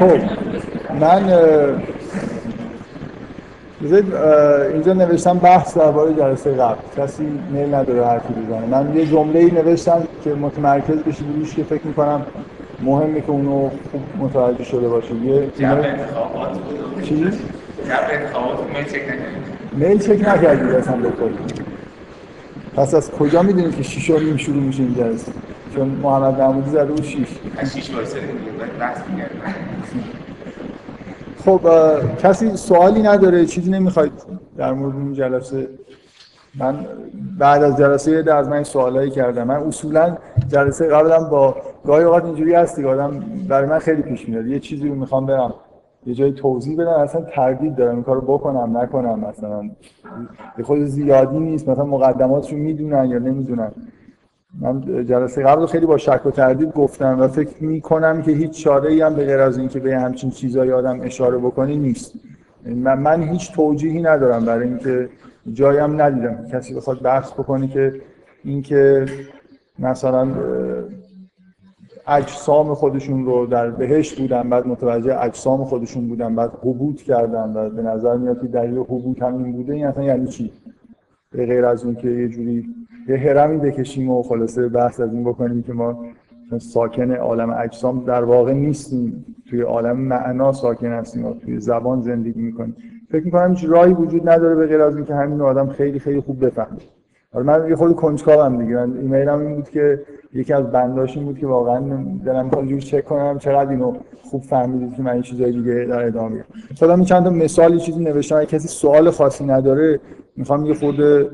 خب من اینجا نوشتم بحث درباره جلسه قبل. کسی میل نداره حرفی بزنه. من یه جمله ای نوشتم که متمرکز بشید روش که فکر می‌کنم مهمه که اونو خوب متوجه شده باشید یه چی؟ میل چک نکردید. اصلا بکنید پس از کجا می‌دونید که شیش نیم شروع میشه این جلسه؟ چون محمد نمودی زده بود شیش. شیش خب کسی سوالی نداره چیزی نمی‌خواید در مورد این جلسه. من بعد از جلسه در از من سوالایی کردم. من اصولا جلسه قبلا با گاهی اوقات اینجوری هستی آدم برای من خیلی پیش میاد. یه چیزی رو می‌خوام برم یه جای توضیح بدم اصلا تردید دارم این کارو بکنم نکنم مثلا. خود زیادی نیست مثلا مقدماتشو می‌دونن یا نمی‌دونن. من جلسه قبل خیلی با شک و تردید گفتم و فکر می‌کنم که هیچ چاره ای هم به غیر از اینکه به همچین چیزایی آدم اشاره بکنی نیست. من, من هیچ توجیهی ندارم برای اینکه جایم ندیدم. کسی بخواد بحث بکنه که اینکه مثلا اجسام خودشون رو در بهشت بودن بعد متوجه اجسام خودشون بودن بعد حبوط کردن و به نظر میاد که دلیل حبوط همین بوده این اصلا یعنی چی؟ به غیر از اون که یه جوری یه هرمی بکشیم و خلاصه بحث از این بکنیم که ما ساکن عالم اجسام در واقع نیستیم. توی عالم معنا ساکن هستیم و توی زبان زندگی می‌کنیم. فکر می‌کنم هیچ راهی وجود نداره به غیر از اینکه همین آدم خیلی خیلی خوب بفهمه. حالا من یه خود کنجکاوم دیگه. من ایمیلم این بود که یکی از بنداش بود که واقعا دلم می‌خواد جور چک کنم چقدر اینو خوب فهمیدید که من این چیزای دیگه در ادامه میگم خودم چند تا مثالی چیزی نوشتم. اگه کسی سوال خاصی نداره می‌خوام یه خورده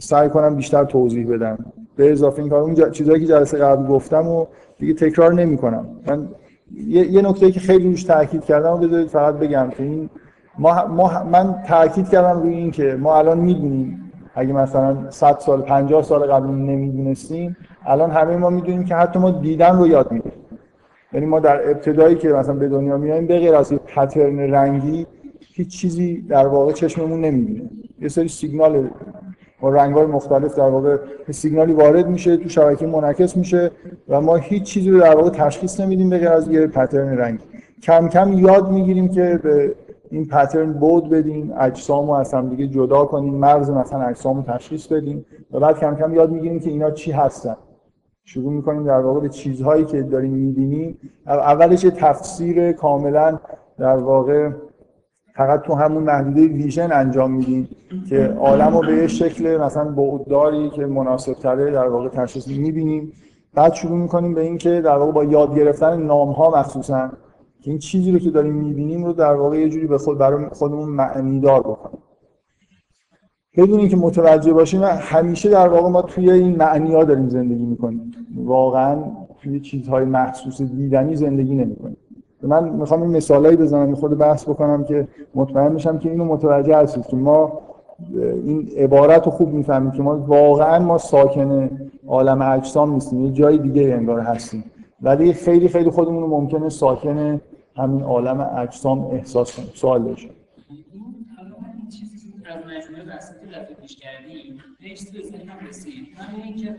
سعی کنم بیشتر توضیح بدم. به اضافه این کار اون چیزایی که جلسه قبل گفتم و دیگه تکرار نمی کنم من یه, یه نکته که خیلی روش تاکید کردم و بذارید فقط بگم که این ما, ما من تاکید کردم روی این که ما الان می‌دونیم اگه مثلا 100 سال 50 سال قبل نمی‌دونستیم الان همه ما می‌دونیم که حتی ما دیدن رو یاد می‌گیریم. یعنی ما در ابتدایی که مثلا به دنیا میایم به غیر از پترن رنگی هیچ چیزی در واقع چشممون نمی‌بینه. یه سری سیگنال با رنگ‌های مختلف در واقع سیگنالی وارد میشه تو شبکه منعکس میشه و ما هیچ چیزی رو در واقع تشخیص نمیدیم به از یه پترن رنگ کم کم یاد می‌گیریم که به این پترن بود بدیم اجسام رو از هم دیگه جدا کنیم مرز مثلا اجسام رو تشخیص بدیم و بعد کم کم یاد می‌گیریم که اینا چی هستن. شروع می‌کنیم در واقع به چیزهایی که داریم می‌بینیم. اولش تفسیر کاملا در واقع فقط تو همون محدوده ویژن انجام میدیم که عالم رو به یه شکل مثلا بعدداری که مناسب تره در واقع تشخیص می‌بینیم. بعد شروع می‌کنیم به اینکه در واقع با یاد گرفتن نام ها مخصوصا که این چیزی رو که داریم می‌بینیم رو در واقع یه جوری به خود برای خودمون معنی دار بکنیم. بدون اینکه متوجه باشیم همیشه در واقع ما توی این معنی ها داریم زندگی می‌کنیم. واقعا توی چیزهای محسوس دیدنی زندگی نمی‌کنیم. من می‌خوام این مثالایی بزنم خود بحث بکنم که مطمئن میشم که اینو متوجه هستید ما این عبارت رو خوب می‌فهمیم که ما واقعا ما ساکن عالم اجسام نیستیم یه جای دیگه انگار هستیم. ولی خیلی خیلی خودمون رو ممکنه ساکن همین عالم اجسام احساس کنیم. سوال داشت. از که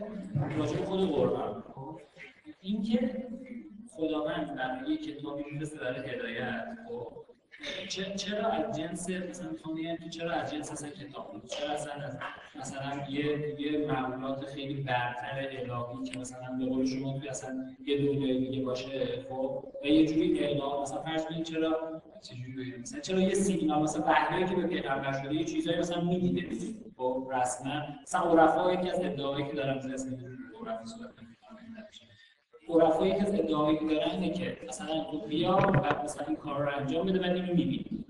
اینکه خداوند برای کتابی میفرسته برای هدایت خب؟ چرا از جنس مثلا می‌خوام بگم که چرا از جنس اصلا کتاب بود؟ چرا اصلا از مثلا یه یه معمولات خیلی برتر الهی که مثلا به قول شما توی اصلا یه دنیای دیگه باشه خب؟ و یه جوری اعلام مثلا فرض کنید چرا چجوری مثلا چرا یه سیگنال مثلا وحیی که به پیغمبر شده یه چیزایی مثلا می‌دیده خب؟ رسما مثلا عرفا یکی از ادعاهایی که دارم از اسم عرفا صحبت عرفایی که ادعایی که دارن اینه که مثلا تو بیا و مثلا این کار رو انجام بده بعد اینو می‌بینی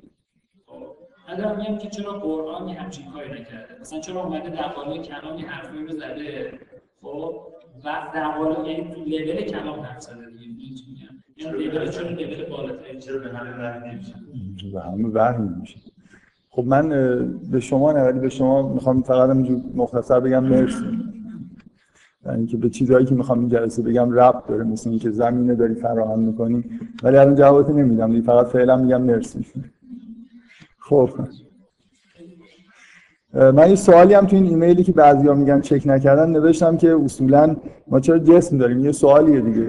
خب من میگم که چرا قرآن یه همچین کاری نکرده. مثلا چرا اومده در قالب کلام یه حرفی رو زده؟ خب و در قالب یعنی تو لول کلام حرف زده دیگه. میگم. یعنی لول چرا لول بالاتری؟ چرا به همه وحی نمیشه؟ به همه وحی میشه خب من به شما نه ولی به شما می‌خوام فقط همینجور مختصر بگم. مرسی. اینکه به چیزهایی که می‌خوام این جلسه بگم ربط داره مثل اینکه زمینه داری فراهم می‌کنی. ولی الان جوابت نمیدم. دیگه فقط فعلا میگم مرسی. خب. من یه سوالی هم تو این ایمیلی که بعضیا میگن چک نکردن نوشتم که اصولا ما چرا جسم داریم؟ یه سوالیه دیگه.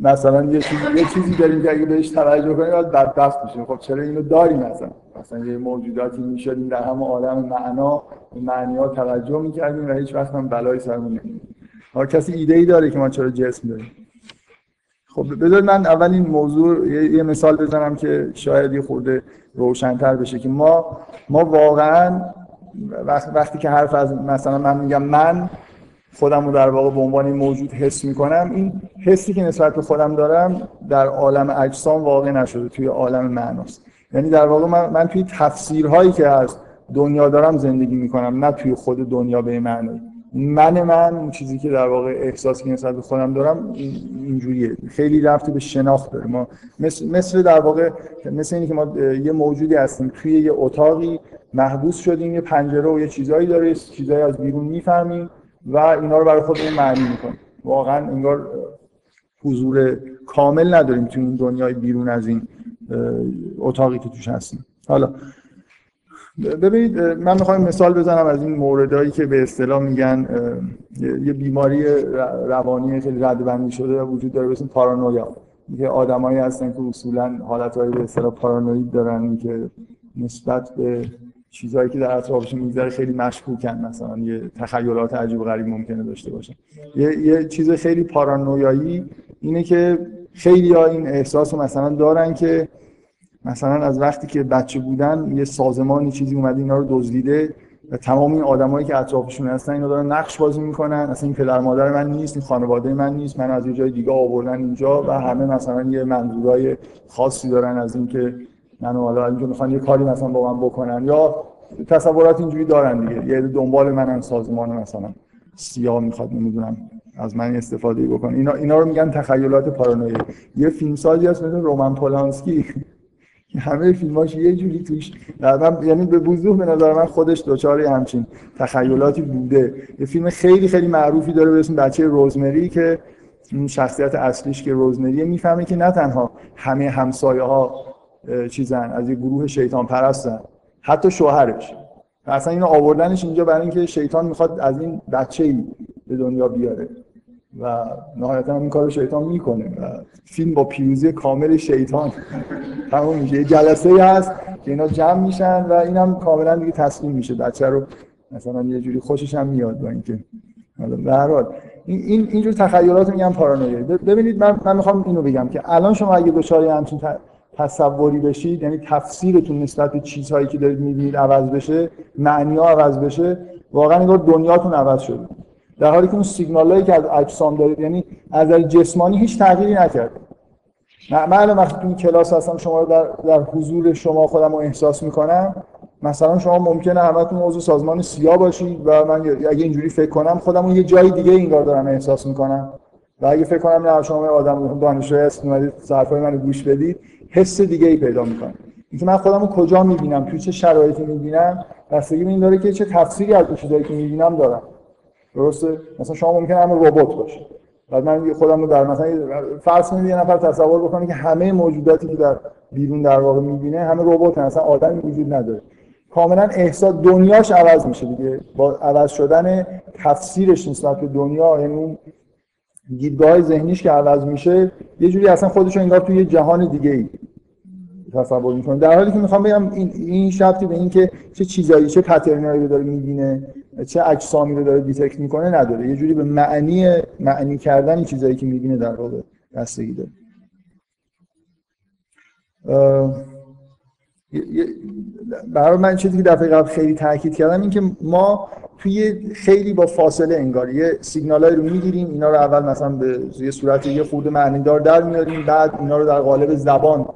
مثلا یه چیزی یه چیزی داریم که اگه بهش توجه کنیم بعد بدبخت میشیم خب چرا اینو داریم مثلا مثلا یه موجوداتی می‌شدیم در همه عالم معنا معنی ها توجه می‌کردیم و هیچ وقت هم بلایی سرمون نمیاد کسی ایده ای داره که ما چرا جسم داریم؟ خب بذارید من اول این موضوع یه مثال بزنم که شاید یه خورده روشنتر بشه که ما ما واقعا وقتی که حرف از مثلا من میگم من خودم رو در واقع به عنوان موجود حس می‌کنم. این حسی که نسبت به خودم دارم در عالم اجسام واقع نشده توی عالم معناست. یعنی در واقع من, من توی تفسیرهایی که از دنیا دارم زندگی می‌کنم نه توی خود دنیا به معنی من من اون چیزی که در واقع احساسی که نسبت به خودم دارم اینجوریه. خیلی رفتی به شناخت داره. ما مثل, در واقع مثل اینکه ما یه موجودی هستیم. توی یه اتاقی محبوس شدیم یه پنجره و یه چیزایی داره چیزایی از بیرون می‌فهمیم. و اینا رو برای خودمون معنی می‌کنیم واقعا انگار حضور کامل نداریم توی این دنیای بیرون از این اتاقی که توش هستیم. حالا ببینید من می‌خوام مثال بزنم از این موردهایی که به اصطلاح میگن یه بیماری روانی خیلی ردبندی شده و وجود داره به پارانویا. که آدمایی هستن که اصولا حالتهای به اصطلاح پارانوید دارن که نسبت به چیزهایی که در اطرافشون میگذره خیلی مشکوکن مثلا یه تخیلات عجیب و غریب ممکنه داشته باشن یه, یه چیز خیلی پارانویایی اینه که خیلی ها این احساس رو مثلا دارن که مثلا از وقتی که بچه بودن یه سازمانی چیزی اومده اینا رو دزدیده و تمام این آدمایی که اطرافشون هستن اینا دارن نقش بازی می‌کنن. اصلا این پدر مادر من نیست این خانواده من نیست من از یه جای دیگه آوردن اینجا و همه مثلا یه منظورای خاصی دارن از اینکه منو حالا اینجا می‌خوان یه کاری مثلا با من بکنن یا تصورات اینجوری دارن دیگه. یه دنبال منن سازمان مثلا سیاه می‌خواد نمی‌دونم از من استفاده بکنه اینا اینا رو میگن تخیلات پارانویی. یه فیلمسازی هست مثل رومن پولانسکی. همه فیلماش یه جوری توش من یعنی به وضوح به نظر من خودش دوچاره همچین تخیلاتی بوده. یه فیلم خیلی خیلی معروفی داره به اسم بچه روزمری که شخصیت اصلیش که روزمریه می‌فهمه که نه تنها همه همسایه ها چیزن از یه گروه شیطان پرستن. حتی شوهرش. اصلا اینو آوردنش اینجا برای اینکه شیطان می‌خواد از این بچه ای به دنیا بیاره. و نهایتا این کار شیطان می‌کنه. و فیلم با پیروزی کامل شیطان. تموم میشه. یه جلسه هست که اینا جمع میشن و اینم کاملا دیگه تسلیم میشه. بچه رو مثلا یه جوری خوشش هم میاد با اینکه. حالا به هر حال. این اینجور تخیلات میگم پارانویا ببینید من من می‌خوام اینو بگم که الان شما اگه دچار همچین تصوری بشید یعنی تفسیرتون نسبت به چیزهایی که دارید می‌بینید عوض بشه معنی ها عوض بشه واقعا انگار دنیاتون عوض شده. در حالی که اون سیگنالایی که از اجسام دارید یعنی از جسمانی هیچ تغییری نکرد من وقتی تو این کلاس هستم شما رو در, در حضور شما خودم رو احساس می‌کنم. مثلا شما ممکنه همتون موضوع سازمان سیا باشید و من اگه اینجوری فکر کنم خودم یه جای دیگه انگار دارم احساس می‌کنم. و اگه فکر کنم نه شما آدم دانشجوی هست اومدید حرفای منو گوش بدید حس دیگه ای پیدا می‌کنم اینکه من خودم رو کجا می‌بینم؟ توی چه شرایطی می‌بینم؟ بستگی به این داره که چه تفسیری از چیزایی که می‌بینم دارم. درسته؟ مثلا شما ممکنه هم ربات باشه. بعد من خودم رو در مثلا فرض کنید یه نفر تصور بکنه که همه موجوداتی که در بیرون در واقع می‌بینه همه ربات اصلا آدمی وجود نداره. کاملا احساس دنیاش عوض میشه دیگه. با عوض شدن تفسیرش نسبت به دنیا یعنی اون دیدگاه ذهنیش که عوض میشه یه جوری اصلا خودش انگار توی یه جهان دیگه ای تصور می‌کنه. در حالی که می‌خوام بگم این این شبتی به اینکه چه چیزایی چه پترنایی رو داره می‌بینه چه اجسامی رو داره دیتکت می‌کنه نداره. یه جوری به معنی معنی کردن این چیزایی که می‌بینه در واقع بستگی داره. برای من چیزی که دفعه قبل خیلی تاکید کردم این که ما توی خیلی با فاصله انگار یه سیگنالایی رو می‌گیریم اینا رو اول مثلا به یه صورت یه خورده معنیدار در میاریم بعد اینا رو در قالب زبان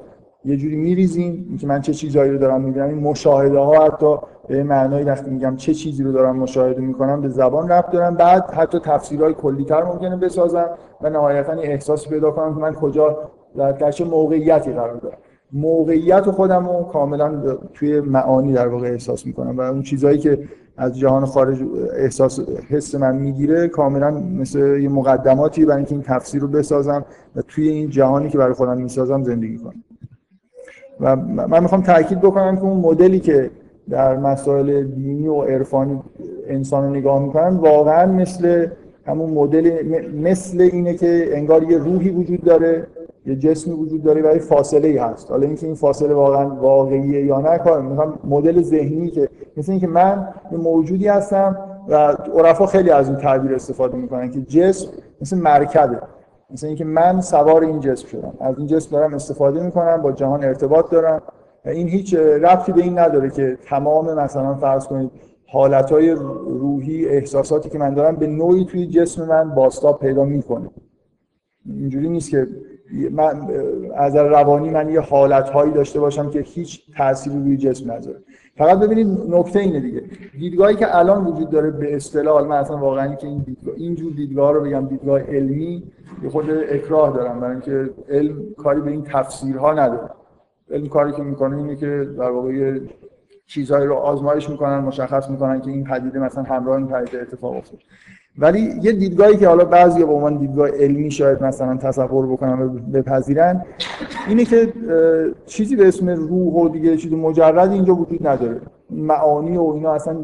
یه جوری میریزیم. اینکه من چه چیزایی رو دارم می‌بینم این مشاهده ها حتی به معنای وقتی میگم چه چیزی رو دارم مشاهده می‌کنم به زبان رفت دارم بعد حتی تفسیرهای کلیتر ممکنه بسازم و نهایتا احساس پیدا کنم که من کجا در چه موقعیتی قرار دارم. موقعیت خودم رو کاملا توی معانی در واقع احساس می‌کنم و اون چیزهایی که از جهان خارج احساس حس من می‌گیره کاملا مثل یه مقدماتی برای اینکه این تفسیر رو بسازم و توی این جهانی که برای خودم می‌سازم زندگی کنم. و من می‌خوام تاکید بکنم که اون مدلی که در مسائل دینی و عرفانی انسان رو نگاه می‌کنن واقعا مثل همون مدل مثل اینه که انگار یه روحی وجود داره یه جسمی وجود داره و یه فاصله ای هست. حالا اینکه این فاصله واقعا واقعیه یا نه کار می‌خوام مدل ذهنی که مثل اینکه من یه موجودی هستم و عرفا خیلی از این تعبیر استفاده می‌کنن که جسم مثل مرکبه. مثل اینکه من سوار این جسم شدم. از این جسم دارم استفاده می‌کنم با جهان ارتباط دارم و این هیچ ربطی به این نداره که تمام مثلا فرض کنید حالتهای روحی احساساتی که من دارم به نوعی توی جسم من باستاب پیدا می‌کنه. اینجوری نیست که من از روانی من یه حالتهایی داشته باشم که هیچ تأثیری روی جسم نذاره. فقط ببینید نکته اینه دیگه. دیدگاهی که الان وجود داره به اصطلاح من اصلا واقعا که این دیدگاه اینجور دیدگاه رو بگم دیدگاه علمی یه خود اکراه دارم برای اینکه علم کاری به این تفسیرها نداره. علم کاری که می‌کنه اینه که در واقع چیزهایی رو آزمایش می‌کنن مشخص می‌کنن که این پدیده مثلا همراه این پدیده اتفاق افتاد ولی یه دیدگاهی که حالا بعضی به عنوان دیدگاه علمی شاید مثلا تصور بکنن و بپذیرن اینه که چیزی به اسم روح و دیگه چیز مجرد اینجا وجود نداره. معانی و اینا اصلا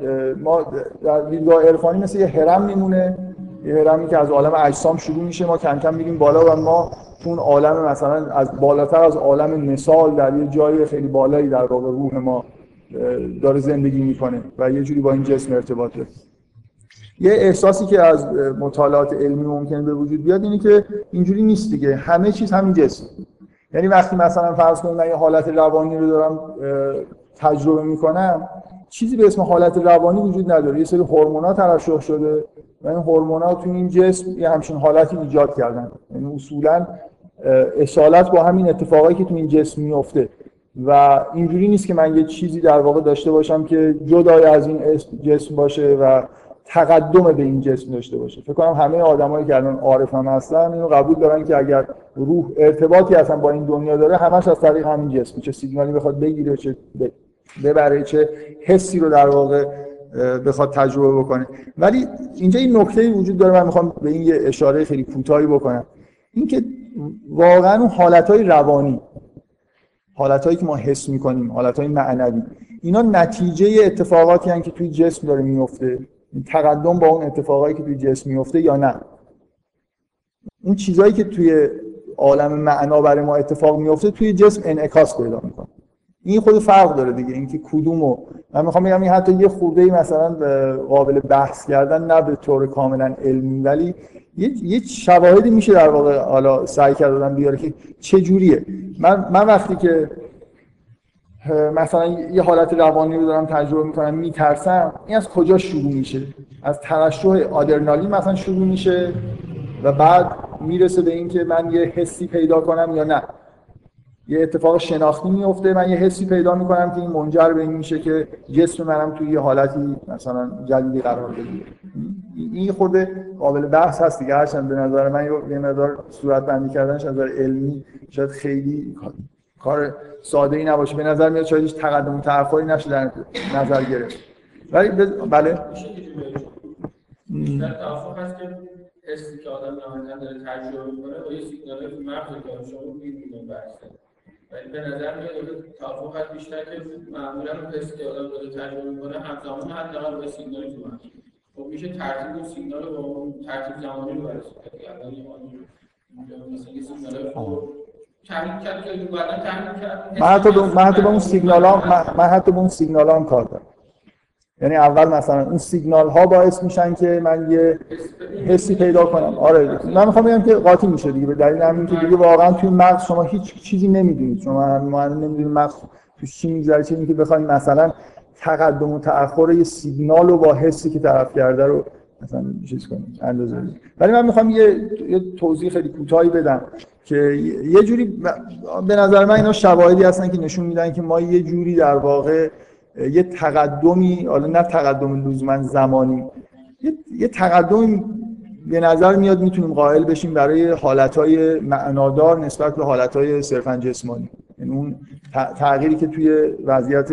ما در دیدگاه عرفانی مثل یه هرم میمونه. یه هرمی که از عالم اجسام شروع میشه. ما کم کم میریم بالا و ما اون عالم مثلا از بالاتر از عالم مثال در یه جای خیلی بالایی در واقع روح ما داره زندگی می‌کنه و یه جوری با این جسم ارتباط داره یه احساسی که از مطالعات علمی ممکن به وجود بیاد اینه که اینجوری نیست دیگه. همه چیز همین جسم یعنی وقتی مثلا فرض کنید من یه حالت روانی رو دارم تجربه می‌کنم چیزی به اسم حالت روانی وجود نداره. یه سری هورمونا ترشح شده و این هورمونا تو این جسم یه همچین حالتی ایجاد کردن. یعنی اصولا اصالت با همین اتفاقایی که تو این جسم میفته و اینجوری نیست که من یه چیزی در واقع داشته باشم که جدای از این جسم باشه و تقدم به این جسم داشته باشه. فکر کنم همه آدمایی که الان عارف هم هستن اینو قبول دارن که اگر روح ارتباطی اصلا با این دنیا داره همش از طریق همین جسم. چه سیگنالی بخواد بگیره چه ببره چه حسی رو در واقع بخواد تجربه بکنه. ولی اینجا این نکته وجود داره من می‌خوام به این یه اشاره خیلی کوتاهی بکنم. اینکه واقعا اون حالتهای روانی حالتهایی که ما حس می‌کنیم حالتهای معنوی اینا نتیجه اتفاقاتی هستند که توی جسم داره میفته تقدم با اون اتفاقایی که توی جسم میفته یا نه. اون چیزهایی که توی عالم معنا برای ما اتفاق میفته توی جسم انعکاس پیدا می‌کنه. این خود فرق داره دیگه اینکه کدومو من می‌خوام بگم این حتی یه خورده ای مثلا قابل بحث کردن نه به طور کاملا علمی ولی یه, یه شواهدی میشه در واقع حالا سعی کردن بیاره که چه جوریه من من وقتی که مثلا یه حالت روانی رو دارم تجربه می‌کنم میترسم این از کجا شروع میشه؟ از ترشح آدرنالین مثلا شروع میشه و بعد می‌رسه به اینکه من یه حسی پیدا کنم یا نه. یه اتفاق شناختی میفته من یه حسی پیدا می‌کنم که این منجر به این میشه که جسم منم توی یه حالتی مثلا جدیدی قرار بگیره. این خورده قابل بحث هست دیگه. هرچند به نظر من یه مقدار صورت بندی کردنش از نظر علمی شاید خیلی کار ساده ای نباشه. به نظر میاد شاید هیچ تقدم و تأخری نشه در نظر گرفت. ولی بله. در توافق هست که حسی که آدم نهایتا داره تجربه می‌کنه با یه سیگنال که مغز که شما می‌دونه برسه ولی به نظر میاد توافق هست بیشتر که معمولا اون حسی که آدم داره تجربه می‌کنه همزمان حداقل با سیگنالی تو مغز. خب میشه ترتیب اون سیگنال رو با ترتیب زمانی رو برسه که اول یه من حتی به اون سیگنال ها من حتی به اون سیگنال هم کار دارم. یعنی اول مثلا اون سیگنال ها باعث میشن که من یه حسی پیدا کنم. آره. من می‌خوام بگم که قاطی میشه دیگه. به دلیل همین که دیگه واقعا توی مغز شما هیچ چیزی نمی‌دونید. شما ما نمی‌دونید مغز تو چی میگذره چی که بخواید مثلا تقدم و تأخر یه سیگنال رو با حسی که طرف کرده رو مثلا چیز کنیم اندازه ولی من می‌خوام یه, یه توضیح خیلی کوتاهی بدم که یه جوری به نظر من اینا شواهدی هستن که نشون میدن که ما یه جوری در واقع یه تقدمی حالا نه تقدم لزوما زمانی یه, یه تقدمی به نظر میاد می‌تونیم قائل بشیم برای حالتهای معنادار نسبت به حالتهای صرفا جسمانی. یعنی اون تغییری که توی وضعیت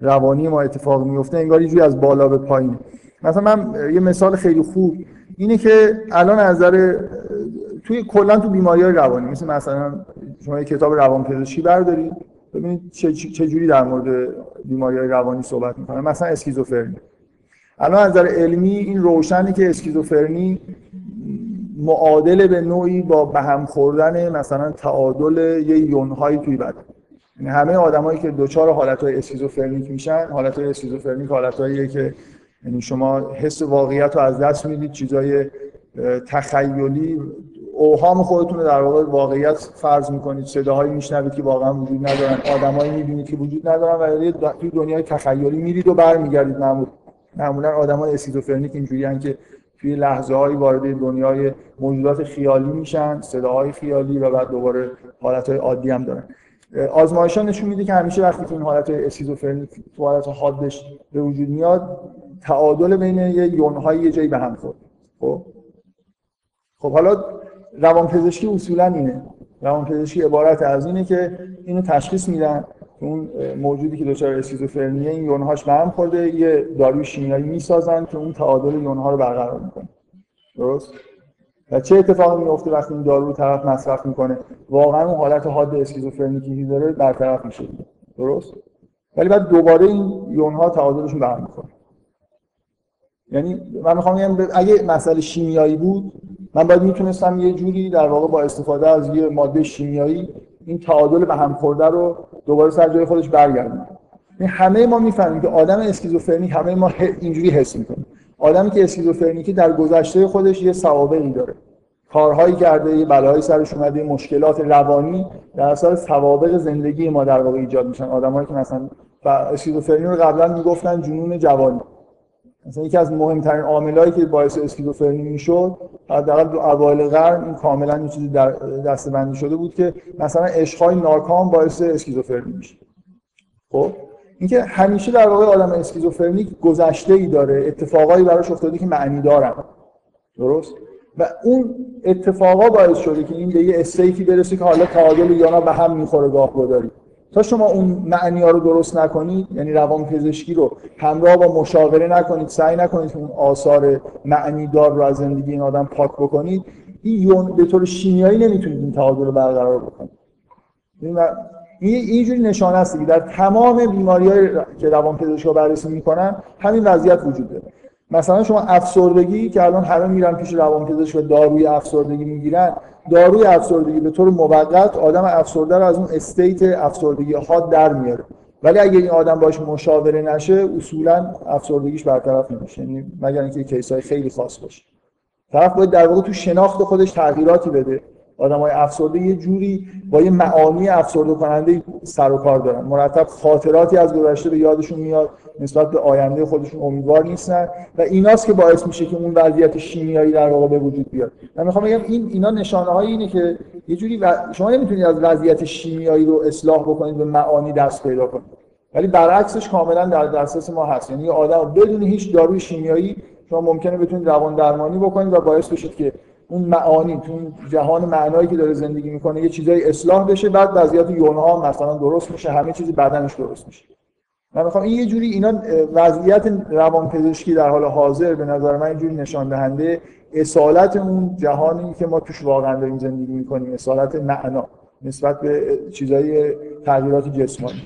روانی ما اتفاق میفته انگار یه جوری از بالا به پایین. مثلا من یه مثال خیلی خوب اینه که الان از نظر توی کلا تو بیماری های روانی مثل مثلا شما یه کتاب روانپزشکی بردارید ببینید چه جوری در مورد بیماری های روانی صحبت می‌کنه. مثلا اسکیزوفرنی. الان از نظر علمی این روشنی که اسکیزوفرنی معادل به نوعی با به هم خوردن مثلا تعادل یه یونهایی توی بدن. یعنی همه آدمایی که دچار حالتهای اسکیزوفرنیک میشن حالتهای اسکیزوفرنیک حالتهاییه که یعنی شما حس واقعیت رو از دست می‌دید چیزای تخیلی اوهام خودتون رو در واقع واقعیت فرض می‌کنید صداهایی میشنوید که واقعا وجود ندارن آدمایی می‌بینید که وجود ندارن و توی دنیای تخیلی میرید و برمیگردید. معمول معمولا آدمای اسکیزوفرنیک اینجوریان که توی لحظه هایی وارد دنیای موجودات خیالی میشن صداهای خیالی و بعد دوباره حالت های عادی هم دارن. آزمایش ها نشون میده که همیشه وقتی که این حالت اسکیزوفرنی تو حالت حادش به وجود میاد تعادل بین یه یونهای یه جایی به هم خورد. خب؟ خب حالا روانپزشکی اصولا اینه. روانپزشکی عبارت از اینه که اینو تشخیص میدن اون موجودی که دچار اسکیزوفرنیه این یونهاش به هم خورده یه داروی شیمیایی می‌سازن که اون تعادل یونها رو برقرار می‌کنه. درست؟ و چه اتفاقی میفته وقتی این دارو رو طرف مصرف می‌کنه؟ واقعا اون حالت حاد اسکیزوفرنیکی که داره برطرف میشه درست؟ ولی بعد دوباره این یونها تعادلشون به هم می‌کنه یعنی من می‌خوام بگم اگه مسئله شیمیایی بود من باید می‌تونستم یه جوری در واقع با استفاده از یه ماده شیمیایی این تعادل به هم خورده رو دوباره سر جای خودش برگردونم. این همه ما می‌فهمیم که آدم اسکیزوفرنیک همه ما اینجوری حس می‌کنیم. آدمی که اسکیزوفرنیکی در گذشته خودش یه سوابقی داره. کارهایی کرده یه بلایی سرش اومده مشکلات روانی در اثر سوابق زندگی ما در واقع ایجاد میشن. آدمایی که مثلا اسکیزوفرنی رو قبلا می‌گفتن جنون جوانی. مثلا یکی از مهمترین عاملایی که باعث اسکیزوفرنی می‌شد حداقل تو اوایل قرن این کاملا یه چیزی در دستبندی شده بود که مثلا عشقهای ناکام باعث اسکیزوفرنی میشه. خب؟ اینکه همیشه در واقع آدم اسکیزوفرنیک گذشته ای داره اتفاقایی براش افتاده که معنی دارن. درست؟ و اون اتفاقا باعث شده که این به یه state ی برسه که حالا تعادل یونا به هم می‌خوره گاه گداری تا شما اون معنی ها رو درست نکنید یعنی روان پزشکی رو همراه با مشاوره نکنید سعی نکنید که اون آثار معنی دار رو از زندگی این آدم پاک بکنید این یون به طور شیمیایی نمی‌تونید این تعادل رو برقرار بکنید. این اینجوری نشانه است که در تمام بیماری که روان پزشکا بررسی می‌کنن همین وضعیت وجود داره. مثلا شما افسردگی که الان همه میرن پیش روانپزشک و داروی افسردگی می‌گیرن داروی افسردگی به طور موقت آدم افسرده رو از اون استیت افسردگی ها در میاره. ولی اگه این آدم باش مشاوره نشه اصولا افسردگیش برطرف نمیشه. یعنی مگر اینکه کیس های خیلی خاص باشه. طرف باید در واقع تو شناخت خودش تغییراتی بده. آدم های افسرده یه جوری با یه معانی افسرده کننده سر و کار دارن. مرتب خاطراتی از گذشته به یادشون میاد نسبت به آینده خودشون امیدوار نیستن و ایناست که باعث میشه که اون وضعیت شیمیایی در واقع به وجود بیاد. من می‌خوام بگم این اینا نشانه های اینه که یه جوری و... شما نمی‌تونید از وضعیت شیمیایی رو اصلاح بکنید به معانی دست پیدا کنید. ولی برعکسش کاملا در دسترس ما هست. یعنی آدم بدون هیچ داروی شیمیایی شما ممکنه بتونید روان درمانی بکنید و باعث بشید که اون معانی تو جهان معنایی که داره زندگی می‌کنه یه چیزای اصلاح بشه بعد وضعیت یونها مثلا درست میشه همه چیزی بدنش درست میشه. من می‌خوام این یه جوری اینا وضعیت روانپزشکی در حال حاضر به نظر من اینجوری نشان دهنده اصالت اون جهانی که ما توش واقعا داریم زندگی می‌کنیم اصالت معنا نسبت به چیزای تغییرات جسمانی.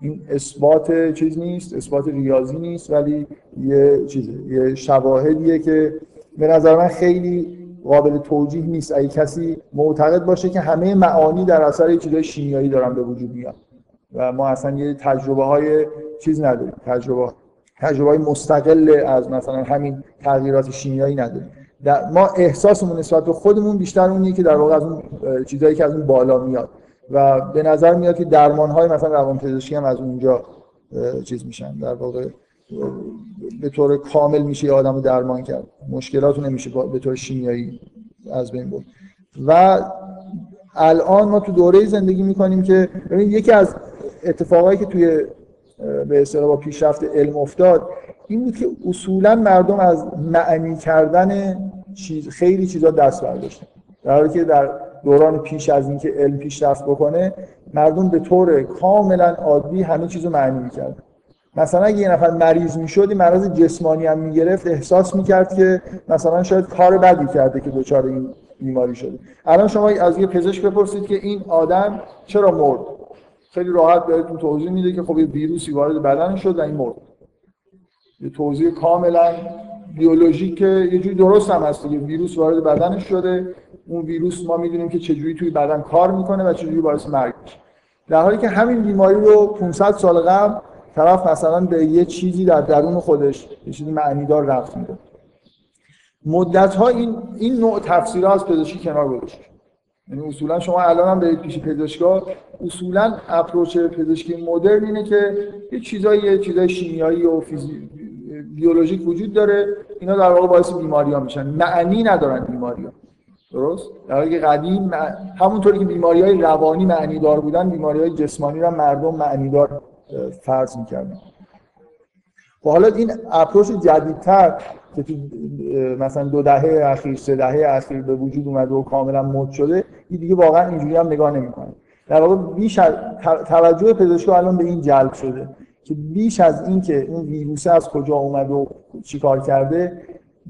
این اثبات چیز نیست اثبات ریاضی نیست ولی یه چیزه یه شواهدیه که به نظر من خیلی قابل توجیه نیست. اگه کسی معتقد باشه که همه معانی در اثر چیزای شیمیایی دارن به وجود میاد و ما اصلا یه تجربه های چیز نداریم. تجربه تجربه های مستقل از مثلا همین تغییرات شیمیایی نداریم. ما احساسمون نسبت به خودمون بیشتر اونیه که در واقع از اون چیزایی که از اون بالا میاد. و به نظر میاد که درمان های مثلا روانپزشکی هم از اونجا چیز میشن. در واقع به طور کامل میشه یه آدم رو درمان کرد. مشکلات نمیشه به طور شیمیایی از بین برد. و الان ما تو دوره زندگی می‌کنیم که ببینید یکی از اتفاقایی که توی به اصطلاح با پیشرفت علم افتاد این بود که اصولا مردم از معنی کردن چیز خیلی چیزا دست برداشتن. در حالی که در دوران پیش از اینکه علم پیشرفت بکنه مردم به طور کاملا عادی همه چیز رو معنی می‌کردن. مثلا اگه یه نفر مریض می‌شد این مرض جسمانی هم می‌گرفت احساس می‌کرد که مثلا شاید کار بدی کرده که دچار این بیماری شده. الان شما از یه پزشک بپرسید که این آدم چرا مرد؟ خیلی راحت بهتون توضیح میده که خب یه ویروسی وارد بدن شد و این مرد. یه توضیح کاملا بیولوژیک که یه جوری درست هم هست دیگه. ویروس وارد بدنش شده. اون ویروس ما می‌دونیم که چجوری توی بدن کار می‌کنه و چجوری باعث مرگ در حالی که همین بیماری رو 500 سال قبل طرف مثلا به یه چیزی در درون خودش یه چیزی معنیدار رفت میده. مدت ها این این نوع تفسیرها از پزشکی کنار گذاشته یعنی اصولا شما الان هم برید پیش پزشکا اصولا اپروچ پزشکی مدرن اینه که یه چیزایی یه چیزای شیمیایی و فیزی... بیولوژیک وجود داره. اینا در واقع باعث بیماری ها میشن. معنی ندارن بیماری ها درست؟ در حالی که قدیم همونطوری که بیماری های روانی معنی دار بودن بیماری های جسمانی را مردم معنی دار فرض می‌کردن و حالا این اپروچ جدیدتر که تو مثلا دو دهه اخیر سه دهه اخیر به وجود اومده و کاملا مد شده این دیگه واقعا اینجوری هم نگاه نمی‌کنه در واقع بیش از توجه پزشکا الان به این جلب شده که بیش از اینکه اون ویروس از کجا اومده و چیکار کرده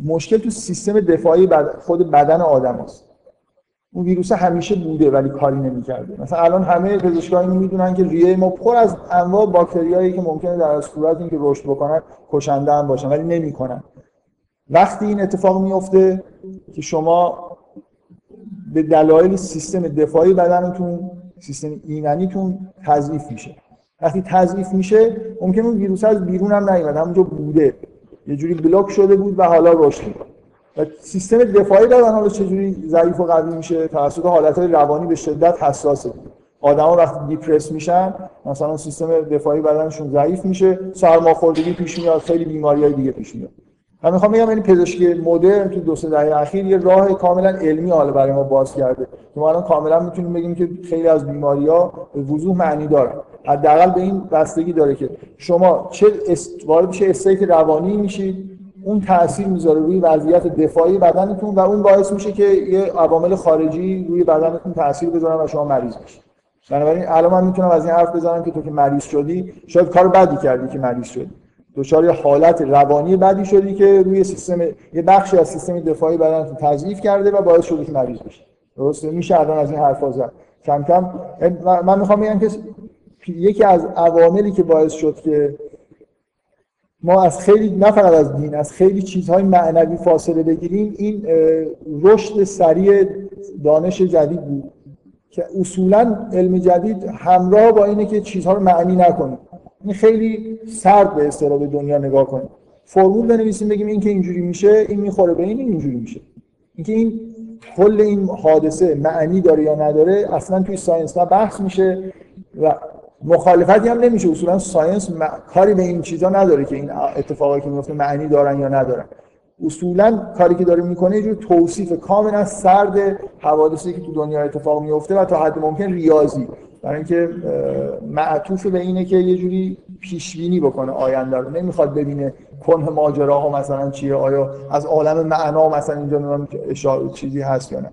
مشکل تو سیستم دفاعی خود بدن آدم است. اون ویروس همیشه بوده ولی کاری نمی‌کرده. مثلا الان همه پزشکان اینو می‌دونن که ریه ما پر از انواع باکتریایی که ممکنه در صورت اینکه رشد بکنن کشنده هم باشن ولی نمی‌کنن. وقتی این اتفاق میفته که شما به دلایل سیستم دفاعی بدنتون سیستم ایمنیتون تضعیف میشه. وقتی تضعیف میشه ممکن اون ویروس از بیرون هم نیومد همونجا بوده. یه جوری بلاک شده بود و حالا رشد و سیستم دفاعی بدن حالا چجوری ضعیف و قوی میشه؟ توسط حالتهای روانی به شدت حساسه. آدما وقتی دیپرس میشن مثلا سیستم دفاعی بدنشون ضعیف میشه سرماخوردگی پیش میاد خیلی بیماریهای دیگه پیش میاد. من می‌خوام بگم این پزشکی مدرن تو دو سه دهه اخیر یه راه کاملا علمی حالا برای ما باز کرده. که ما الان کاملا می‌تونیم بگیم که خیلی از بیماری ها وضوح معنی دارن. حداقل به این بستگی داره که شما چه وارد چه استیت روانی میشید اون تاثیر می‌ذاره روی وضعیت دفاعی بدنتون و اون باعث میشه که یه عوامل خارجی روی بدنتون تاثیر بذارن و شما مریض بشید. بنابراین الان من می‌تونم از این حرف بزنم که تو که مریض شدی شاید کار بدی کردی که مریض شدی. دچار یه حالت روانی بدی شدی که روی سیستم یه بخشی از سیستم دفاعی بدن تضعیف کرده و باعث شده که مریض بشی. درسته؟ میشه الان از این حرفا زد. کم کم من می‌خوام بگم که یکی از عواملی که باعث شد که ما از خیلی نه فقط از دین از خیلی چیزهای معنوی فاصله بگیریم این رشد سریع دانش جدید بود که اصولا علم جدید همراه با اینه که چیزها رو معنی نکنیم. این خیلی سرد به به دنیا نگاه کنیم. فرمول بنویسیم بگیم این که اینجوری میشه این می‌خوره به این اینجوری میشه. اینکه این کل این حادثه معنی داره یا نداره اصلا توی science نه بحث میشه و مخالفتی هم نمیشه. اصولا science کاری به این چیزا نداره که این اتفاقایی که میفته معنی دارن یا ندارن. اصولا کاری که داره می‌کنه یه جور توصیف کاملا سرد حوادثی که تو دنیا اتفاق میفته و تا حد ممکن ریاضی. برای اینکه معطوف به اینه که یه جوری پیش بینی بکنه آینده رو. نمی‌خواد ببینه کنه ماجراها مثلا چیه آیا از عالم معنا مثلا اینجا چیزی هست یا نه.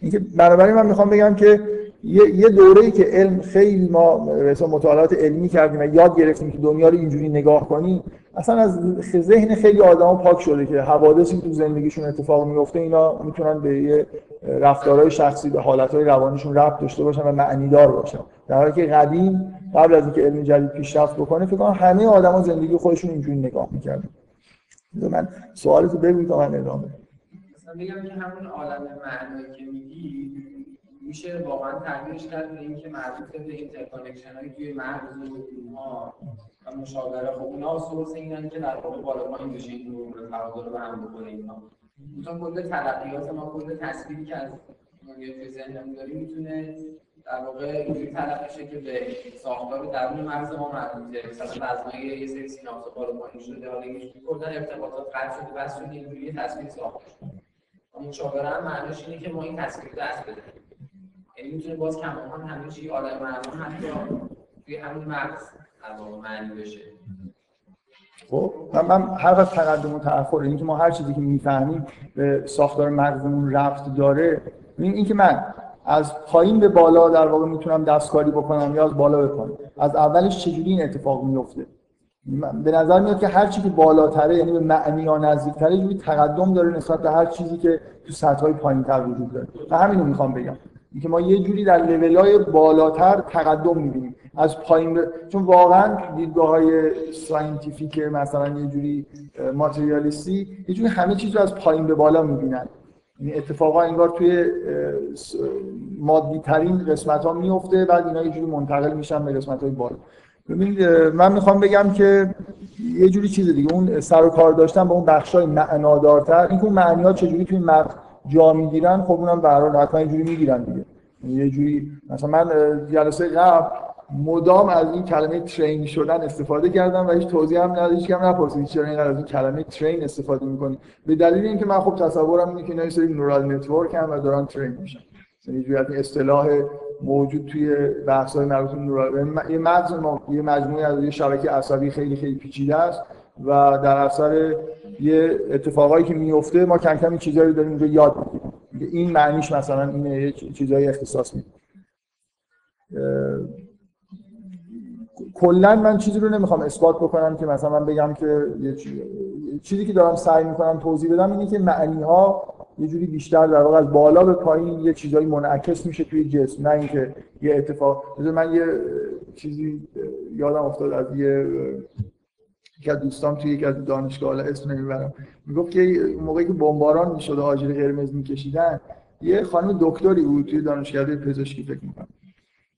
اینکه بنابراین من می‌خوام بگم که یه دوره ای که علم خیلی ما مثلا مطالعات علمی کردیم و یاد گرفتیم که دنیا رو اینجوری نگاه کنیم اصلا از ذهن خیلی آدما پاک شده که حوادثی تو زندگیشون اتفاق میفته اینا می‌تونن به یه رفتارهای شخصی به حالتهای روانیشون ربط داشته باشن و معنیدار باشن. در حالی که قدیم قبل از اینکه علم جدید پیشرفت بکنه فکر کنم همه آدما زندگی خودشون اینجوری نگاه می‌کردن. من سوالتو بگو تا من ادامه مثلا بگم که همون عالم معنایی که میگی میشه واقعا تعبیرش کرد به اینکه مربوط به interconnection هایی توی مغز و ها و مشاوره. خب اونا source اینن که در واقع بالا پایین بشه این رو تعادل رو هم بکنه اینا. مثلا کل تلقیات ما کل تصویری که از توی ذهنمون داریم می‌تونه در واقع اینجوری تلقی شه که به ساختار درون مغز ما مربوطه مثلا وزنای یه سری سیناپس بالا پایین شده حالا کلا ارتباطات قطع شده بس شده اینجوری تصویر ساخته شده. مشاوره هم معنیش اینه که ما این تصویر دست یعنی می‌تونه باز کماکان همه چی آدم معلوم حتی توی همون مغز معنی بشه. خب من, هر وقت تقدم و تأخر این که ما هر چیزی که می‌فهمیم به ساختار مغزمون رفت داره این اینکه من از پایین به بالا در واقع می‌تونم دستکاری بکنم یا از بالا بکنم از اولش چجوری این اتفاق میفته به نظر میاد که هر چیزی که بالاتره یعنی به معنی یا نزدیکتره یه تقدم داره نسبت به هر چیزی که تو سطح های پایینتر وجود داره. و همین رو می‌خوام بگم. اینکه ما یه جوری در های بالاتر تقدم می‌بینیم. از پایین ب... چون واقعا دیدگاه های scientific مثلا یه جوری ماتریالیستی یه جوری همه چیز رو از پایین به بالا می‌بینن. یعنی اتفاقا انگار توی مادی ترین قسمت ها میفته بعد اینا یه جوری منتقل میشن به قسمت های بالا. ببینید من می‌خوام بگم که یه جوری چیز دیگه اون سر و کار داشتن با اون بخشای معنادارتر این که اون معنی ها چجوری توی متن جا می‌گیرن خب اونم به هر حتما یه جوری می‌گیرن دیگه. یه جوری مثلا من جلسه قبل مدام از این کلمه ترین شدن استفاده کردم و هیچ توضیح هم نداد هیچ کم نپرسید چرا اینقدر از این کلمه ترین استفاده می‌کنی. به دلیل اینکه من خب تصورم اینه که اینا سری نورال نتورک هم و دارن ترین میشن. یعنی جوری اصطلاح موجود توی بحث های مربوط به نورال یه ما یه مجموعه از یه شبکه عصبی خیلی خیلی پیچیده است. و در اثر یه اتفاقایی که میفته ما کم کم چیزایی داریم رو یاد می‌گیریم. این معنیش مثلا اینه یه چیزایی اختصاص میده. کلا من چیزی رو نمی‌خوام اثبات بکنم که مثلا من بگم که یه چیزی که دارم سعی می‌کنم توضیح بدم اینه که معنی ها یه جوری بیشتر در واقع از بالا به پایین یه چیزایی منعکس میشه توی جسم. نه اینکه یه اتفاق من یه چیزی یادم افتاد از یه یکی از توی یکی از دانشگاه حالا اسم نمی‌برم می‌گفت که موقعی که بمباران می‌شد آجیل قرمز میکشیدن یه خانم دکتری بود توی دانشگاه پزشکی فکر می‌کنم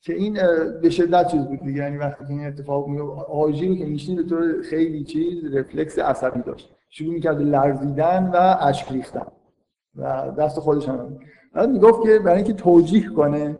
که این به شدت چیز بود دیگه یعنی وقتی این اتفاق می رو که میشنید به طور خیلی چیز رفلکس عصبی داشت شروع می‌کرد لرزیدن و اشک ریختن و دست خودش هم. بعد می‌گفت که برای اینکه توجیه کنه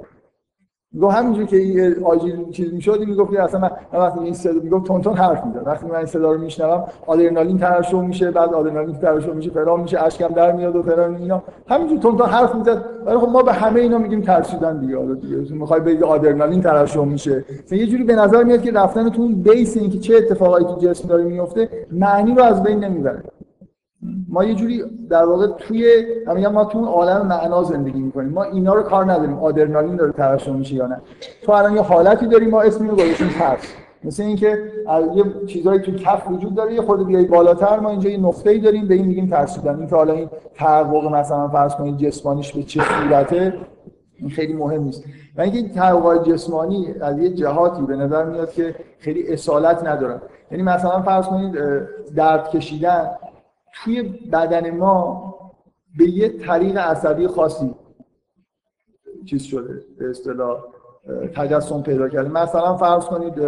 می‌گفت همینجوری که این آژیر چیز می‌شد می‌گفت اصلا من, وقتی این صدا می‌گفت تون تون حرف می‌زد. وقتی من این صدا رو میشنوم آدرنالین ترشح میشه بعد آدرنالین ترشح میشه فرام میشه اشکم در میاد و فرام اینا. همینجوری تون تون حرف می‌زد. ولی خب ما به همه اینا میگیم ترسیدن دیگه. حالا دیگه می‌خوای بگی آدرنالین ترشح میشه. یه جوری به نظر میاد که رفتن تو اون بیس اینکه چه اتفاقایی تو جسم داره میفته معنی رو از بین نمی‌بره. ما یه جوری در واقع توی میگم ما تو عالم معنا زندگی می‌کنیم. ما اینا رو کار نداریم. آدرنالین داره ترشح میشه یا نه. تو الان یه حالتی داریم ما اسمی رو گذاشتیم ترس. مثل اینکه یه چیزایی تو کف وجود داره یه خورده بیای بالاتر ما اینجا یه نقطه‌ای داریم به این میگیم ترسیدن این که حالا این تحقق مثلا فرض کنید جسمانیش به چه صورته این خیلی مهم نیست. و اینکه این تحققات جسمانی از یه جهاتی به نظر میاد که خیلی اصالت ندارن. یعنی مثلا فرض کنید درد کشیدن. توی بدن ما به یه طریق عصبی خاصی چیز شده به اصطلاح تجسم پیدا کرده. مثلا فرض کنید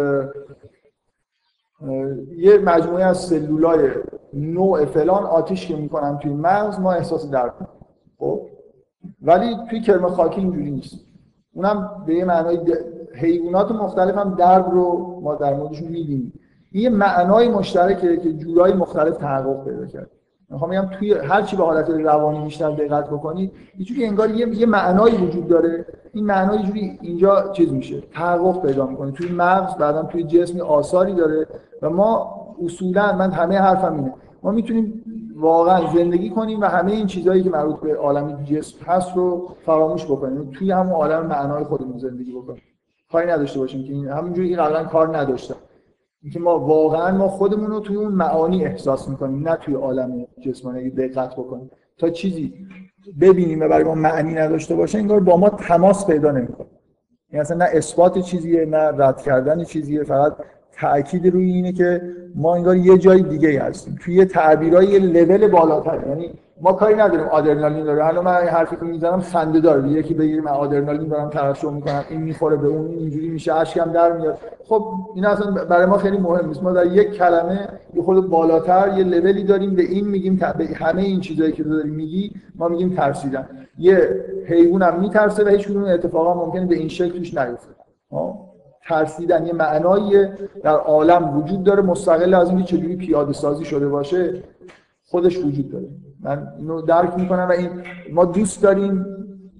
یه مجموعه از سلولای نوع فلان آتیش که می‌کنن توی مغز ما احساس درد خب؟ ولی توی کرم خاکی اینجوری نیست. اونم به یه معنای حیوانات مختلف هم درد رو ما در موردشون می‌بینیم. این یه معنای مشترکه که جورای مختلف تحقق پیدا کرد می‌خوام بگم توی هر چی به حالت روانی بیشتر دقت بکنید یه انگار یه, یه معنایی وجود داره. این معنا یه جوری اینجا چیز میشه تحقق پیدا می‌کنه. توی مغز بعدا توی جسم آثاری داره و ما اصولا من همه حرفم اینه. ما می‌تونیم واقعا زندگی کنیم و همه این چیزهایی که مربوط به عالم جسم هست رو فراموش بکنیم. توی همون عالم معنای خودمون زندگی بکنیم. کاری نداشته باشیم که این همونجوری قبلا کار نداشتم. اینکه ما واقعا ما خودمون رو توی اون معانی احساس می‌کنیم نه توی عالم جسمانی دقت بکنیم. تا چیزی ببینیم و برای ما معنی نداشته باشه انگار با ما تماس پیدا نمی‌کنه. یعنی اصلا نه اثبات چیزیه نه رد کردن چیزیه فقط تاکید روی اینه که ما انگار یه جای دیگه هستیم. توی یه تعبیرای یه لول بالاتر. یعنی ما کاری نداریم آدرنالین داره الان من حرفی که می‌زنم خنده داره. یکی بگیر من آدرنالین دارم ترشح می‌کنم. این می‌خوره به اون اینجوری میشه اشکم در میاد. خب این اصلا برای ما خیلی مهم نیست. ما در یک کلمه یه خود بالاتر یه لولی داریم. به این میگیم به همه این چیزایی که تو داری میگی ما میگیم ترسیدن. یه حیوان هم میترسه و هیچ کدوم اتفاقا ممکنه به این شکل توش نیفته. ترسیدن یه معنایی در عالم وجود داره. مستقل از اینکه چجوری پیاده سازی شده باشه خودش وجود داره. من اینو درک می‌کنم و این ما دوست داریم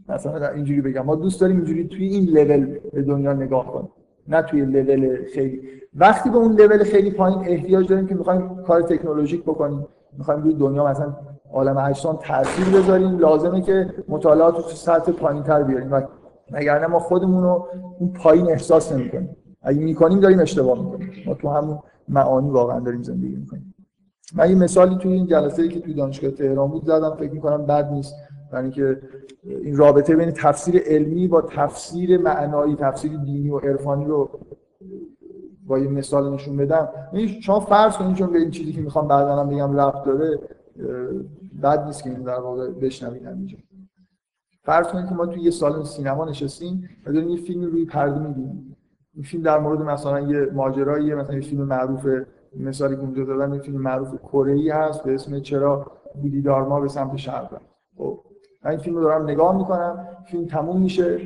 مثلا اینجوری بگم ما دوست داریم اینجوری توی این لول به دنیا نگاه کنیم نه توی لول خیلی. وقتی به اون لول خیلی پایین احتیاج داریم که می‌خوایم کار تکنولوژیک بکنیم. می‌خوایم روی دنیا مثلا عالم اجسام تاثیر بذاریم لازمه که مطالعات رو سطح پایین تر بیاریم. و مگر ما خودمون رو اون پایین احساس نمی‌کنیم. اگه می‌کنیم داریم اشتباه می‌کنیم. ما تو همون معانی واقعا داریم زندگی می‌کنیم. من یه مثالی توی این جلسه ای که توی دانشگاه تهران بود زدم فکر می‌کنم بد نیست. برای اینکه این رابطه بین تفسیر علمی با تفسیر معنایی تفسیر دینی و عرفانی رو با یه مثال نشون بدم. یعنی شما فرض کنید چون به این چیزی که می‌خوام بعدا بگم رفت داره بد نیست که این در واقع بشنوید اینجا فرض کنید که ما توی یه سالن سینما نشستیم و داریم یه فیلم روی پرده می‌بینیم. این فیلم در مورد مثلا یه ماجراییه مثلا یه فیلم معروف مثالی که اونجا دادن یه فیلم معروف کره ای هست به اسم چرا بودی دارما به سمت شرق. خب من این فیلم رو دارم نگاه می‌کنم فیلم تموم میشه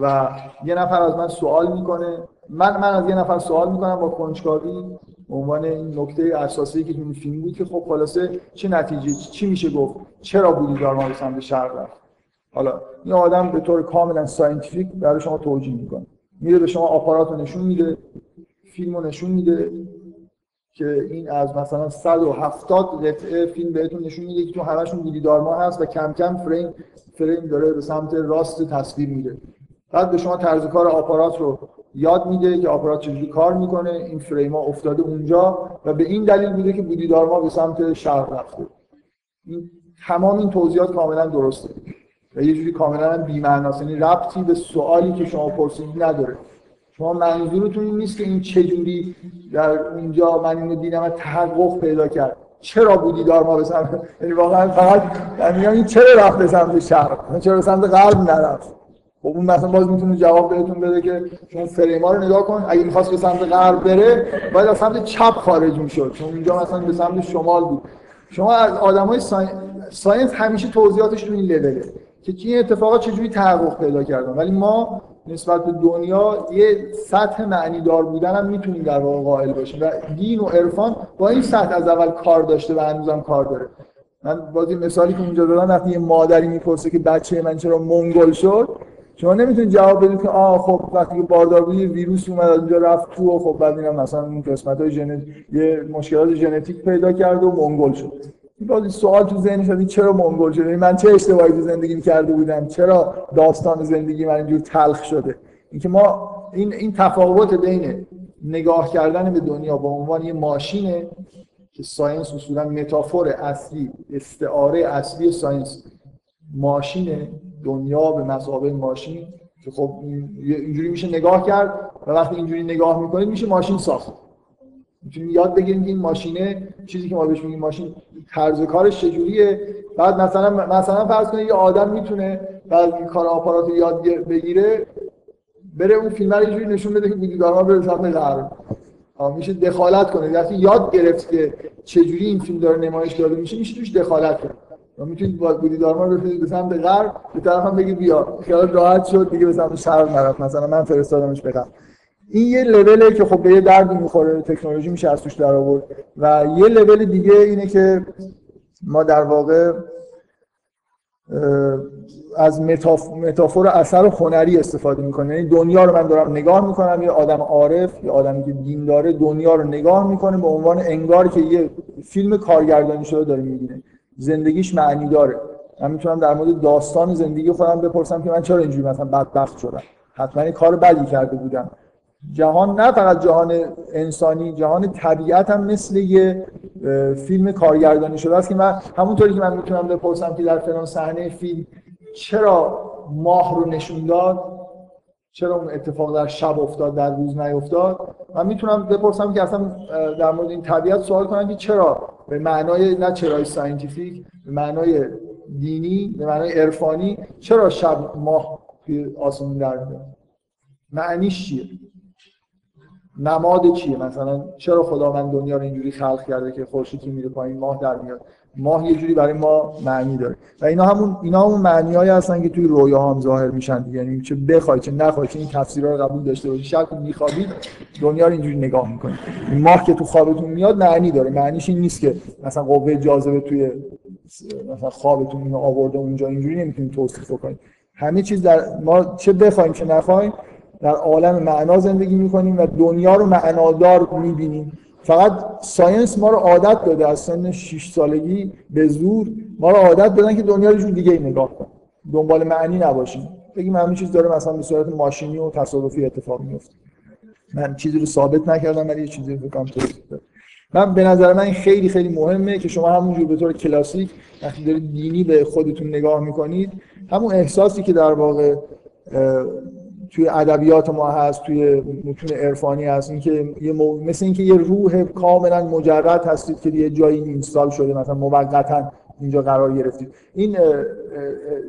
و یه نفر از من سوال می‌کنه. من من از یه نفر سوال می‌کنم با کنجکاوی عنوان این نکته اساسی که این فیلم بود که خب خلاصه چه نتیجه چی میشه گفت؟ چرا بودی دارما به سمت شرق رفت؟ حالا این آدم به طور کاملا scientific برای شما توجیه می‌کنه. میره به شما آپارات رو نشون میده فیلم رو نشون میده. که این از مثلا 170 قطعه فیلم بهتون نشون میده که تو همشون بودی دارما هست و کم کم فریم فریم داره به سمت راست تصویر میره. بعد به شما طرز کار آپارات رو یاد میده که آپارات چجوری کار می‌کنه این فریم ها افتاده اونجا و به این دلیل میده که بودی دارما به سمت شرق رفته. این تمام این توضیحات کاملا درسته. و یه جوری کاملا بی‌معناست. یعنی ربطی به سوالی که شما پرسیدید نداره. شما منظورتون این نیست که این چجوری در اونجا من اینو دیدم و تحقق پیدا کرد؟ چرا بودی دار ما به سمت یعنی واقعا فقط میگم این چرا رفت به سمت شرق؟ چرا به سمت غرب نرفت؟ خب اون مثلا باز می‌تونه جواب بهتون بده که شما فریما رو نگاه کن. اگه می‌خواست به سمت غرب بره باید از سمت چپ خارج می‌شد. چون اونجا مثلا به سمت شمال بود. شما از آدمای ساینس همیشه توضیحاتش تو این لوله. که این اتفاقات چجوری تحقق پیدا کردن؟ ولی ما نسبت به دنیا یه سطح معنی دار بودن هم می‌تونیم در واقع قائل باشیم. و دین و عرفان با این سطح از اول کار داشته و هنوزم کار داره. من باز مثالی که اونجا دادم وقتی یه مادری می‌پرسه که بچه من چرا منگل شد شما نمی‌تونید جواب بدید که آه خب وقتی که باردار بودی ویروس اومد از اونجا رفت تو و خب بعد اینم مثلا اون قسمت های یه مشکلات ژنتیک پیدا کرد و منگل شد. باز سوال تو ذهنش شد چرا منگل شده؟ من چه اشتباهی تو زندگی کرده بودم؟ چرا داستان زندگی من اینجور تلخ شده؟ اینکه ما این این تفاوت بین نگاه کردن به دنیا به عنوان یه ماشینه که science اصولا metaphor اصلی استعاره اصلی science ماشین دنیا به مثابه ماشین که خب اینجوری میشه نگاه کرد و وقتی اینجوری نگاه می‌کنید میشه ماشین ساخت. می‌تونیم یاد بگیریم که این ماشینه چیزی که ما بهش میگیم ماشین طرز کارش چجوریه؟ بعد مثلا مثلا فرض کنید یه آدم می‌تونه بعد کار آپارات رو یاد بگیره بره اون فیلم رو اینجوری نشون بده که بودیدارما بره سمت غرب میشه دخالت کنه. وقتی یاد گرفت که چجوری این فیلم داره نمایش داده میشه میشه توش دخالت کنه. و می‌تونید با بودیدارما رو به سمت غرب به طرف هم بگی بیا. خیال راحت شد دیگه به سمت شرق نرفت. مثلا من فرستادمش به این یه لوله که خب به یه دردی می‌خوره تکنولوژی میشه از توش در آورد. و یه لول دیگه اینه که ما در واقع از متافور اثر هنری استفاده می‌کنه یعنی دنیا رو من دارم نگاه می‌کنم یه آدم عارف یه آدمی که دین داره دنیا رو نگاه می‌کنه به عنوان انگار که یه فیلم کارگردانی شده داره می‌بینه. زندگیش معنی داره. من می‌تونم در مورد داستان زندگی خودم بپرسم که من چرا اینجوری مثلا بدبخت شدم؟ حتما کار بدی کرده بودم. جهان نه فقط جهان انسانی جهان طبیعت هم مثل یه فیلم کارگردانی شده است که من همونطوری که من می‌تونم بپرسم که در فلان صحنه فیلم چرا ماه رو نشون داد چرا اون اتفاق در شب افتاد در روز نیفتاد؟ من می‌تونم بپرسم که اصلا در مورد این طبیعت سوال کنم که چرا؟ به معنای نه چرای scientific به معنای دینی به معنای عرفانی چرا شب ماه توی آسمون در میاد؟ معنیش چیه؟ نماد چیه؟ مثلا چرا خدا من دنیا رو اینجوری خلق کرده که خورشید میره پایین ماه در میاد؟ ماه یه جوری برای ما معنی داره. و اینا همون اینا همون معنیایی هستن که توی رویا هم ظاهر میشن یعنی چه بخوای چه نخوای چه این تفسیرها رو قبول داشته باشی شب میخوابید دنیا رو اینجوری نگاه می‌کنید ماه که تو خوابتون میاد معنی داره. معنیش این نیست که مثلا قوه جاذبه توی مثلا خوابتون اینو آورده اونجا اینجوری نمی‌تونید توصیف کنید همه چیز در ما چه بخوایم چه نخوایم در عالم معنا زندگی می‌کنیم و دنیا رو معنادار می‌بینیم. فقط ساینس ما رو عادت داده از سن 6 سالگی به زور ما رو عادت دادن که دنیا رو جور دیگه نگاه کنیم دنبال معنی نباشیم. بگیم همین چیز داره مثلا به صورت ماشینی و تصادفی اتفاق میفته من چیزی رو ثابت نکردم ولی یه چیزی بکنم من به نظر من خیلی خیلی مهمه که شما همونجور به طور کلاسیک وقتی دارید دینی به خودتون نگاه می‌کنید همون احساسی که در واقع توی ادبیات ما هست توی متون عرفانی هست. اینکه یه مو... مثل اینکه یه روح کاملا مجرد هستید که یه جایی اینستال شده مثلا موقتا اینجا قرار گرفتید. این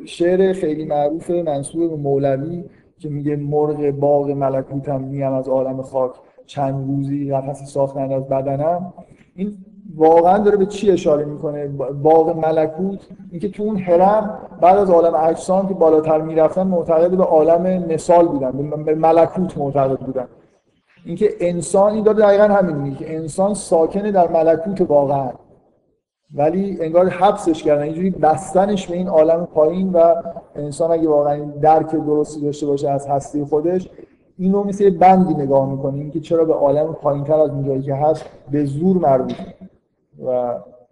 شعر خیلی معروف منصوب به مولوی که میگه مرغ باغ ملکوتم میم از عالم خاک چند روزی قفسی ساختن از بدنم. این واقعا داره به چی اشاره می‌کنه؟ باغ ملکوت. اینکه تو اون حرم بعد از عالم اجسام که بالاتر می‌رفتن معتقد به عالم مثال بودن به ملکوت معتقد بودن. اینکه انسان این داره دقیقا همین که انسان ساکنه در ملکوت واقعا. ولی انگار حبسش کردن اینجوری بستنش به این عالم پایین و انسان اگه واقعا درک درستی داشته باشه از هستی خودش اینو مثل بندی نگاه می‌کنه. که چرا به عالم پایینتر از اون جایی که هست به زور مربوط. و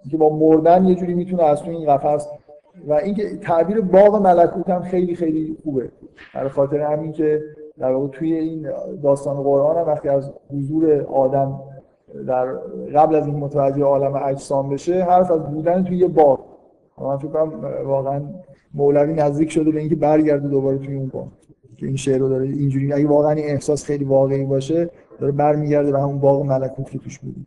اینکه با مردن یه جوری می‌تونه از تو این قفس و اینکه تعبیر باغ ملکوت هم خیلی خیلی خوبه. برای خاطر همین که در واقع توی این داستان قرآن هم وقتی از حضور آدم در قبل از این متوجه عالم اجسام بشه حرف از بودن توی یه باغ. من فکر کنم واقعا مولوی نزدیک شده به اینکه برگرده دوباره توی اون باغ. که این شعر رو داره اینجوری اگه واقعا این احساس خیلی واقعی باشه داره برمیگرده به همون باغ ملکوت که توش بودیم.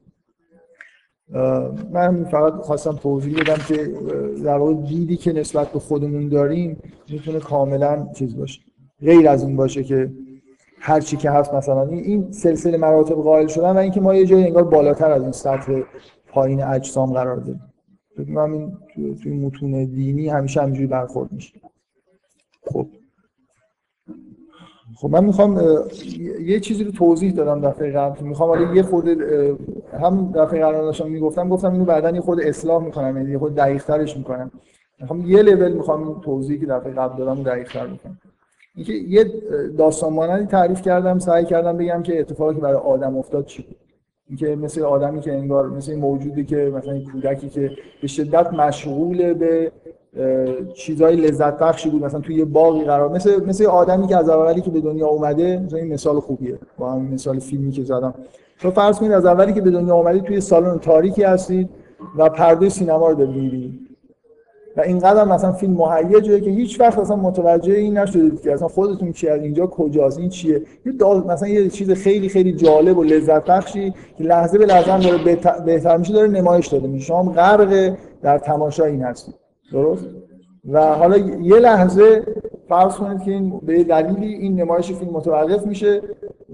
من فقط خواستم توضیح بدم که در واقع دیدی که نسبت به خودمون داریم می‌تونه کاملا چیز باشه غیر از این باشه که هر چی که هست مثلا این سلسله مراتب قائل شدن و اینکه ما یه جایی انگار بالاتر از این سطح پایین اجسام قرار داریم. فکر این توی متون دینی همیشه همینجوری برخورد میشه. خب. خب من می‌خوام یه چیزی رو توضیح دادم دفعه قبل. می‌خوام حالا یه خود هم دفعه قبل داشتم می‌گفتم گفتم اینو بعدا یه خود اصلاح می‌کنم یعنی یه خود دقیق ترش می‌کنم. می‌خوام یه لول می‌خوام این توضیحی که دفعه قبل دادم دقیق تر بکنم. اینکه یه داستان مانندی تعریف کردم سعی کردم بگم که اتفاقی که برای آدم افتاد چی بود. اینکه مثل آدمی که انگار مثل موجودی که مثلا کودکی که به شدت مشغول به چیزای لذت بخشی بود مثلا توی یه باقی قرار مثل مثل آدمی که از اولی که به دنیا اومده مثلا این مثال خوبیه. با همین مثال فیلمی که زدم. تو فرض کنید از اولی که به دنیا اومدید توی سالن تاریکی هستید و پرده سینما رو دارید و اینقدر مثلا فیلم مهیجه که هیچ وقت اصلا متوجه این نشدید که اصلا خودتون چی از اینجا کجاست این چیه؟ یه مثلا یه چیز خیلی خیلی جالب و لذت بخشی که لحظه به لحظه داره بهتر میشه داره نمایش داده میشه. شما غرق در تماشا این هستید. درست؟ و حالا یه لحظه فرض کنید که این به دلیلی این نمایش فیلم متوقف میشه.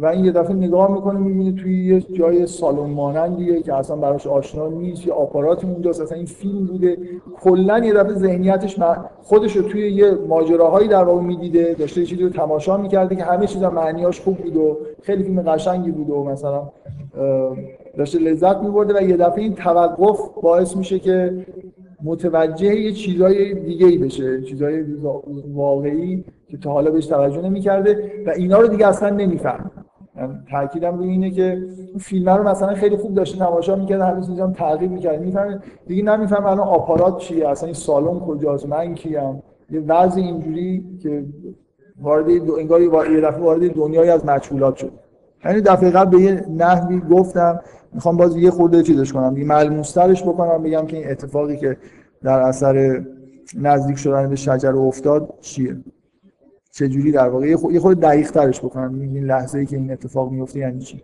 و این یه دفعه نگاه می‌کنه می‌بینه توی یه جای سالن مانندیه که اصلا براش آشنا نیست یه آپاراتی اونجاست. اصلا این فیلم بوده. کلا یه دفعه ذهنیتش خودش رو توی یه ماجراهایی در واقع می‌دیده. داشته چیزی رو تماشا می‌کرده که همه چیزا معنیاش خوب بود و خیلی فیلم قشنگی بود و مثلا داشته لذت میبرده و یه دفعه این توقف باعث میشه که متوجه یه چیزای دیگه ای بشه. چیزای واقعی که تا حالا بهش توجه نمی‌کرده و اینا رو دیگه اصلا نمیفهم تاکیدم روی اینه که فیلم رو مثلا خیلی خوب داشته تماشا می‌کرد همه چیزا هم تعقیب می‌کرد. می‌فهمه دیگه نمیفهم الان آپارات چیه اصلا این سالن کجاست من کیم؟ یه وضع اینجوری که وارد انگار یه دفعه وارد دنیای از مجهولات شد. یعنی دفعه قبل به یه نحوی گفتم می‌خوام باز یه خورده چیزش کنم یه ملموسترش بکنم بگم که این اتفاقی که در اثر نزدیک شدن به شجر افتاد چیه. چجوری در واقع یه خورده دقیق ترش بکنم. این لحظه ای که این اتفاق میفته یعنی چی؟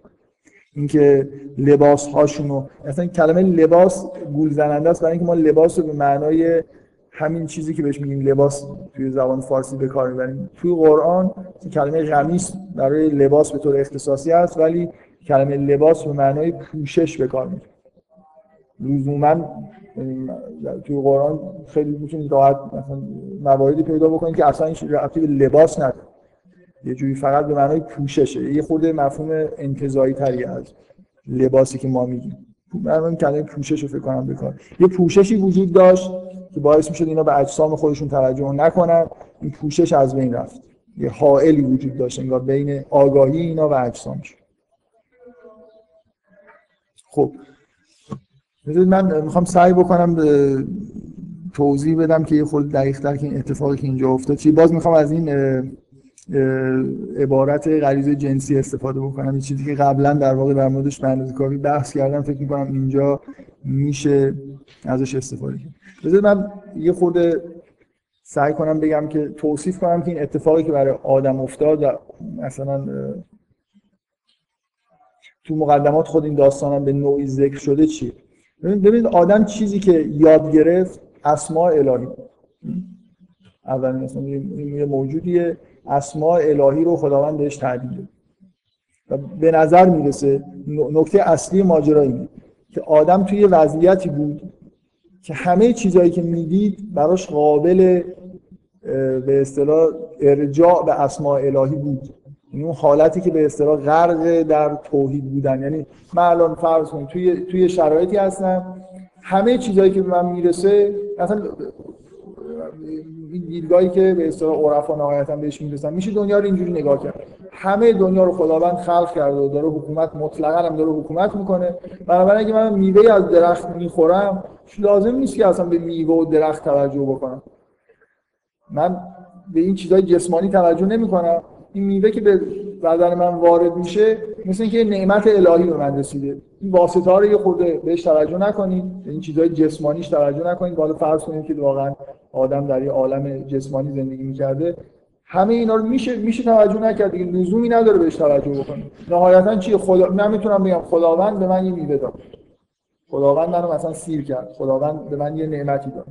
اینکه لباس هاشونو اصلا کلمه لباس گول زننده است. برای اینکه ما لباس رو به معنای همین چیزی که بهش میگیم لباس توی زبان فارسی به کار می‌بریم. توی قرآن کلمه قمیص برای لباس به طور اختصاصی است ولی کلمه لباس به معنای پوشش به کار میره. لزوما توی قرآن خیلی می‌تونید راحت مثلا مواردی پیدا بکنید که اصلا این ربطی به لباس نداره. یه جوری فقط به معنای پوششه. یه خورده مفهوم انتزاعی تری از لباسی که ما میگیم. من کلمه پوشش رو فکر کنم بکن یه پوششی وجود داشت که باعث می‌شد اینا به اجسام خودشون توجه نکنن. این پوشش از بین رفت. یه حائلی وجود داشت انگار بین آگاهی اینا و اجسامش خب من می‌خوام سعی بکنم توضیح بدم که یه خود دقیق تر که این اتفاقی که اینجا افتاد چی. باز می‌خوام از این عبارت غریزه جنسی استفاده بکنم. یه چیزی که قبلا در واقع در موردش به کافی بحث کردم. فکر می‌کنم اینجا میشه ازش استفاده کرد من یه خورده سعی کنم بگم که توصیف کنم که این اتفاقی که برای آدم افتاد و مثلا تو مقدمات خود این داستانم به نوعی ذکر شده چیه؟ ببینید آدم چیزی که یاد گرفت اسماء الهی. اول مثلا یه موجودیه. اسماء الهی رو خداوند بهش تعبیر و به نظر می‌رسه نکته اصلی ماجرا اینه که آدم توی وضعیتی بود که همه چیزهایی که می‌دید براش قابل به اصطلاح ارجاع به اسماء الهی بود. یعنی اون حالتی که به اصطلاح غرق در توحید بودن. یعنی من الان فرض کنید توی توی شرایطی هستم همه چیزهایی که به من می‌رسه مثلا این دیدگاهی که به اصطلاح عرفا نهایتا بهش می‌رسن میشه دنیا رو اینجوری نگاه کرد. همه دنیا رو خداوند خلق کرده و داره حکومت مطلقا هم داره حکومت می‌کنه. بنابراین اگه من میوه از درخت می‌خورم لازم نیست که اصلا به میوه و درخت توجه بکنم. من به این چیزهای جسمانی توجه نمی‌کنم. این میوه که به بدن من وارد میشه مثل اینکه نعمت الهی به من رسیده. این واسطه ها رو یه خورده بهش توجه نکنید این چیزهای جسمانیش توجه نکنید. بالا فرض کنید که واقعا آدم در یه عالم جسمانی زندگی می‌کرده. همه اینا رو میشه میشه توجه نکرد دیگه. لزومی نداره بهش توجه بکنید نهایتا چی؟ خدا من می‌تونم بگم خداوند به من یه میوه داد. خداوند منو مثلا سیر کرد. خداوند به من یه نعمتی داد.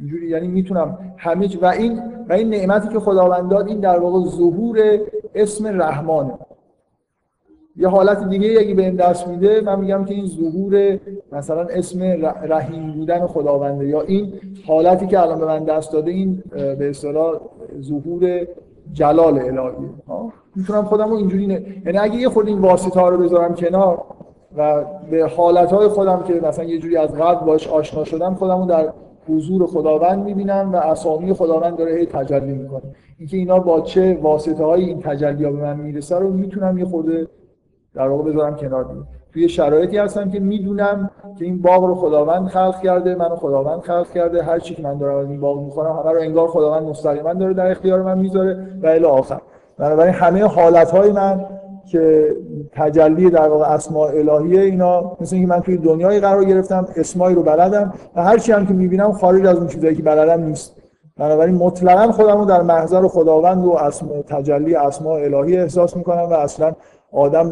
اینجوری یعنی می‌تونم همه و این و این نعمتی که خداوند داد این در واقع ظهور اسم رحمانه یه حالت دیگه اگه به این دست میده من میگم که این ظهور مثلا اسم رحیم بودن خداونده یا این حالتی که الان به من دست داده این به اصطلاح ظهور جلال الهی. می‌تونم خودم رو اینجوری نه یعنی اگه یه خود این واسطه ها رو بذارم کنار و به حالت های خودم که مثلا یه جوری از قبل باش آشنا شدم خودم رو در حضور خداوند می‌بینم و اسامی خداوند داره هی تجلی می‌کنه اینکه اینا با چه واسطه های این تجلی ها به من می‌رسه رو می‌تونم یه خورده در واقع بذارم کنار دیم. توی شرایطی هستم که می‌دونم که این باغ رو خداوند خلق کرده منو خداوند خلق کرده هر چی که من دارم از این باغ می‌خورم همه رو انگار خداوند مستقیما داره در اختیار من می‌ذاره و الی آخر بنابراین همه حالت های من که تجلی در واقع اسماء الهیه اینا مثل اینکه من توی دنیای قرار گرفتم اسمایی رو بلدم و هر چی هم که می‌بینم خارج از اون چیزایی که بلدم نیست. بنابراین مطلقا خودم رو در محضر خداوند و اسم تجلی اسماء الهی احساس می‌کنم و اصلا آدم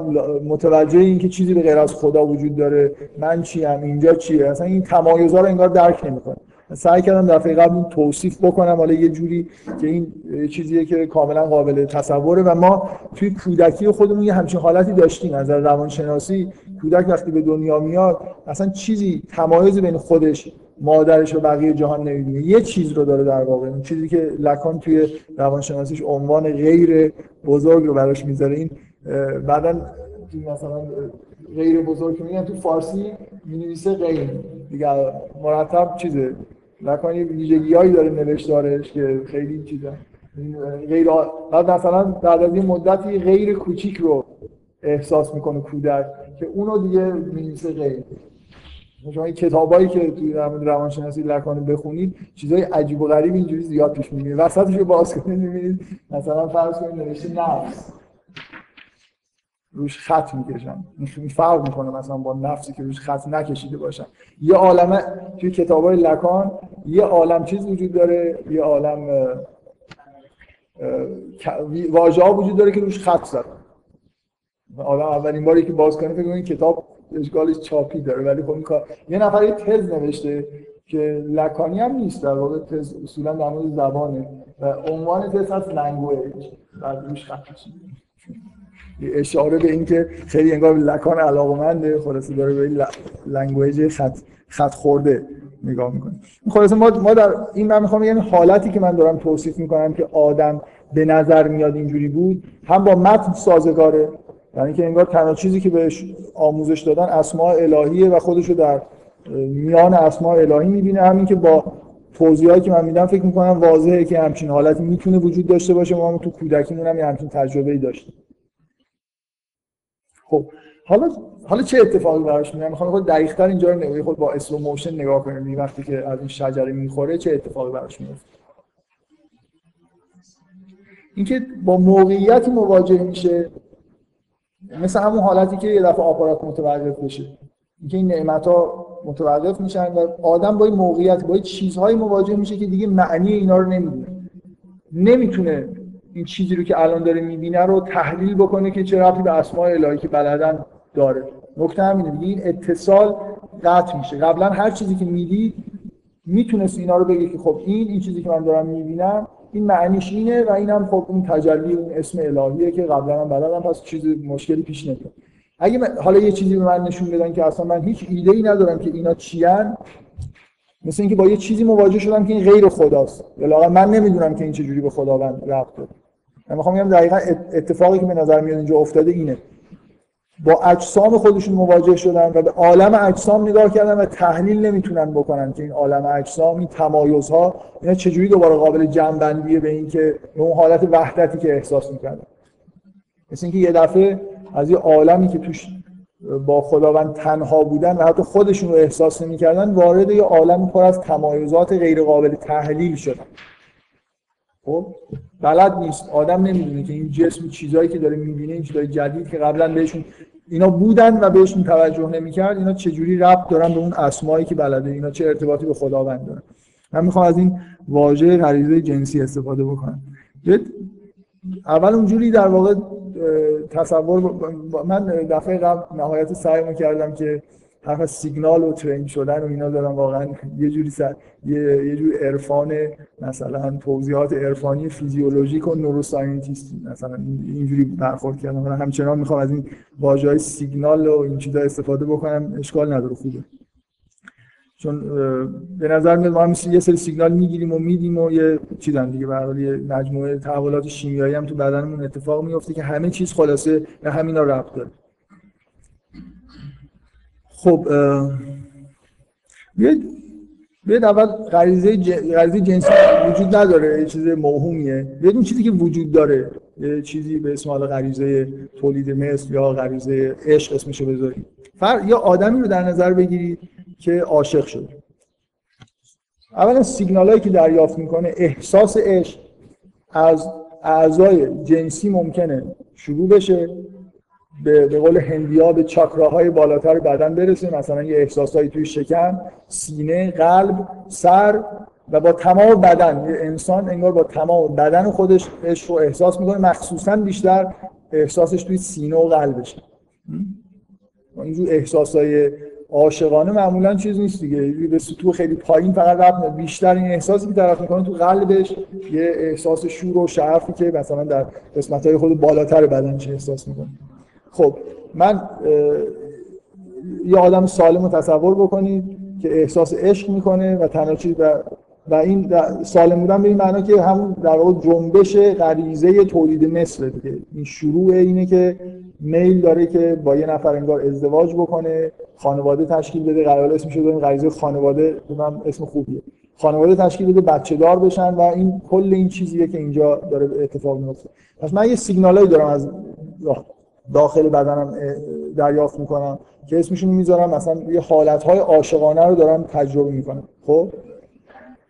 متوجه این که چیزی به غیر از خدا وجود داره من چیم اینجا چیه؟ اصلا این تمایزا رو انگار درک نمی‌کنه. سعی کردم دفعه قبل توصیف بکنم حالا یه جوری که این چیزیه که کاملا قابل تصوره و ما توی کودکی خودمون یه همچین حالتی داشتیم. از روانشناسی کودک وقتی به دنیا میاد اصلا چیزی تمایز بین خودش مادرش و بقیه جهان نمی‌بینه. یه چیز رو داره در واقع این چیزی که لکان توی روانشناسیش عنوان غیر بزرگ رو براش می‌ذاره. این بعدا مثلا غیر بزرگ میگن تو فارسی می غیر. دیگه مرتب چیزه؟ نکنی ویژگیهایی داره نوشتارش که خیلی چیزا. غیر بعد مثلا بعد از این مدتی غیر کوچیک رو احساس می‌کنه کودک که اونو دیگه می‌نویسه غیر. شما این کتابایی که توی روانشناسی لکانو بخونید چیزای عجیب و غریب اینجوری زیاد پیش میاد وسطش رو باز کنید می‌بینید مثلا فرض کنید نوشته نفس. روش خط می‌کشن این فرق می‌کنه مثلا با نفسی که روش خط نکشیده باشن یه عالم توی کتابای لکان یه عالم چیز وجود داره یه عالم واژه ها وجود داره که روش خط زد آدم اولین باری که باز کنه فکر این کتاب اشکالش چاپی داره. ولی خب کار یه نفر یه تز نوشته که لکانی هم نیست در واقع تز اصولا در مورد زبانه و عنوان تز هست language بعد روش خط اشاره به اینکه خیلی انگار لکان علاقمنده. خلاصه داره به لنگویج خط خط خورده نگاه می‌کنه. خلاصه ما ما در این من می‌خوام یعنی حالتی که من دارم توصیف می‌کنم که آدم به نظر میاد اینجوری بود هم با متن سازگاره یعنی که انگار تنها چیزی که بهش آموزش دادن اسماء الهیه و خودشو در میان اسماء الهی می‌بینه. همین که با توضیحاتی که من میدم فکر می‌کنم واضحه که همچین حالتی می‌تونه وجود داشته باشه. ما تو کودکیمون هم همچین تجربه ای داشتیم. خب حالا حالا چه اتفاقی براش میاد می‌خوام خورده دقیق‌تر اینجا رو نگاه خورده با slow motion نگاه کنیم. وقتی که از این شجره می‌خوره چه اتفاقی براش میفته اینکه با موقعیتی مواجه میشه مثل همون حالتی که یه دفعه آپارات متوقف بشه. اینکه این نعمت ها متوقف میشن و آدم با این موقعیت با این چیزهایی مواجه میشه که دیگه معنی اینا رو نمی‌دونه. نمی‌تونه این چیزی رو که الان داره می‌بینه رو تحلیل بکنه که چه ربطی به اسماء الهی که بلدن داره. نکته همینه دیگه این اتصال قطع میشه. قبلا هر چیزی که می‌دید می‌تونست اینا رو بگه که خب این این چیزی که من دارم می‌بینم این معنیش اینه و اینم خب اون تجلی اون اسم الهیه که قبلا هم بلدم پس چیز مشکلی پیش نمیاد. اگه حالا یه چیزی به من نشون بدن که اصلا من هیچ ایده ای ندارم که اینا چیان مثل اینکه با یه چیزی مواجه شدم که این غیر خداست. یا من نمی‌دونم که این چجوری به خداوند ربط داره. من می‌خوام بگم دقیقا اتفاقی که به نظر میاد اینجا افتاده اینه. با اجسام خودشون مواجه شدن و به عالم اجسام نگاه کردن و تحلیل نمی‌تونن بکنن که این عالم اجسام این تمایزها اینا چجوری دوباره قابل جمع به این که اون حالت وحدتی که احساس می‌کردن. مثل اینکه یه دفعه از یه عالمی که توش با خداوند تنها بودن و حتی خودشون رو احساس نمی‌کردن وارد یه عالم پر از تمایزات غیر قابل تحلیل شدن. خب؟ بلد نیست. آدم نمی‌دونه که این جسم چیزایی که داره می‌بینه این چیزای جدید که قبلا بهشون اینا بودن و بهشون توجه نمی‌کرد اینا چجوری ربط دارن به اون اسمایی که بلده اینا چه ارتباطی به خداوند دارن. من می‌خوام از این واژه غریزه جنسی استفاده بکنم. اول اونجوری در واقع تصور من دفعه قبل نهایت سعی کردم که حرف سیگنال و ترین شدن و اینا دارم واقعا. یه جوری سر یه, یه جور عرفان مثلا توضیحات عرفانی فیزیولوژیک و نوروساینتیست مثلا اینجوری برخورد کردم. من همچنان می‌خوام از این واژه‌های سیگنال و این چیزا استفاده بکنم اشکال نداره خوبه. چون به نظر میاد ما هم یه سری سیگنال می‌گیریم و میدیم و یه چیزن دیگه به یه مجموعه تحولات شیمیایی هم تو بدنمون اتفاق میفته که همه چیز خلاصه به همینا ربط داره. خب بیاید بیاید اول غریزه غریزه جنسی وجود نداره یه چیز موهومیه. بیاید چیزی که وجود داره یه چیزی به اسم حالا غریزه تولید مثل یا غریزه عشق اسمشو بذاریم فر یا آدمی رو در نظر بگیرید که عاشق شده اولا سیگنال که دریافت می‌کنه احساس عشق از اعضای جنسی ممکنه شروع بشه. به, به قول هندیا به چاکراهای بالاتر بدن برسه مثلا یه احساسایی توی شکم سینه قلب سر و با تمام بدن. یه انسان انگار با تمام بدن خودش عشق رو احساس می‌کنه. مخصوصا بیشتر احساسش توی سینه و قلبشه اینجور احساسای عاشقانه معمولا چیز نیست دیگه. به سطوح خیلی پایین فقط رفت بیشتر این احساسی که طرف می‌کنه تو قلبش یه احساس شور و شعفی که مثلا در قسمت های خود بالاتر بدن چه احساس می‌کنه. خب من یه آدم سالم رو تصور بکنید که احساس عشق می‌کنه و تنها و و این سالم بودن به این معنا که همون در واقع جنبش غریزه تولید مثل دیگه. این شروع اینه که میل داره که با یه نفر انگار ازدواج بکنه خانواده تشکیل بده قرار اسمش رو غریزه خانواده من اسم خوبیه. خانواده تشکیل بده بچه دار بشن و این کل این چیزیه که اینجا داره اتفاق میفته پس من یه سیگنالایی دارم از داخل بدنم دریافت می‌کنم که اسمشون می‌ذارم. مثلا یه حالتهای عاشقانه رو دارم تجربه می‌کنم. خب؟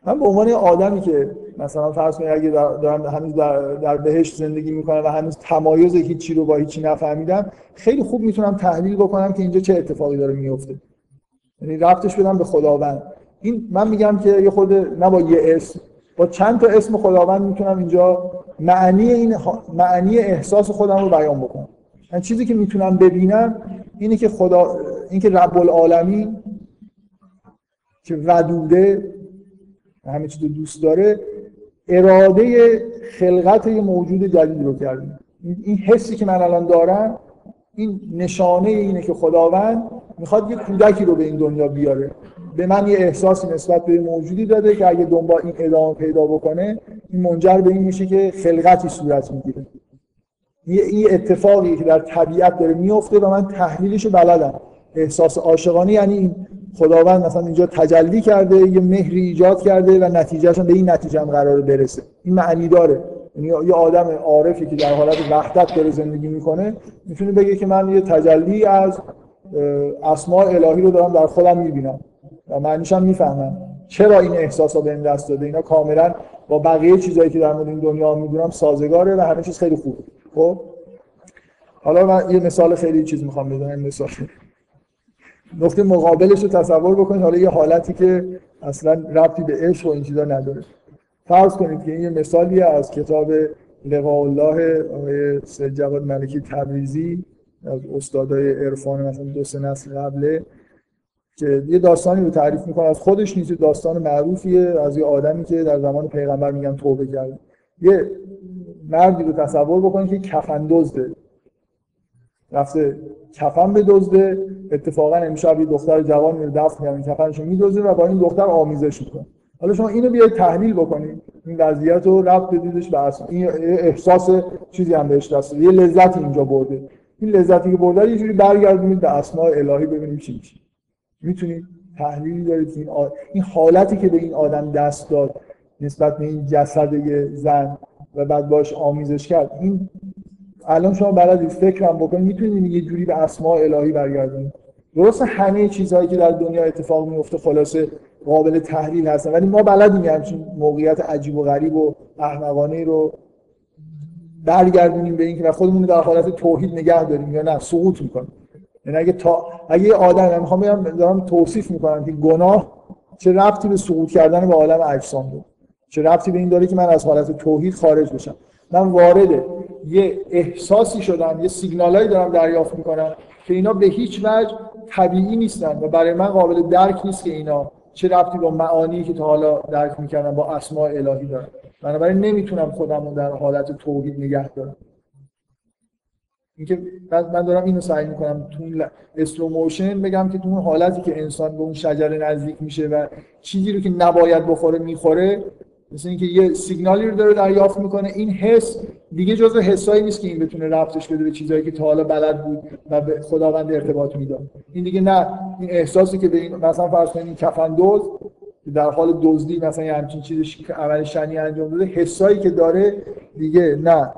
من به عنوان آدمی که مثلا فرض کنید اگه دارم هنوز در, در بهشت زندگی می‌کنم و هنوز تمایز هیچی رو با هیچی نفهمیدم خیلی خوب می‌تونم تحلیل بکنم که اینجا چه اتفاقی داره میفته یعنی ربطش بدم به خداوند. این من میگم که یه خود نه با یه اسم با چند تا اسم خداوند می‌تونم اینجا معنی این معنی احساس خودم رو بیان بکنم. من چیزی که می‌تونم ببینم اینه که خدا اینکه رب العالمین که ودوده همه چیز رو دوست داره اراده خلقت یه موجود جدید رو کرده. این حسی که من الان دارم این نشانه اینه که خداوند می‌خواد یه کودکی رو به این دنیا بیاره. به من یه احساسی نسبت به موجودی داده که اگه دنبال این ادامه پیدا بکنه این منجر به این میشه که خلقتی صورت می‌گیره. این اتفاقی که در طبیعت داره میفته و من تحلیلش بلدم. احساس عاشقانه یعنی خداوند مثلا اینجا تجلی کرده یه مهری ایجاد کرده و نتیجهش به این نتیجه هم قرار برسه. این معنی داره. یعنی یه آدم عارفی که در حالت وحدت داره زندگی می‌کنه می‌تونه بگه که من یه تجلی از اسماء الهی رو دارم در خودم می‌بینم و معنیش هم می‌فهمم. چرا این احساس ها بهم دست داده؟ اینا کاملا با بقیه چیزایی که در مورد این دنیا می‌دونم سازگاره و همه چیز خیلی خوبه. خب. حالا من یه مثال خیلی چیز می‌خوام بزنم مثال. نقطه مقابلش رو تصور بکنید حالا یه حالتی که اصلا ربطی به عشق و این چیزا نداره. فرض کنید که این یه مثالی از کتاب لقاء الله آقای سید جواد ملکی تبریزی از استادای عرفان مثلا دو سه نسل قبله که یه داستانی رو تعریف می‌کنه. از خودش نیست داستان معروفیه. از یه آدمی که در زمان پیغمبر میگن توبه کرد یه مردی رو تصور بکنید که کفن دزده. رفته کفن بدزده اتفاقا امشب یه دختر جوان میره دست میاره کفنشو میدزده و با این دختر آمیزش می‌کنه. حالا شما اینو بیاید تحلیل بکنید این وضعیت رو ربط بدیدش به اصلا این احساس چیزی هم بهش دست یه لذت اینجا برده. این لذتی که برده یه جوری برگردونید به اسماء الهی ببینیم چی میشه. می‌تونید تحلیلی دارید این, این حالتی که به این آدم دست داد نسبت به این جسد زن و بعد باش آمیزش کرد. این الان شما بلدید فکرم بکنید می‌تونید یه جوری به اسماء الهی برگردونید. درست همه چیزهایی که در دنیا اتفاق میفته خلاصه قابل تحلیل هستن. ولی ما بلدیم همچین موقعیت عجیب و غریب و احمقانه رو برگردونیم به اینکه و خودمون در حالت توحید نگه داریم یا نه. سقوط می‌کنیم. یعنی اگه تا اگه آدم می‌خوام بگم دارم توصیف می‌کنم که گناه چه ربطی به سقوط کردن به عالم اجسام داره. چه ربطی به این داره که من از حالت توحید خارج بشم. من وارد یه احساسی شدم یه سیگنالایی دارم دریافت می‌کنم که اینا به هیچ وجه طبیعی نیستن و برای من قابل درک نیست که اینا چه ربطی با معانی که تا حالا درک می‌کردم با اسماء الهی دارن. بنابراین نمی‌تونم خودم در حالت توحید نگه دارم. اینکه من دارم اینو سعی می‌کنم تو slow motion بگم که تو اون حالتی که انسان به اون شجره نزدیک میشه و چیزی رو که نباید بخوره می‌خوره مثل اینکه یه سیگنالی رو داره دریافت می‌کنه. این حس دیگه جزء حسایی نیست که این بتونه ربطش بده به چیزایی که تا حالا بلد بود و به خداوند ارتباط می‌داد. این دیگه نه این احساسی که به این مثلا فرض کنید این کفن دوز در حال دزدی مثلا یه همچین چیزی که عمل شنی انجام داده حسایی که داره دیگه نه.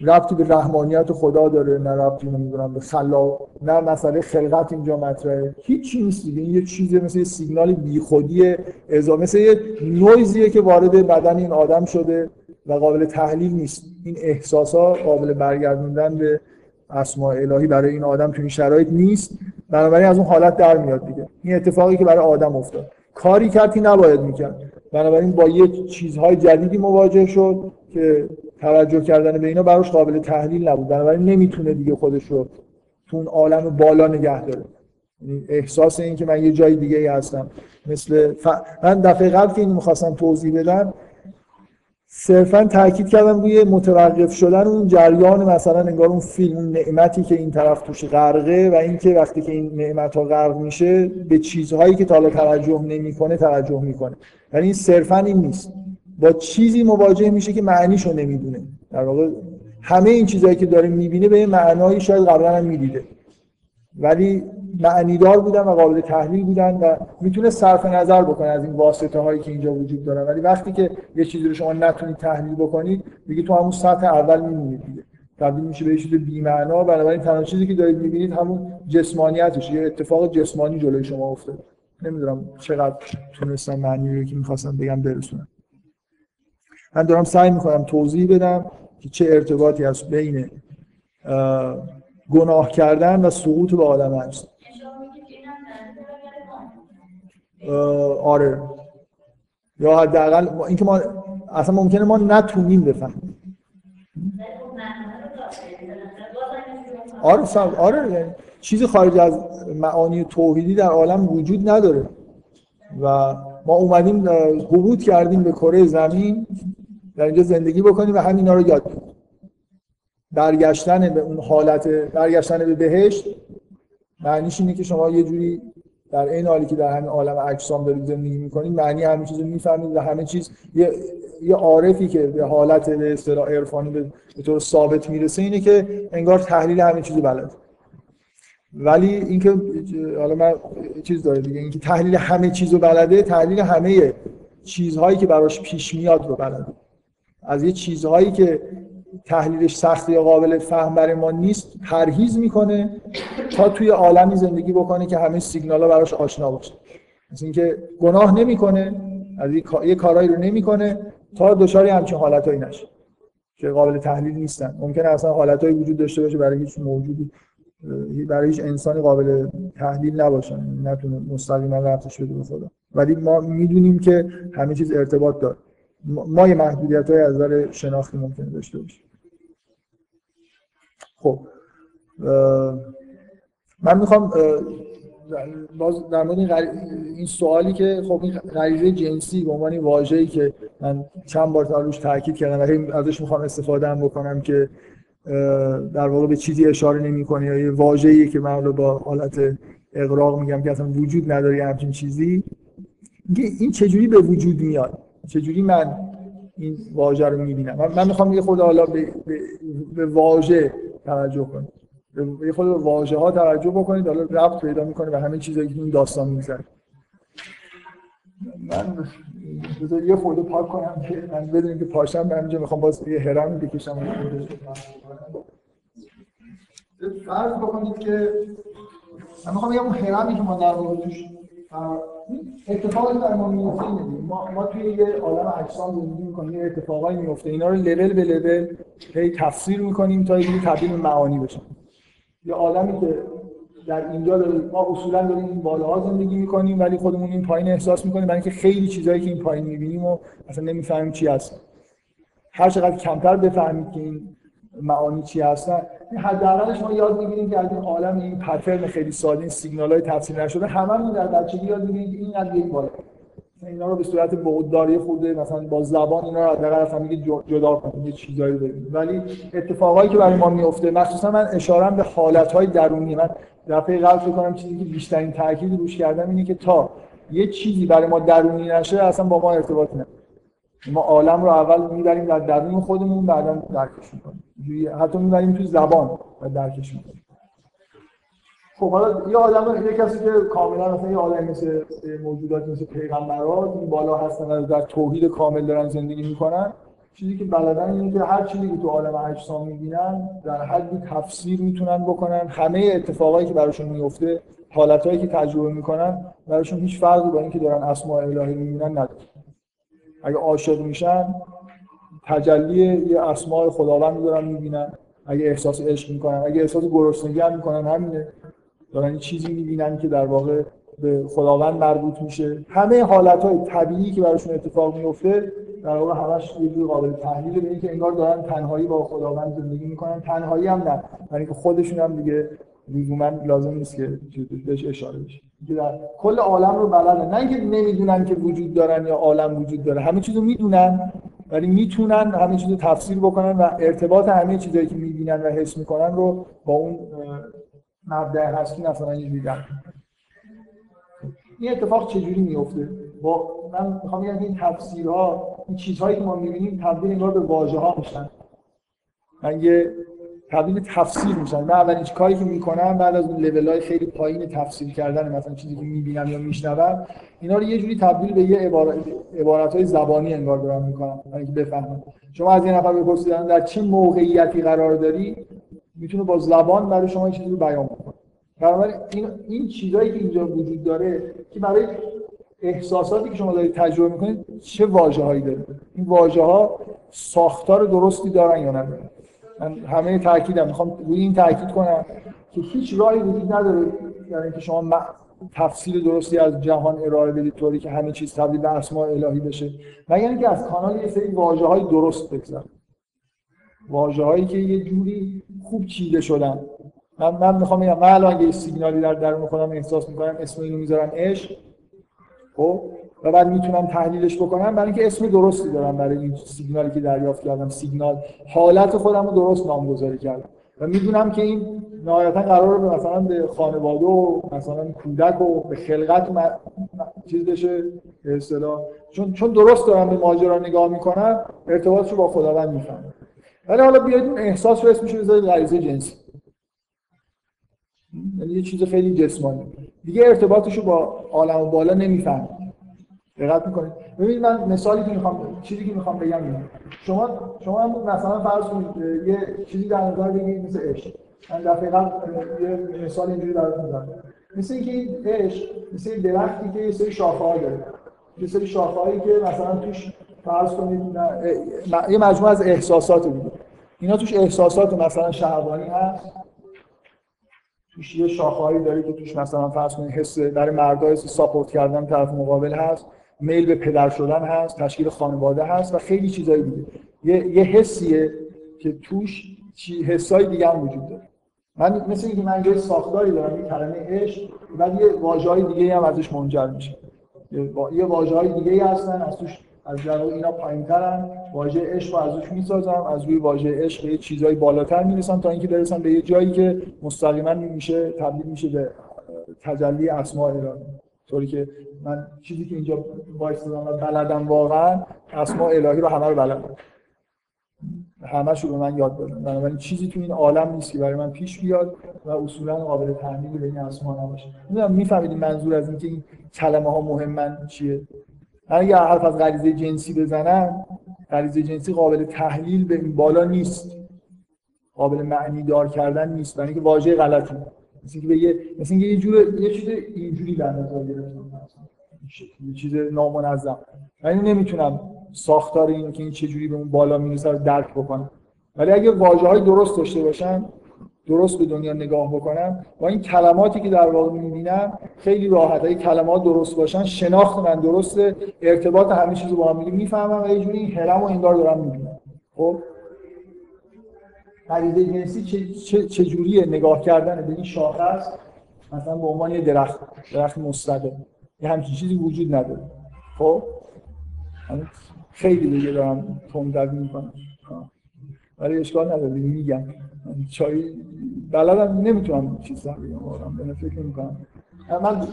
ربطی به رحمانیت خدا داره نه ربطی نمی‌دونم به خلا نه مسئله خلقت اینجا مطرحه. هیچ نیست دیگه. این یه چیزی مثل یه سیگنال بیخودی اضافه مثل یه نویزیه که وارد بدن این آدم شده و قابل تحلیل نیست. این احساس ها قابل برگردوندن به اسماء الهی برای این آدم تو این شرایط نیست. بنابراین از اون حالت در میاد دیگه. این اتفاقی که برای آدم افتاد. کاری کردی نباید می‌کرد. بنابراین با یه چیزهای جدیدی مواجه شد که توجه کردن به اینا براش قابل تحلیل نبود. بنابراین نمی‌تونه دیگه خودش رو تو اون عالم بالا نگه داره. یعنی احساس این که من یه جای دیگه ای هستم. مثل ف... من دفعه قبل که این می‌خواستم توضیح بدم صرفا تاکید کردم روی متوقف شدن اون جریان مثلا انگار اون فیلم اون نعمتی که این طرف توش غرقه و اینکه وقتی که این نعمت ها غرق میشه به چیزهایی که تا حالا توجه نمی‌کنه توجه می‌کنه. ولی این صرفا این نیست. با چیزی مواجه میشه که معنیشو نمی‌دونه. در واقع همه این چیزهایی که داره می‌بینه به معنایی شاید قبلا هم می‌دیده. ولی معنیدار بودن و قابل تحلیل بودن و می‌تونه صرف نظر بکنه از این واسطه هایی که اینجا وجود دارن ولی وقتی که یه چیزی رو شما نتونید تحلیل بکنید دیگه تو همون سطح اول میمونید دیگه. تبدیل میشه به چیز بی معنا بنابراین تنها چیزی که دارید می‌بینید همون جسمانیتش یه اتفاق جسمانی جلوی شما افتاده. نمی‌دونم چقدر تونستم معنی رو که می‌خواستم بگم برسونم. من دارم سعی می‌کنم توضیح بدم که چه ارتباطی هست بین گناه کردن و سقوط به آدم هست آره. یا حداقل اینکه ما اصلا ممکنه ما نتونیم بفهمیم. آره آره یعنی چیزی خارج از معانی توحیدی در عالم وجود نداره. و ما اومدیم حبوط کردیم به کره زمین. در اینجا زندگی بکنیم و همینا رو یاد بگیریم. برگشتن به اون حالت برگشتن به بهشت معنیش اینه که شما یه جوری در این حالی که در همین عالم اجسام دارید زندگی می‌کنید معنی همه چیز رو می‌فهمید و همه چیز یه, یه عارفی که به حالت به اصطلاح عرفانی به طور ثابت می‌رسه اینه که انگار تحلیل همه چیز بلد ولی اینکه حالا من چیز داره دیگه اینکه تحلیل همه چیز رو بلده تحلیل همه چیزهایی که براش پیش میاد رو بلده. از یه چیزهایی که تحلیلش سخت یا قابل فهم برای ما نیست پرهیز می‌کنه تا توی عالمی زندگی بکنه که همه سیگنال ها براش آشنا باشه. مثل اینکه گناه نمی‌کنه از یه کارهایی رو نمی‌کنه تا دچار همچین حالتایی نشه که قابل تحلیل نیستن. ممکنه اصلا حالتهایی وجود داشته باشه برای هیچ موجودی. برای هیچ انسانی قابل تحلیل نباشن نتونه مستقیما ربطش بده به خدا. ولی ما می‌دونیم که همه چیز ارتباط داره. ما یه محدودیت های از نظر شناختی ممکنه داشته باشیم. خب من می‌خوام باز در مورد این سوالی که خب این غریزه جنسی به عنوان واژه‌ای که من چند بار تا روش کردم و ازش می‌خوام استفاده هم بکنم که در واقع به چیزی اشاره نمی‌کنه یا یه واژه‌ای که من با حالت اقراق میگم که اصلا وجود نداره همچین چیزی. این چجوری به وجود میاد؟ چجوری من این واژه رو می‌بینم؟ من می‌خوام یه خود حالا به, به, به واژه توجه کنم یه خود به واژه ها توجه بکنید حالا ربط پیدا می‌کنه به همه چیزایی که این داستان میگذره من بذار یه خورده پاک کنم که من بدونیم که پاشم من اینجا می‌خوام باز یه هرمی بکشم فرض بکنید که من می‌خوام بگم اون هرمی که ما در توش اتفاقی در ما میفته ما ما توی یه عالم اجسام زندگی می‌کنیم یه اتفاقایی میفته. اینا رو لول به لول هی تفسیر می‌کنیم تا یه تبدیل معانی بشه یه عالمی که در اینجا داریم ما اصولا داریم این بالاها زندگی می‌کنیم ولی خودمون این پایین احساس می‌کنیم برای اینکه خیلی چیزایی که این پایین می‌بینیم و اصلا نمی‌فهمیم چی هست. هر چقدر کمتر بفهمید که این معانی چی هستن. حداقلش ما یاد می‌گیریم که از این عالم این پترن خیلی ساده این سیگنال های تفسیر نشده هممون در بچگی یاد می‌گیریم که این اینقدر بالا. اینا رو به صورت بعدداری خورده مثلا با زبان اینا رو حداقل اصلا میگه جدا کنیم یه چیزایی ببینیم ولی اتفاقایی که برای ما میفته مخصوصا من اشاره به حالتهای درونی. من دفعه قبل فکر کنم چیزی که بیشترین تاکید روش کردم اینه که تا یه چیزی برای ما درونی نشه اصلا با ما ارتباط نداره ما عالم رو اول می‌بریم در درون خودمون بعدا درکش می‌کنیم. حتی می‌بریم تو زبان و درکش می‌کنیم. خب حالا یه آدم یه کسی که کاملا مثلا یه آدم مثل موجودات مثل پیغمبرات بالا هستن و در توحید کامل دارن زندگی می‌کنن. چیزی که بلدن اینه که هر چیزی که تو عالم اجسام می‌بینن در حدی تفسیر می‌تونن بکنن. همه اتفاقایی که براشون میفته حالتهایی که تجربه می‌کنن براشون هیچ فرقی با اینکه دارن اسماء الهی می‌بینن نداره. اگه عاشق میشن تجلی یه اسماء خداوند دارن می‌بینن. اگه احساس عشق می‌کنن اگه احساس گرسنگی هم می‌کنن همینه. دارن این چیزی می‌بینن که در واقع به خداوند مربوط میشه. همه حالت های طبیعی که براشون اتفاق میفته در واقع همش یه جور قابل تحلیل به اینکه انگار دارن تنهایی با خداوند زندگی می‌کنن. تنهایی هم نه یعنی که خودشون هم دیگه لزوما لازم نیست که بهش اشاره بشه. در کل عالم رو بلدن نه اینکه نمی‌دونن که وجود دارن یا عالم وجود داره. همه چیزو می‌دونن ولی می‌تونن همه چیزو تفسیر بکنن و ارتباط همه چیزایی که می‌بینن و حس می‌کنن رو با اون مبدع هستی مثلا اینجوری این اتفاق چجوری میفته با من می‌خوام بگم این تفسیرها این چیزهایی که ما می‌بینیم تبدیل انگار به واژه ها میشن. من یه تبدیل تفسیر میشن. من اولین کاری که می‌کنم بعد از اون لول های خیلی پایین تفسیر کردن مثلا چیزی که می‌بینم یا میشنوم اینا رو یه جوری تبدیل به یه عبارت, های زبانی انگار دارم می‌کنم. برای اینکه بفهمم. شما از یه نفر بپرسید در چه موقعیتی قرار داری؟ می‌تونه با زبان برای شما چیزی رو بیان کنه بنابراین این این چیزایی که اینجا وجود داره که برای احساساتی که شما دارید تجربه می‌کنید چه واژه‌هایی داره این واژه ها ساختار درستی دارن یا ندارن؟ من همه تاکیدم می‌خوام روی این تاکید کنم که هیچ راهی وجود نداره یعنی اینکه شما تفسیر درستی از جهان ارائه بدید طوری که همه چیز تبدیل به اسماء الهی بشه. مگر اینکه از کانال یه سری واژه‌های درست بگذره واژه‌هایی که یه جوری خوب چیده شدن. من من می‌خوام بگم من الان یه سیگنالی در درون خودم احساس می‌کنم اسم اینو می‌ذارم عشق خب؟ و بعد می‌تونم تحلیلش بکنم برای اینکه اسم درستی دارم برای این سیگنالی که دریافت کردم. سیگنال حالت خودم رو درست نامگذاری کردم. و می‌دونم که این نهایتا قرار به مثلا به خانواده و مثلا کودک و به خلقت م... چیز بشه به اصطلاح. چون چون درست دارم به ماجرا نگاه می‌کنم ارتباطش رو با خداوند می‌فهمم. ولی حالا بیاید اون احساس رو اسمش بذارید غریزه جنسی. یعنی یه چیز خیلی جسمانی. دیگه ارتباطش رو با عالم و بالا نمی‌فهمید دقت می‌کنید. ببینید من مثالی که می‌خوام چیزی که می‌خوام بگم اینه. شما شما مثلا فرض کنید یه چیزی در نظر بگیرید مثل عشق. من قبل یه مثال اینجوری براتون زدم مثل اینکه این عشق مثل درختی که یه سری شاخه ها داره. یه سری شاخه که مثلا توش فرض کنید یه مجموعه از احساسات دیگه اینا توش احساسات مثلا شهوانی هست. توش یه شاخه‌ای داره که توش مثلا فرض کنید حس برای مردا حس ساپورت کردن طرف مقابل هست. میل به پدر شدن هست تشکیل خانواده هست و خیلی چیزایی دیگه. یه, یه حسیه که توش حسای دیگه هم وجود داره. من مثل اینکه من جای ساختاری دارم یه کلمه عشق بعد یه واژه‌های دیگه هم ازش منجر میشه. یه واژه‌های دیگه هستن از توش از در اینا پایین‌ترن. واژه عشق رو ازش می‌سازم از روی واژه عشق یه چیزای بالاتر می‌رسم تا اینکه برسم به یه جایی که مستقیما میشه تبدیل میشه به تجلی اسماء الهی طوری که من چیزی که اینجا وایسادم و بلدم واقعا اسماء الهی رو همه رو بلدم همش رو به من یاد دادن. بنابراین چیزی تو این عالم نیست که برای من پیش بیاد و اصولا قابل تحمیل به این اسما نباشه. نمی‌دونم می‌فهمید منظور از اینکه این کلمه ها مهمن چیه. اگر حرف از غریزه جنسی بزنم غریزه جنسی قابل تحلیل به این بالا نیست. قابل معنی دار کردن نیست. برای اینکه واژه غلطی. مثل اینکه یه مثل اینکه یه جور یه چیز اینجوری در نظر گرفتم یه چیز نامنظم. من نمی‌تونم ساختار این که این چجوری به اون بالا می‌رسه رو درک بکنم. ولی اگه واژه های درست داشته باشم درست به دنیا نگاه بکنم با این کلماتی که در واقع می‌بینم خیلی راحت. اگه کلمات درست باشن شناخت من درسته ارتباط همه چیز رو با هم می‌فهمم. و یه جوری این هرم انگار دارم می‌بینم. خب؟ غریزه جنسی چه, چه, جوریه نگاه کردن به این شاخه است؟ مثلا به عنوان یه درخت درخت مستقل. یه همچین چیزی وجود نداره. خب؟ خیلی دیگه دارم تندروی می‌کنم. ولی اشکال نداره. میگم. چای بلدم نمی‌تونم چیز بگم واقعا به فکر می‌کنم. من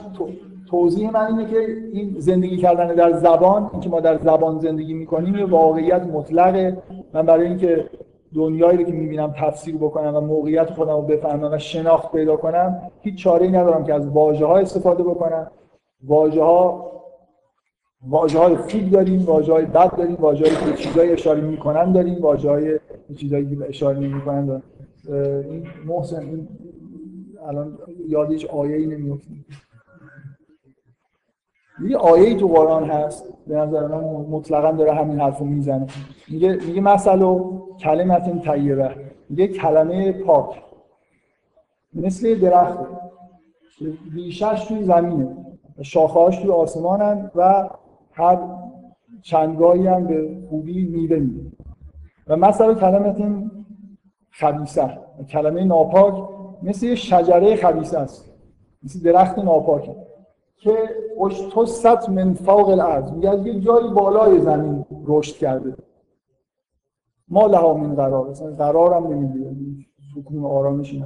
توضیح من اینه که این زندگی کردن در زبان اینکه ما در زبان زندگی می‌کنیم یه واقعیت مطلقه. من برای اینکه دنیایی رو که می‌بینم تفسیر بکنم و موقعیت خودم رو بفهمم و شناخت پیدا کنم هیچ چاره ای ندارم که از واژه ها استفاده بکنم واژه ها واژه های خوب داریم واژه های بد داریم واژه که چیزای اشاره می‌کنن داریم واژه های چیزایی که اشاره نمی‌کنن داریم. این محسن این الان یاد هیچ آیه ای نمیفته یه آیه تو قرآن هست به نظر من مطلقا داره همین حرف رو می‌زنه. میگه میگه مثلا کلمت طیبه. میگه کلمه پاک. مثل درخت. ریشش توی زمینه. شاخه‌هاش توی آسمانن و هر چندگاهی هم به خوبی میوه میده. و مثلا کلمت خبیسه کلمه ناپاک مثل یه شجره خبیسه است. مثل درخت ناپاکه. که اشتست من فوق الارض. میگه یه جایی بالای زمین رشد کرده. ما لها من قرار. مثلا قرارم نمیده سکون و آرامشی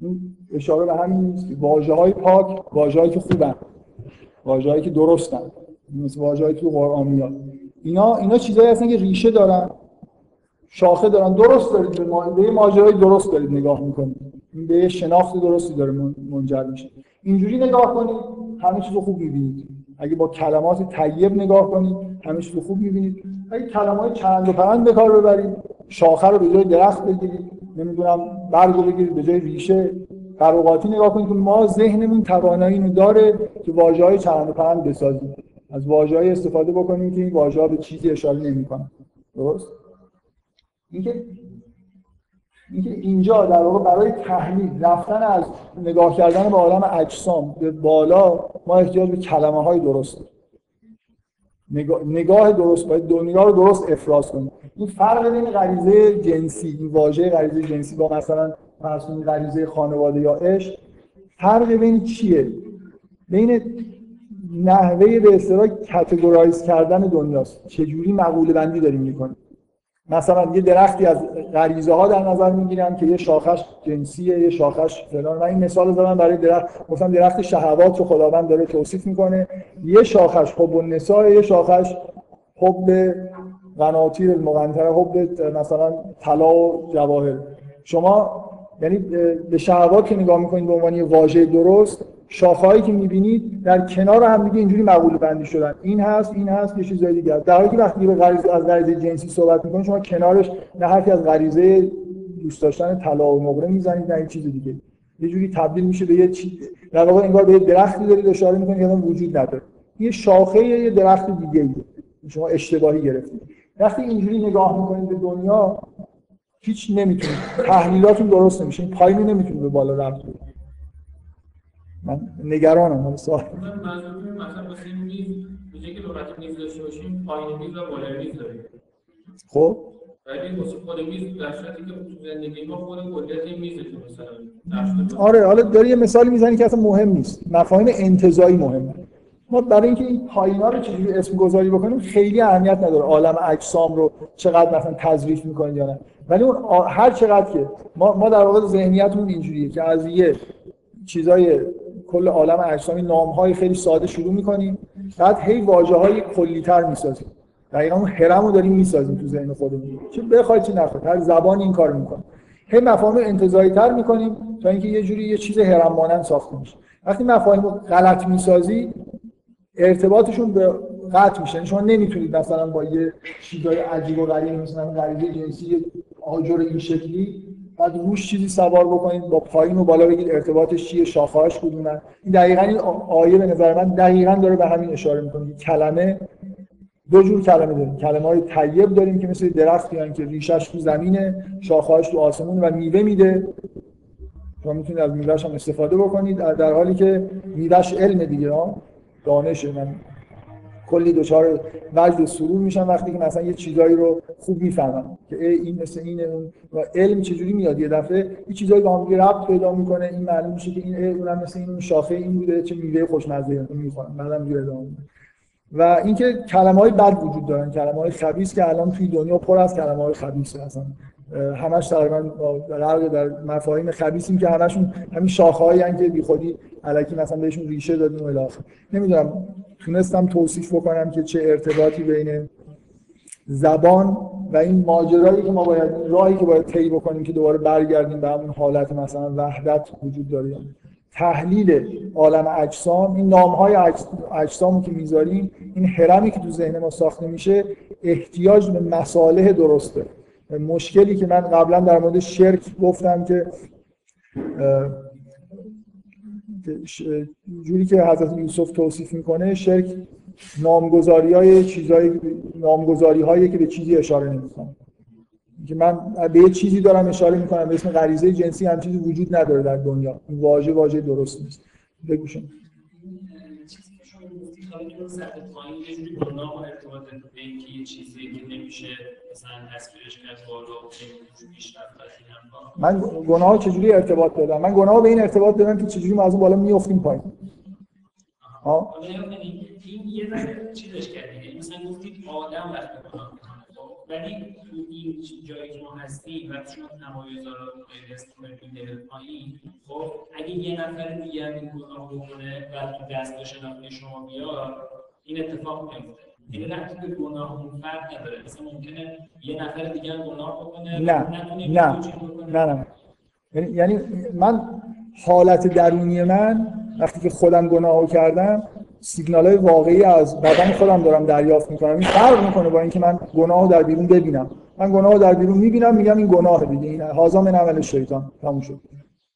این اشاره به همین نیست که واژه های پاک واژه که خوبن. واژه که درستن. مثل واژه‌ای تو قرآن میاد. اینا اینا چیزایی هستن که ریشه دارن. شاخه دارن. درست دارید به, ما... به ماجرای درست دارید نگاه می‌کنید. به شناخت درستی داره منجر میشه. اینجوری نگاه کنید. همه چیز رو خوب می‌بینید. اگه با کلمات طیب نگاه کنید همه چیز رو خوب می‌بینید. اگه کلمات چند و پرند به کار ببرید شاخه رو به جای درخت بگیرید نمی‌دونم برگ رو بگیرید به جای ریشه. قراقاتی نگاه کنید که ما ذهنمون توانایی اینو داره که واژه های چند و پرند بسازیم. از واژه‌ای استفاده بکنیم که این واژه‌ها به چیزی اشاره نمی‌کنن. درست؟ اینکه اینکه اینجا در واقع برای تحلیل رفتن از نگاه کردن به عالم اجسام به بالا ما احتیاج به کلمه های درست نگاه, نگاه درست باید دنیا رو درست افراز کنیم. این فرق بین غریزه جنسی این واژه غریزه جنسی با مثلا فرض غریزه خانواده یا عشق فرق بین چیه؟ بین نحوه به اصطلاح کاتگورایز کردن دنیاست. چجوری مقوله بندی داریم می‌کنیم؟ مثلا یه درختی از غریزه ها در نظر می‌گیرم که یه شاخش جنسیه یه شاخش فلان. من این مثال زدم برای درخت. گفتم درخت شهوات رو خداوند داره توصیف می‌کنه. یه شاخش حب النساء یه شاخش حب قناطیر المقنطره حب مثلا طلا و جواهر. شما یعنی به شهوات که نگاه می‌کنید به عنوان واژه درست شاخه‌هایی که می‌بینید در کنار هم دیگه اینجوری مقوله بندی شدن. این هست این هست یه چیزای دیگه در حالی که وقتی به غریزه از غریزه جنسی صحبت می‌کنید شما کنارش نه حرفی از غریزه دوست داشتن طلا و نقره می‌زنید نه چیز دیگه. یه جوری تبدیل میشه به یه چیز در واقع انگار به یه درختی دارید اشاره می‌کنید که وجود نداره. یه شاخه یه درخت دیگه ای. شما اشتباهی گرفتید. وقتی اینجوری نگاه می‌کنید به دنیا هیچ نمی‌تونید تحلیلاتون درست نمیشه. پایینی نمی‌تونه به بالا رفت. من نگرانم حالا سوال. میز میز میز میز خب؟ ولی خود میز در صورتی که تو زندگی ما خود میزه که مثلا آره حالا داری یه مثالی می‌زنی که اصلا مهم نیست. مفاهیم انتزاعی مهمه ما برای اینکه این پایینا رو چجوری اسم گذاری بکنیم خیلی اهمیت نداره عالم اجسام رو چقدر مثلا تظریف می‌کنید یا نه. ولی اون هر چقدر که ما ما در واقع ذهنیتمون اینجوریه که از یه چیزای کل عالم اجسامی نامهای خیلی ساده شروع می‌کنیم. بعد هی واژه های کلیتر می‌سازیم. دقیقا اون هرم رو داریم می‌سازیم تو ذهن خودمون. چه بخواد چه نخواد هر زبان این کار می‌کنه. هی مفاهیم انتزاعی تر می‌کنیم تا اینکه یه جوری یه چیز هرم مانند ساخته میشه. وقتی مفاهیم رو غلط می‌سازی ارتباطشون به قطع میشه. یعنی شما نمی‌تونید مثلا با یه چیزای عجیب و غریب مثلا غریزه جنسی آجر این شکلی بعد روش چیزی سوار بکنید با پایین و بالا بگید ارتباطش چیه شاخه‌اش کدومن این دقیقاً این آیه به نظر من دقیقاً داره به همین اشاره می‌کنه کلمه دو جور کلمه داریم. کلمه های طیب داریم که مثل درختی که ریشش تو زمینه شاخه‌اش تو آسمون و میوه میده. شما می‌تونید از میوهش هم استفاده بکنید در حالی که میوهش علم دیگه ها من. کلی دچار وجد سرور میشم وقتی که مثلا یه چیزایی رو خوب می‌فهمم که این مثل اینه اون و علم چجوری میاد؟ یه دفعه یه چیزایی با هم ربط پیدا می‌کنه این معلوم میشه که این اونم مثل این شاخه این بوده چه میوه خوشمزه می‌خورم بعدم دیگه ادامه و اینکه کلمه های بد وجود دارن کلمه های خبیث که الان توی دنیا پر از کلمه های خبیث هستن. همش تقریبا غرق در مفاهیم خبیثیم که همشون همین شاخه‌ای که بیخودی الکی مثلا بهشون ریشه دادیم و الاخر نمی‌دونم تونستم توصیف بکنم که چه ارتباطی بین زبان و این ماجرایی که ما باید راهی که باید طی بکنیم که دوباره برگردیم به همون حالت مثلا وحدت وجود داره. تحلیل عالم اجسام این نام های اجسامی که می‌ذاریم این هرمی که تو ذهن ما ساخته میشه احتیاج به مصالح درسته. مشکلی که من قبلا در مورد شرک گفتم که جوری که حضرت یوسف توصیف می‌کنه شرک نامگذاری های چیزای نامگذاری هایی که به چیزی اشاره نمی‌کنه. که من به یه چیزی دارم اشاره می‌کنم به اسم غریزه جنسی هم چیزی وجود نداره در دنیا. واژه واژه درست نیست. بگو شما من گناه چجوری ارتباط دادم؟ من گناه به این ارتباط دادم که چجوری ما از اون بالا میافتیم پایین. ها این یه ذره چیزش کردید مثلا گفتید آدم وقتی گناه ولی تو این جایی که ما هستیم و شما تمایز رو غیر پایین خب اگه یه نفر دیگه این گناه بکنه و تو دست شناختی شما بیاد این اتفاق میفته. دیگه نه. که گناه اون فرق نداره. مثلا ممکنه یه نفر دیگه گناه بکنه نه. نه. نه نه. یعنی-, یعنی من حالت درونی من وقتی که خودم گناه کردم سیگنال های واقعی از بدن خودم دارم دریافت می‌کنم. این فرق می‌کنه با اینکه من گناه در بیرون ببینم. من گناه در بیرون می‌بینم میگم این گناه دیگه. این هازا من عمل شیطان. تموم شد.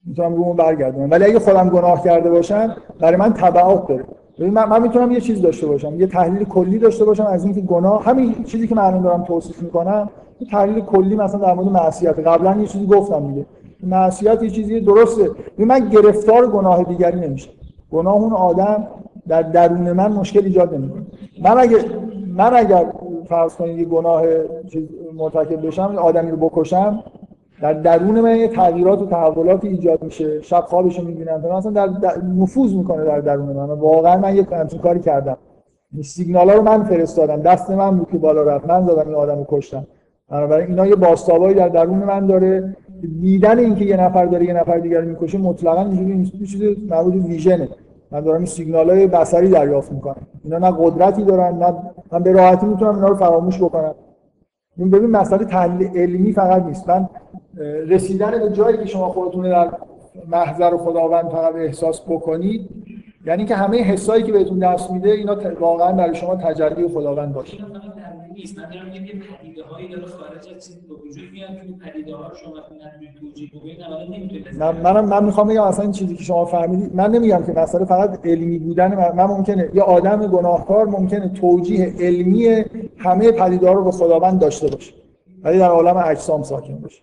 می‌تونم رومو برگردونم. ولی اگه خودم گناه کرده باشم برای من تبعات داره. من, من می‌تونم یه چیز داشته باشم. یه تحلیل کلی داشته باشم از اینکه گناه همین چیزی که من دارم توصیف می‌کنم یه تحلیل کلی مثلا در مورد معصیت. قبلا یه چیزی گفتم دیگه. معصیت یه چیزی درسته. من گرفتار گناه دیگری نمیشم. گناه اون آدم در درون من مشکل ایجاد نمی‌کنه. من اگه من اگر فرض کنید یه گناه مرتکب بشم آدمی رو بکشم در درون من یه تغییرات و تحولات ایجاد میشه شب خوابش رو می‌بینم. مثلا در, در نفوذ می‌کنه در درون من. واقعا من یه همچین کاری کردم. سیگنال ها رو من فرستادم. دست من بود که بالا رفت. من زدم این آدم رو کشتم. بنابراین اینا یه باستابایی در درون من داره. دیدن اینکه یه نفر داره یه نفر دیگر می‌کشه مطلقا اینجوری چیز مربوط ویژنه. من دارم این سیگنال های بصری دریافت می‌کنم. اینا نه قدرتی دارن نه من به راحتی می‌تونم اینا رو فراموش بکنم. این ببین مسئله تحلیل علمی فقط نیست. من رسیدن به جایی که شما خودتون در محضر خداوند فقط احساس بکنید یعنی که همه حسایی که بهتون دست میده اینا واقعا برای شما تجربه خداوند باشه. نیست. من دارم میگم یه پدیده هایی داره خارج از چیز به وجود میاد که پدیده ها رو شما نتونید توجیه بکنید من منم من می‌خوام بگم اصلا این چیزی که شما فهمیدید من نمیگم که مسئله فقط علمی بودن من, من ممکنه یه آدم گناهکار ممکنه توجیه علمی همه پدیده ها رو به خداوند داشته باشه ولی در عالم اجسام ساکن باشه.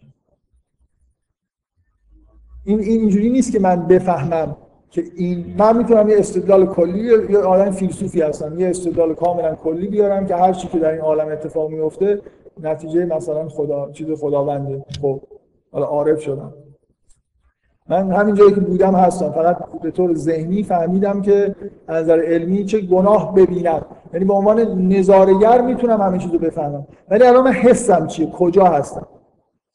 این اینجوری نیست که من بفهمم که این من می‌تونم یه استدلال کلی یه آدم فیلسوفی هستم. یه استدلال کاملا کلی بیارم که هر چی که در این عالم اتفاق میفته نتیجه مثلا خدا چیز خداونده. خب حالا عارف شدم. من همین جایی که بودم هستم. فقط به طور ذهنی فهمیدم که از نظر علمی چه گناه ببینم. یعنی به عنوان نظارگر می‌تونم همین چیزو بفهمم. ولی الان من حسم چیه کجا هستم.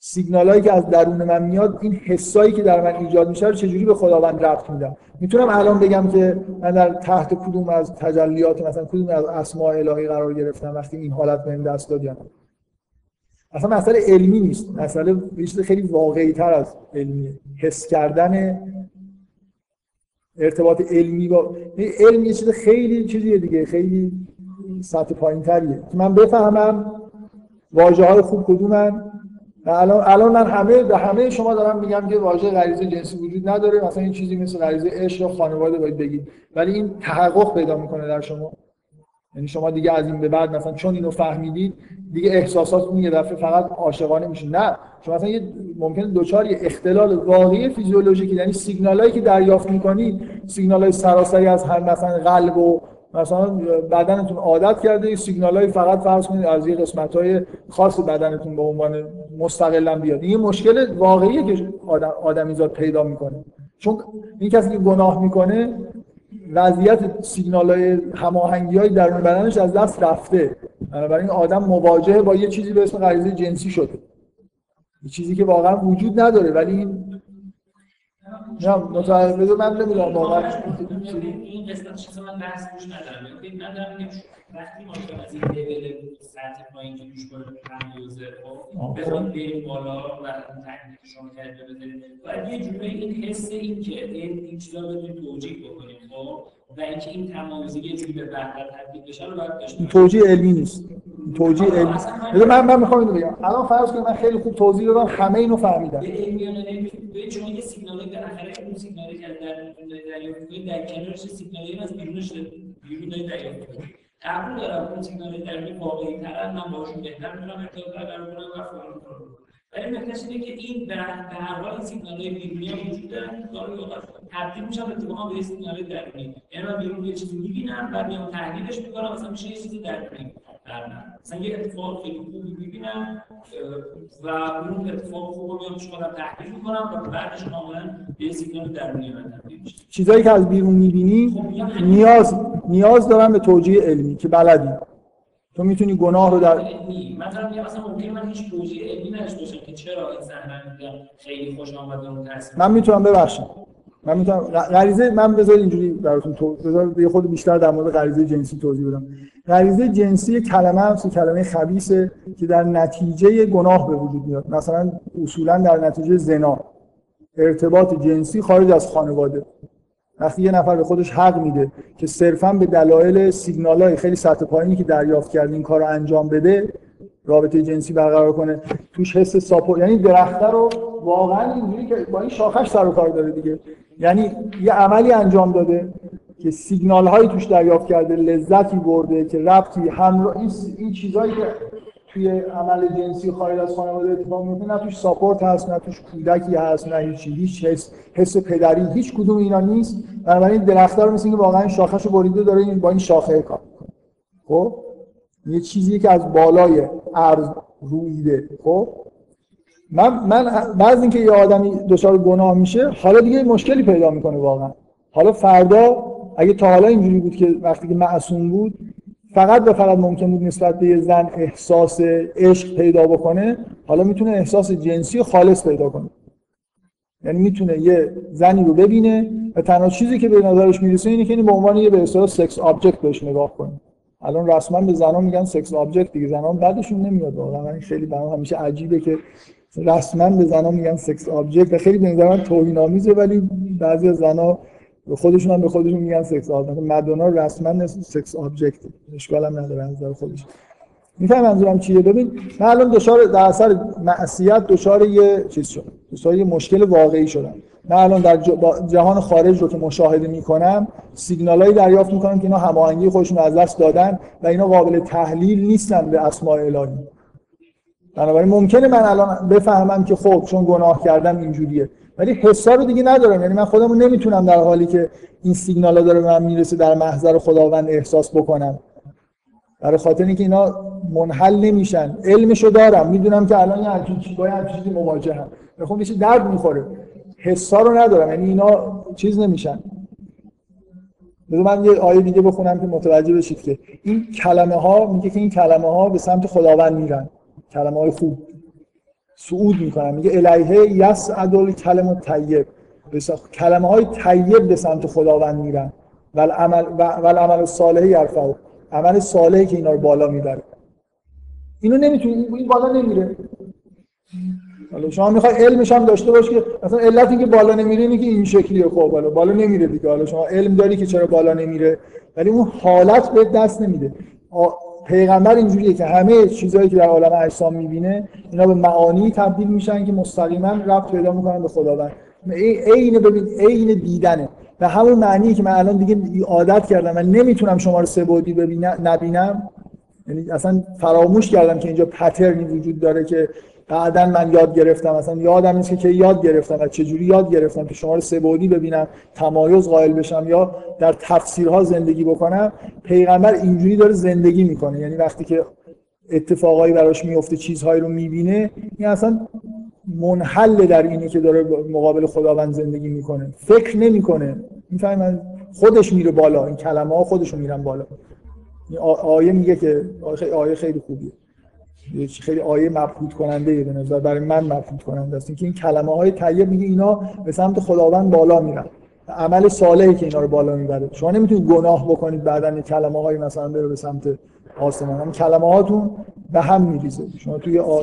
سیگنالایی که از درون من میاد این حسایی که در من ایجاد میشه رو چجوری به خداوند ربط میدم؟ می‌تونم الان بگم که من در تحت کدوم از تجلیات مثلا کدوم از اسماء الهی قرار گرفتم وقتی این حالت بهم دست دادم اصلا مسئله علمی نیست. مسئله خیلی واقعی تر از علمیه حس کردن ارتباط علمی با علم یه چیز خیلی چیزیه دیگه خیلی سطح پایین تریه من بفهمم واژه های خوب کدومن. الان الان من همه به همه شما دارم میگم که واژه غریزه جنسی وجود نداره. مثلا این چیزی مثل غریزه عشق و خانواده باید بگید. ولی این تحقق پیدا می‌کنه در شما. یعنی شما دیگه از این به بعد مثلا چون اینو فهمیدید دیگه احساساتتون یه دفعه فقط عاشقانه میشه نه. شما مثلا یه ممکنه دوچار یه اختلال واقعی فیزیولوژیکی یعنی سیگنالایی که دریافت می‌کنید سیگنالای سراسری از هر مثلا قلب و مثلا بدنتون عادت کرده سیگنالای فقط فرض کنید از یه قسمت‌های خاص بدنتون به عنوان مستقلا بیاد. این مشکل واقعیه که آدم آدمیزاد پیدا می‌کنه. چون این کسی که گناه می‌کنه وضعیت سیگنال های هماهنگی های درون بدنش از دست رفته. بنابراین آدم مواجهه با یه چیزی به اسم غریزه جنسی شده. یه چیزی که واقعا وجود نداره ولی این نه متعرض من نمی‌دونم واقعا این قسمت چیز من بحث روش ندارم. فکر ندارم که وقتی ما از این لیول سطح پایین که دوش کنیم تمیزه خب؟ بخوام بریم بالا و تکنیک شما کرده بده باید یه جوری این حس این که این چیزا رو بتونیم توجیه بکنیم خب؟ و اینکه این تمایزی یه جوری به بهتر تبدیل بشه رو باید داشته توجیه علمی نیست. توجیه علمی. من من می‌خوام اینو بگم. الان فرض کنید من خیلی خوب توضیح دادم همه اینو نمی‌تونید چون یه سیگنالی در آخر اون سیگنالی که در دریافت کنید در کنارش سیگنالی از بیرونش بیرون دریافت کنید قبول دارم اون سیگنال درونی واقعی من باشون بهتر ارتباط برقرار کنم و فلان کنم ولی نکتهش اینه که این به هر حال این سیگنال های بیرونی هم وجود دارن کار اوقات تبدیل میشن اتفاقا به سیگنال درونی. یعنی من بیرون یه چیزی می‌بینم بعد میام تحلیلش می‌کنم مثلا میشه یه چیزی درونی. مثلا یه اتفاق خیلی خوبی می‌بینم و اون اتفاق خوب رو میام شما تحلیل می‌کنم و بعدش کاملا یه سیگنال درونی من چیزایی که از بیرون می‌بینی خب نیاز نیاز دارن به توجیه علمی که بلدی. تو می‌تونی گناه رو در مثلا میگم مثلا ممکنه من هیچ توجیه علمی نداشته باشم که چرا این صحنه خیلی خوش آمد اون تاثیر من می‌تونم ببخشم. من می‌تونم غریزه من بذار اینجوری براتون تو بذار یه خود بیشتر در مورد غریزه جنسی توضیح بدم. غریزه جنسی کلمه هست کلمه خبیثه که در نتیجه گناه به وجود میاد. مثلا اصولا در نتیجه زنا. ارتباط جنسی خارج از خانواده. وقتی یه نفر به خودش حق میده که صرفا به دلایل سیگنال های خیلی سطح پایینی که دریافت کرده این کار رو انجام بده رابطه جنسی برقرار کنه توش حس ساپو یعنی درخته رو واقعا اینجوری که با این شاخش سر و کار داره دیگه. یعنی یه عملی انجام داده. که سیگنال هایی توش دریافت کرده لذتی برده که ربطی همراه این, این چیزهایی که توی عمل جنسی خارج از خانواده اتفاق میفته نه توش ساپورت هست نه توش کودکی هست نه هیچ هیچ حس حس پدری هیچ کدوم اینا نیست. بنابراین درختار مثل اینکه واقعا شاخهشو بریده داره این با این شاخه کار خب؟ یه چیزی که از بالای ارز رویده. خب؟ من من بعد اینکه یه آدمی دچار گناه میشه حالا دیگه مشکلی پیدا می‌کنه واقعا. حالا فردا اگه تا حالا اینجوری بود که وقتی که معصوم بود فقط و فقط ممکن بود نسبت به یه زن احساس عشق پیدا بکنه حالا می‌تونه احساس جنسی خالص پیدا کنه. یعنی می‌تونه یه زنی رو ببینه و تنها چیزی که به نظرش می‌رسه اینه که این به عنوان یه به اصطلاح sex object بهش نگاه کنه. الان رسما به زنا میگن سکس آبجکت دیگه زنا بعدشون نمیاد واقعا. این خیلی برام همیشه عجیبه که رسما به زنا میگن sex object و خیلی به نظر من ولی بعضی از زنا به خودشون هم به خودشون میگن sex object مدونا رسما sex object اشکال هم نداره نظر خودش. میفهم منظورم چیه؟ ببین من الان دچار در اثر معصیت دچار یه چیز شدم. دچار یه مشکل واقعی شدم. من الان در جهان خارج رو که مشاهده می‌کنم سیگنالایی دریافت می‌کنم که اینا هماهنگی خودشون از دست دادن و اینا قابل تحلیل نیستن به اسماء الهی. بنابراین ممکنه من الان بفهمم که خب چون گناه کردم اینجوریه. ولی حسا رو دیگه ندارم. یعنی من خودم رو نمی‌تونم در حالی که این سیگنال ها داره من می‌رسه در محضر خداوند احساس بکنم. برای خاطر اینکه اینا منحل نمیشن. علمشو دارم. می‌دونم که الان یه چیزی با همچین چیزی مواجهم خب میشه درد می‌خوره. حسا رو ندارم. یعنی اینا چیز نمیشن. بذار من یه آیه دیگه بخونم که متوجه بشید که این کلمه ها میگه که این کلمه ها به سمت خداوند میرن. کلمه های خوب. صعود می‌کنن. میگه الیه یسعد کلم طیب کلمه های طیب به سمت خداوند میرن. و العمل و العمل صالح یرفعه عمل صالحی که اینا رو بالا می‌بره. اینو نمی‌تونی این بالا نمیره. حالا شما می‌خوای علمش هم داشته باش که مثلا علت اینکه بالا نمیره اینه که این شکلیه. خب بالا بالا نمیره دیگه. حالا شما علم داری که چرا بالا نمیره. ولی اون حالت به دست نمیده. پیغمبر اینجوریه که همه چیزهایی که در عالم اجسام می‌بینه اینا به معانی تبدیل میشن که مستقیما ربط پیدا می‌کنن به خداوند. عین ببین عین دیدنه. به همون معنی که من الان دیگه عادت کردم و نمی‌تونم شما رو سه بعدی نبینم. یعنی اصلا فراموش کردم که اینجا پترنی وجود داره که بعدا من یاد گرفتم مثلا یادم نیست که یاد گرفتم و چجوری یاد گرفتم که شما رو سه بعدی ببینم تمایز قائل بشم یا در تفسیرها زندگی بکنم. پیغمبر اینجوری داره زندگی می‌کنه. یعنی وقتی که اتفاقایی براش میفته چیزهایی رو می‌بینه این اصلا منحل در اینه که داره مقابل خداوند زندگی می‌کنه. فکر نمی‌کنه. می‌فهمن خودش میره بالا. این کلمه ها خودشون میرن بالا. آیه میگه که آیه خیلی خوبیه. خیلی آیه مبهوت کننده به نظر برای من مبهوت کننده است. که این کلمه های طیب میگه اینا به سمت خداوند بالا میرن. عمل صالحی که اینا رو بالا می‌بره. شما نمی‌تونید گناه بکنید بعدا کلمه های مثلا بره به سمت آسمان هم کلمه هاتون به هم میریزه. شما توی آ...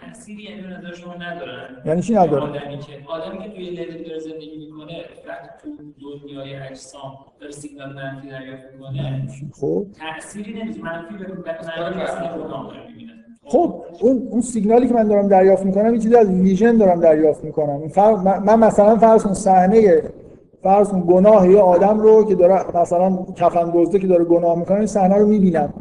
تأثیری یعنی نظر شما ندارن یعنی چی نداره؟ آدمی که آدمی که توی لنگ داره زندگی می‌کنه وقتی تو دنیای اجسام داره سیگنال منفی دریافت می‌کنه خب. تأثیری نمیشه. منفی به منفی خب اون اون سیگنالی که من دارم دریافت می‌کنم یه چیزی از ویژن دارم دریافت می‌کنم. من مثلا فرض کن صحنه فرض کن گناه یه آدم رو که داره مثلا کفن دزده که داره گناه می‌کنه این صحنه رو می‌بینم.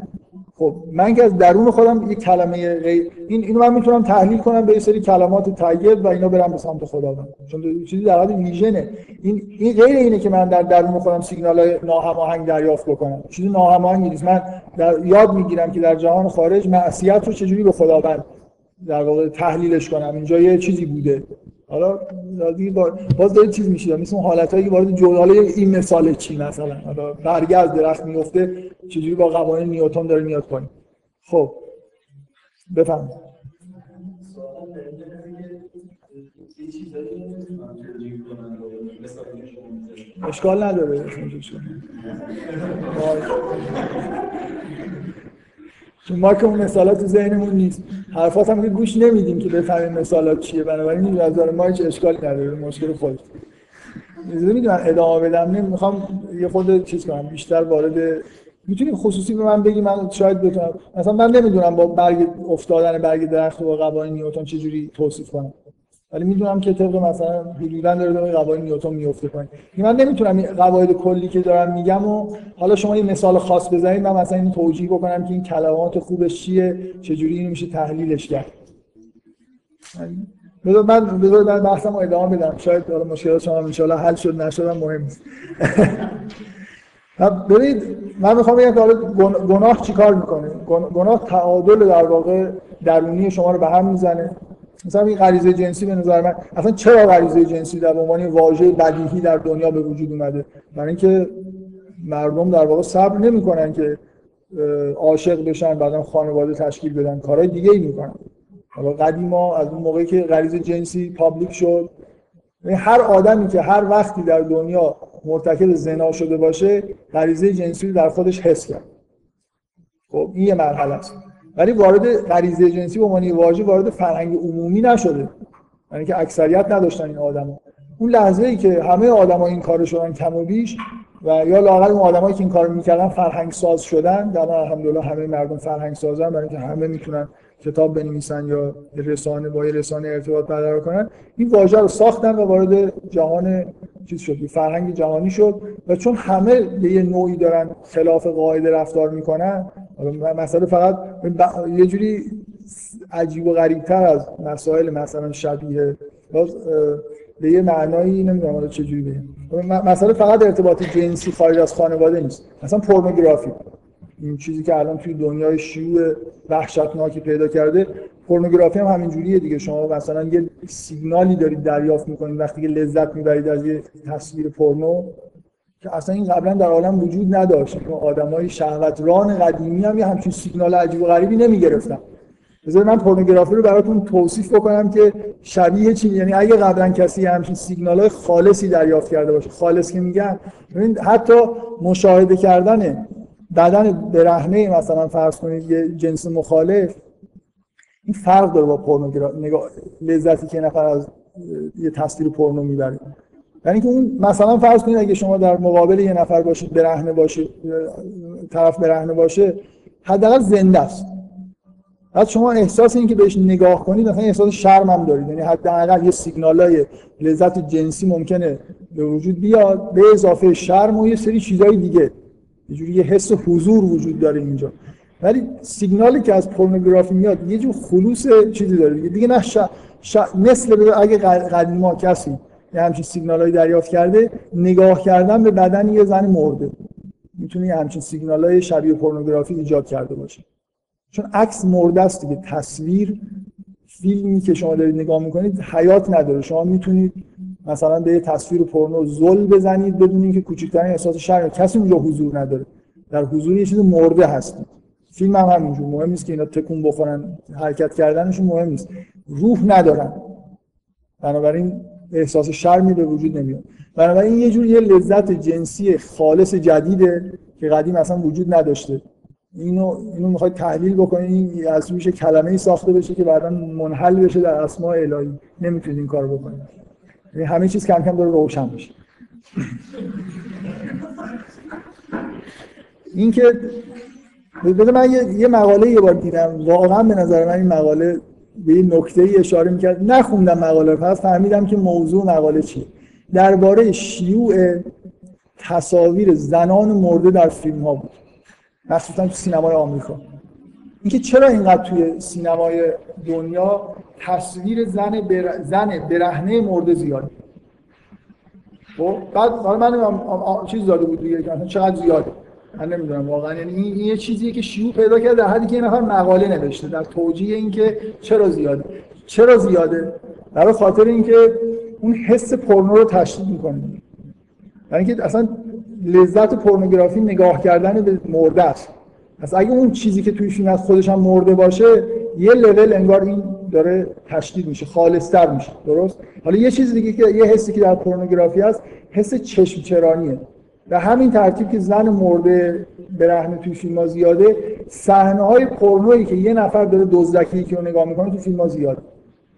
خب من که از درون خودم یه کلمه غیر این اینو من می‌تونم تحلیل کنم به یه سری کلمات طیب و اینا برم به سمت خداوند. چون چیزی در حد ویژنه. این این غیر اینه که من در درون خودم سیگنال ناهماهنگ دریافت بکنم. چیزی ناهماهنگی نیست. من در یاد می‌گیرم که در جهان خارج معصیت رو چجوری به خداوند در واقع تحلیلش کنم. اینجا یه چیزی بوده. حالا باز داره چیز میشه مثل اون حالتایی که وارد جدال این مثال چی مثلا؟ حالا برگه از درخت میفته چجوری با قوانین نیوتن داره میاد کنی خب بفهم. اشکال نداره. ما که اون مثالات تو ذهنمون نیست. حرفات هم که گوش نمیدیم که بفهمیم مثالات چیه. بنابراین این نظر ما هیچ اشکالی نداره. مشکل خود. می‌دونم ادامه بدم؟ نمی‌خوام یه خود چیز کنم. بیشتر وارد می‌تونی خصوصی به من بگی. من شاید بتونم. مثلا من نمی‌دونم با برگ افتادن برگ درخت و قوانین نیوتن چجوری توصیف کنم. ولی می‌دونم که طبق مثلا حدودا داره داره قواعد نیوتن میفته پایین. من نمی‌تونم این قواعد کلی که دارم میگم و حالا شما یه مثال خاص بزنید من مثلا این توجیه بکنم که این کلمات خوبش چیه چجوری اینو میشه تحلیلش کرد. بذار من بذار من بحثمو ادامه بدم. شاید حالا مشکلات شما ان حل شد نشد مهم نیست. ببینید من می‌خوام بگم که گناه چیکار می‌کنه؟ گناه تعادل در واقع درونی شما رو به هم می‌زنه. مثلا این غریزه جنسی به نظر من اصلا چرا غریزه جنسی در عنوان واژه بدیهی در دنیا به وجود اومده؟ برای اینکه مردم در واقع صبر نمی‌کنن که عاشق بشن بعدا خانواده تشکیل بدن. کارهای دیگه ای می‌کنن. حالا قدیما از اون موقعی که غریزه جنسی پابلیک شد یعنی هر آدمی که هر وقتی در دنیا مرتکب زنا شده باشه غریزه جنسی در خودش حس کرد. خب این یه مرحله است. ولی وارد غریزه جنسی به عنوان واژه وارد فرهنگ عمومی نشده. یعنی که اکثریت نداشتن این آدما. اون لحظه ای که همه آدما این کارو شدن کم و بیش و یا لاقل اون آدمایی که این کارو می‌کردن فرهنگ ساز شدن در الحمدلله همه مردم فرهنگ سازن برای اینکه همه می‌تونن کتاب بنویسن یا رسانه با رسانه ارتباط برقرار کنن. این واژه رو ساختن و وارد جهان چیز شد فرهنگ جهانی شد و چون همه به یه نوعی دارن خلاف قاعده رفتار می‌کنن مثلا فقط یه جوری عجیب و غریبتر از مسائل مثلا شبیه به یه معنایی نمی‌دونم حالا چجوری بگم مثلا فقط ارتباط جنسی خارج از خانواده نیست. مثلا پورنوگرافی. این چیزی که الان توی دنیای شیوع وحشتناکی پیدا کرده پورنوگرافی هم همینجوریه دیگه. شما مثلا یه سیگنالی دارید دریافت می‌کنید وقتی که لذت می‌برید از یه تصویر پورنو که اصلا این قبلا در عالم وجود نداشت. که آدمای شهوتران قدیمی هم یه همچین سیگنال عجیب و غریبی نمی‌گرفتن. بذار من پورنوگرافی رو براتون توصیف بکنم که شبیه چی؟ یعنی اگه قبلا کسی همچین سیگنال های خالصی دریافت کرده باشه خالص که میگن ببین حتی مشاهده کردن بدن برهنه مثلا فرض کنید یه جنس مخالف این فرق داره با پورنوگرافی نگاه لذتی که نفر از یه تصویر پورنو می‌بره. یعنی که اون مثلا فرض کنید اگه شما در مقابل یه نفر باشید برهنه باشه طرف برهنه باشه حداقل زنده است. بعد شما احساس این که بهش نگاه کنید مثلا احساس شرم هم دارید. یعنی حداقل یه سیگنالای لذت جنسی ممکنه به وجود بیاد به اضافه شرم و یه سری چیزهای دیگه. یه جوری یه حس حضور وجود داره اینجا. ولی سیگنالی که از پورنوگرافی میاد یه جور خلوص چیزی داره. دیگه نه ش... ش... مثل اگه قدیما کسی یه همچین سیگنالایی دریافت کرده نگاه کردن به بدن یه زن مرده. می‌تونه یه همچین سیگنالای شبیه پورنوگرافی ایجاد کرده باشه. چون عکس مرده است دیگه. تصویر فیلمی که شما دارید نگاه می‌کنید حیات نداره. شما می‌تونید مثلا به یه تصویر پورنو زل بزنید بدون اینکه کوچکترین احساس شرم کسی اونجا حضور نداره. در حضور یه چیز مرده هستید فیلم هم همینجور. مهم نیست که اینا تکون بخورن حرکت کردنشون مهم نیست. روح ندارن. بنابراین احساس شرمی به وجود نمیاد. بنابراین یه جور یه لذت جنسی خالص جدیده که قدیم اصلا وجود نداشته. اینو اینو می‌خواید تحلیل بکنید از میشه کلمه ای ساخته بشه که بعدا منحل بشه در اسماء الهی. نمی‌تونید این کارو بکنید یعنی همه چیز کم کم داره روشن بشه این که بده من یه, یه مقاله یه بار دیدم. واقعا به نظر من این مقاله به این نکته ای اشاره می‌کرد. نخوندم مقاله پس فهمیدم که موضوع مقاله چیه. درباره شیوع تصاویر زنان مرده در فیلم ها بود. مخصوصا تو سینمای آمریکا. اینکه چرا اینقدر توی سینمای دنیا تصویر زن بر... زن برهنه مرده زیاده؟ خب بعد حالا من چیز داده بود دیگه چقدر زیاده؟ من نمی‌دونم واقعا. یعنی این یه چیزیه که شیوع پیدا کرده. در حدی که این نفر مقاله نوشته در توجیه اینکه چرا زیاده. چرا زیاده؟ برای خاطر اینکه اون حس پورنو رو تشدید می‌کنه. یعنی که اصلا لذت پورنوگرافی نگاه کردن به مرده است. پس اگه اون چیزی که توی فیلم از خودش هم مرده باشه یه لول انگار این داره تشدید میشه خالصتر میشه. درست؟ حالا یه چیز دیگه که یه حسی که در پورنوگرافی هست حس چشم چرانیه و همین ترتیب که زن مرده به رحم توی فیلم ها زیاده صحنه های پورنویی که یه نفر داره دزدکی که رو نگاه می‌کنه تو فیلم ها زیاده.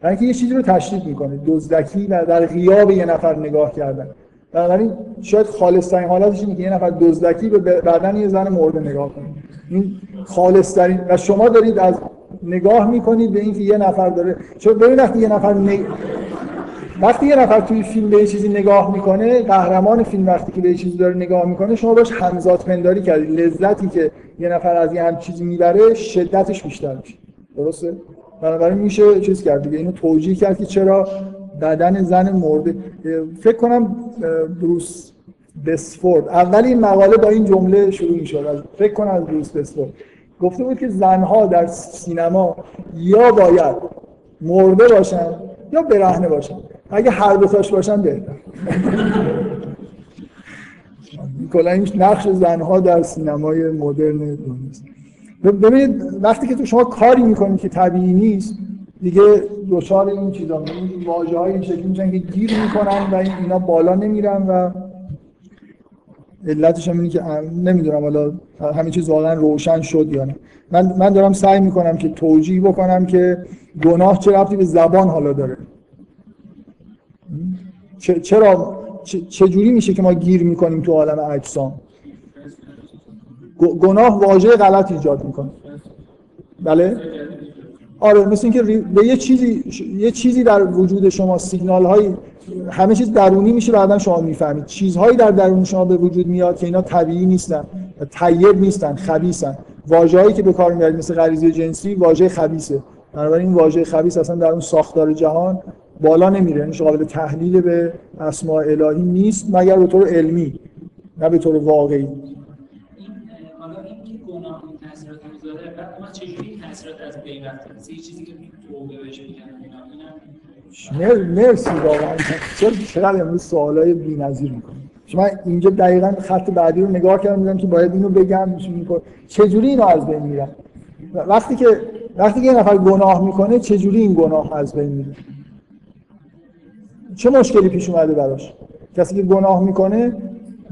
یعنی که یه چیزی رو تشدید می‌کنه. دزدکی و در غیاب یه نفر نگاه کردن. بنابراین شاید خالصترین حالتش اینه که یه نفر دزدکی به بدن یه زن مرده نگاه کنه. این خالصترین و شما دارید از نگاه می‌کنید به اینکه یه نفر داره چون ببین وقتی یه نفر نگ... وقتی یه نفر توی فیلم به چیزی نگاه می‌کنه قهرمان فیلم وقتی که به چیزی داره نگاه می‌کنه شما باش همزاد پنداری کردید لذتی که یه نفر از یه هم چیزی می‌بره شدتش بیشتر میشه. درسته؟ بنابراین میشه چیز کرد دیگه. اینو توجیه کرد که چرا بدن زن مرده. فکر کنم بروس بسفورد. اول این مقاله با این جمله شروع می‌شد. فکر کنم از بروس بسفورد. گفته بود که زنها در سینما یا باید مرده باشن یا برهنه باشن. اگه هر دو تاش باشن بهتر. کلا این نقش زنها در سینمای مدرن دنیاست. ببینید وقتی که تو شما کاری می‌کنید که طبیعی نیست دیگه دچار این چیزا این واژه های این شکلی میشن که گیر می‌کنن و اینا بالا نمیرن و علتش هم اینه که نمی‌دونم حالا همین چیز واقعا روشن شد یا نه. من من دارم سعی می‌کنم که توجیه بکنم که گناه چه ربطی به زبان حالا داره. چرا چه جوری میشه که ما گیر می‌کنیم تو عالم اجسام؟ گناه واژه غلط ایجاد می‌کنه. بله؟ آره مثل اینکه به یه چیزی یه چیزی در وجود شما سیگنال های همه چیز درونی میشه بعدا شما می‌فهمید. چیزهایی در درون شما به وجود میاد که اینا طبیعی نیستن طیب نیستن خبیثن. واژه‌ای که به کار میارید مثل غریزه جنسی واژه خبیثه. بنابراین این واژه خبیث اصلا در اون ساختار جهان بالا نمیره یعنی قابل تحلیل به اسماء الهی نیست مگر به طور علمی نه به طور واقعی. این حالا این گناه تاثیرات می‌ذاره بعد ما چجوری این تاثیرات از یه چیزی که توبه بهش میگن اینا اینم مر- مرسی واقعا. چرا چقدر امروز سوالای بی‌نظیر من اینجا دقیقا خط بعدی رو نگاه کردم دیدم که باید اینو بگم چجوری اینو از بین میرم وقتی که وقتی که یه نفر گناه می‌کنه چجوری این گناه از بین میره؟ چه مشکلی پیش اومده براش؟ کسی که گناه می‌کنه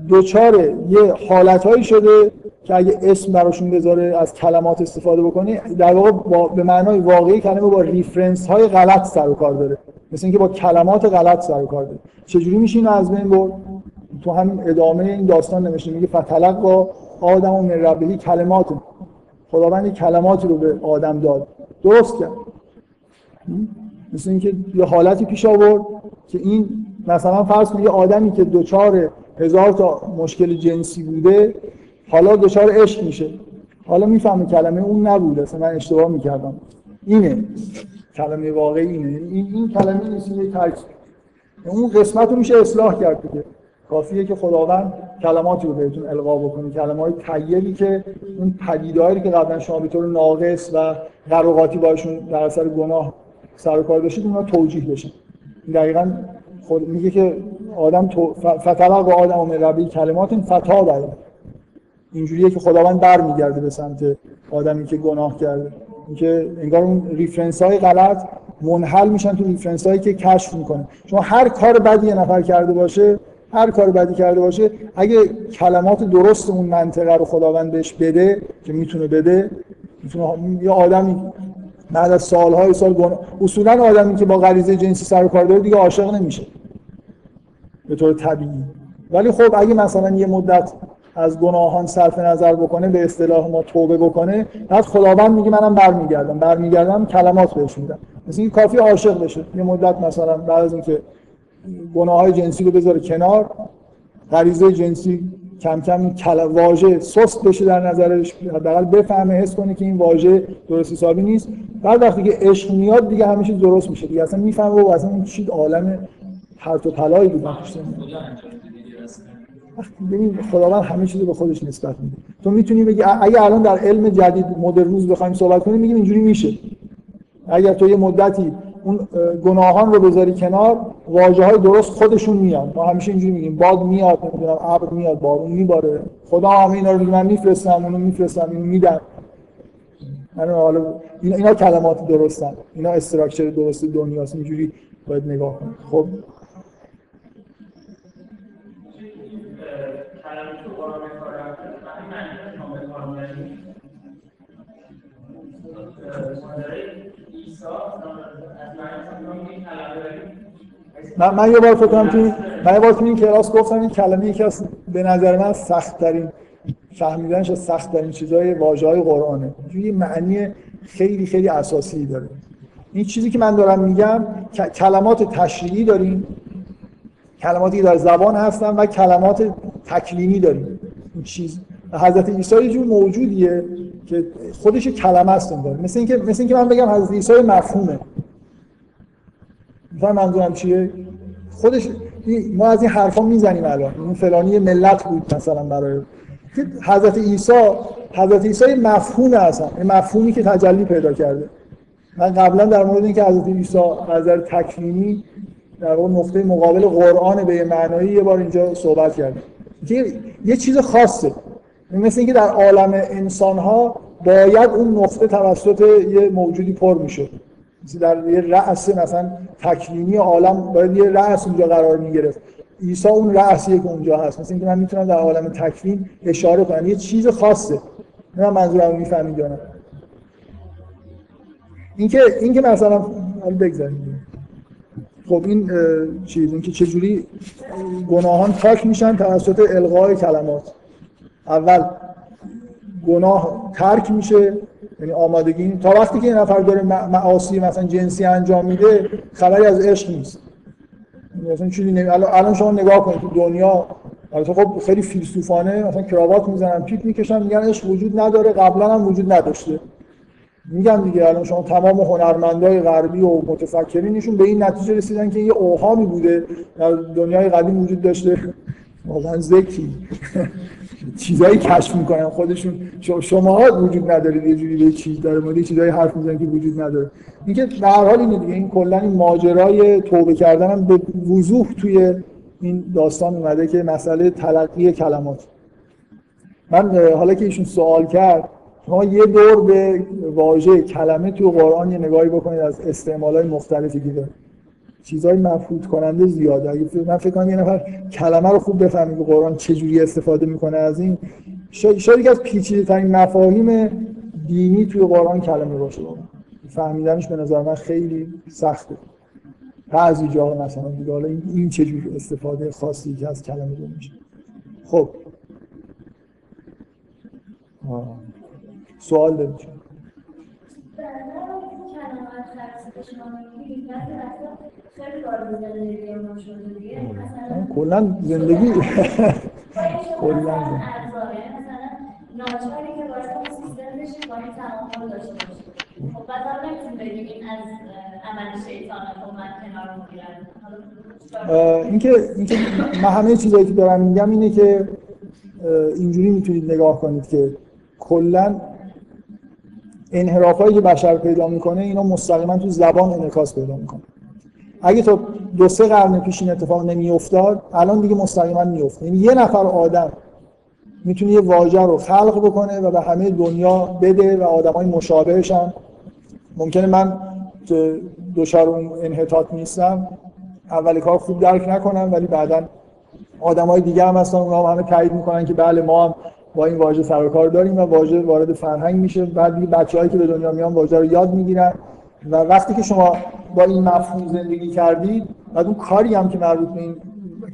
دوچار یه حالتهایی شده که اگه اسم براشون بذاره از کلمات استفاده بکنه در واقع به معنای واقعی کلمه با ریفرنس های غلط سر و کار داره. مثل اینکه با کلمات غلط سر و کار داره. چجوری میشه اینو از بین برد؟ تو هم ادامه این داستان نمیشه میگه فتلق با آدم و من ربهی کلمات خداوند کلماتی رو به آدم داد. درست کرد. مثل اینکه یه حالتی پیش آورد که این مثلا فرض کنید یه آدمی که دوچار هزار تا مشکل جنسی بوده حالا دچار عشق میشه. حالا می‌فهمه کلمه اون نبوده. اصلا من اشتباه می‌کردم. اینه. کلمه واقعی اینه. این, این کلمه نیست یه ترک اون قسمت رو میشه اصلاح کرد دیگه. کافیه که خداوند کلماتی رو بهتون القا بکنه. کلمات طیبی که اون پدیدهایی که قبلا شما به طور ناقص و قراقاتی باشون در اثر گناه سر و کار داشتید اونها توجیه بشن. دقیقا خود میگه که آدم تو فتلق و آدم و ربی کلمات فتا داره. اینجوریه که خداوند برمیگرده به سمت آدمی که گناه کرده. اینکه انگار اون reference های غلط منحل میشن تو reference هایی که کشف می‌کنه. شما هر کار بدی یه نفر کرده باشه هر کار بدی کرده باشه اگه کلمات درست اون منطقه رو خداوند بهش بده که می‌تونه بده می‌تونه یه آدمی بعد از سالهای سال گناه اصولا آدمی که با غریزه جنسی سر و کار داره دیگه عاشق نمیشه. به طور طبیعی. ولی خب اگه مثلا یه مدت از گناهان صرف نظر بکنه به اصطلاح ما توبه بکنه بعد خداوند میگه منم برمیگردم. برمیگردم کلمات بهش میدم. مثل اینکه کافی عاشق بشه. یه مدت مثلا بعد از اینکه گناه های جنسی رو بذاره کنار غریزه جنسی کم کم این واژه سست بشه در نظرش حداقل بفهمه حس کنه که این واژه درست حسابی نیست. بعد وقتی که عشق میاد دیگه همه چیز درست میشه دیگه. اصلا می‌فهمه و اصلا این چیز عالم پرت و پلایی بود. ببین خداوند همه چیز رو به خودش نسبت میده. تو می‌تونی بگی اگه الان در علم جدید مدرنوز بخوایم صحبت کنیم میگیم اینجوری میشه. اگر تو یه مدتی اون گناهان رو بذاری کنار واژه های درست خودشون میاد ما همیشه اینجوری میگیم باد میاد نمی‌دونم ابر میاد بارون میباره. خدا همه اینا رو من میفرستم اونو میفرستم اینو میدم. من حالا اینا, اینا کلمات درستن. اینا استراکچر درست دنیاست. اینجوری باید نگاه کنید خب. من, من یه بار فکر توی من یه بار توی این کلاس گفتم این کلمه یکی از به نظر من سخت ترین فهمیدنش از سخت ترین چیزای واژه های قرآنه. یه معنی خیلی خیلی اساسی داره. این چیزی که من دارم میگم کلمات تشریعی داریم. کلماتی که در زبان هستن و کلمات تکلیمی داریم. این چیز حضرت عیسی یه جور موجودیه که خودش کلمه است مثل اینکه مثل اینکه من بگم حضرت عیسی مفهومه. مثلا منظورم چیه؟ خودش ما از این حرفا می‌زنیم الان. اون فلانی ملت بود مثلا برای حضرت عیسی حضرت عیسی مفهوم این مفهومی که تجلی پیدا کرده. من قبلا در مورد اینکه حضرت عیسی از نظر تکوینی در واقع نقطه مقابل قرآن به معنایی یه بار اینجا صحبت کردیم که یه چیز خاصه. مثل اینکه در عالم انسان ها باید اون نقطه توسط یه موجودی پر مثل در یه رأس مثلا تکوینی عالم باید یه رأس اونجا قرار می‌گرفت. عیسی اون رأسیه که اونجا هست. مثل اینکه من می‌تونم در عالم تکوین اشاره کنم. یه چیز خاصه. نه منظورم می‌فهمید یا نه؟ اینکه اینکه مثلا بگذاریم. خب این چیز اینکه چجوری گناهان پاک میشن توسط القای کلمات. اول گناه ترک میشه. یعنی آمادگی تا وقتی که یه نفر داره معاصی مثلا جنسی انجام میده خبری از عشق نیست. مثلا چیزی نمی... الان شما نگاه کنید تو دنیا البته خب خیلی فیلسوفانه مثلا کراوات می‌زنن پیپ می‌کشن میگن عشق وجود نداره قبلا هم وجود نداشته. میگم دیگه الان شما تمام هنرمندای غربی و متفکرینشون به این نتیجه رسیدن که یه اوهامی بوده در دنیای قدیم وجود داشته. واقعا ذکی. چیزایی کشف می‌کنن. خودشون شما وجود ندارید یه جوری به چیز داره. مورد چیزایی حرف می‌زنن که وجود نداره. اینکه به هر حال اینه دیگه. این کلا این ماجرای توبه کردن هم به وضوح توی این داستان اومده که مسئله تلقی کلمات. من حالا که ایشون سوال کرد شما یه دور به واژه کلمه تو قرآن یه نگاهی بکنید از استعمال های مختلفی که داره چیزهای مفهوم کننده زیاده. اگه من فکر کنم یه نفر کلمه رو خوب بفهمید که قرآن چجوری استفاده می‌کنه از این. شاید یکی از پیچیده ترین مفاهیم دینی توی قرآن کلمه باشه. فهمیدنش به نظر من خیلی سخته. بعضی جاها مثلا دیگه حالا این, این چجوری استفاده خاصی که از کلمه رو میشه. خب. سوال دارید کلا زندگی. کلا ناچاری که باید سیستم بشه با این تمام داشته باشه. خب بعد هم نمی‌تونیم بگیم این از عمل شیطان من کنار می‌گیرم اینکه اینکه من همه چیزایی که دارم میگم اینه که اینجوری می‌تونید نگاه کنید که کلا انحرافایی که بشر پیدا می‌کنه اینا مستقیما تو زبان انعکاس پیدا می‌کنه. اگه تو دو سه قرن پیش این اتفاق نمیافتاد الان دیگه مستقیما میفته یعنی یه نفر آدم می‌تونه یه واژه رو خلق بکنه و به همه دنیا بده و آدمای مشابهش هم ممکنه من دچار اون انحطاط نیستم. اولی کار خوب درک نکنم ولی بعدا آدمای دیگه هم هستن اونها هم همه تایید می‌کنن که بله ما هم با این واژه سر کار داریم و واژه وارد فرهنگ میشه. بعد دیگه بچه‌هایی که به دنیا میان واژه رو یاد می‌گیرن. و وقتی که شما با این مفهوم زندگی کردید بعد اون کاری هم که مربوط به این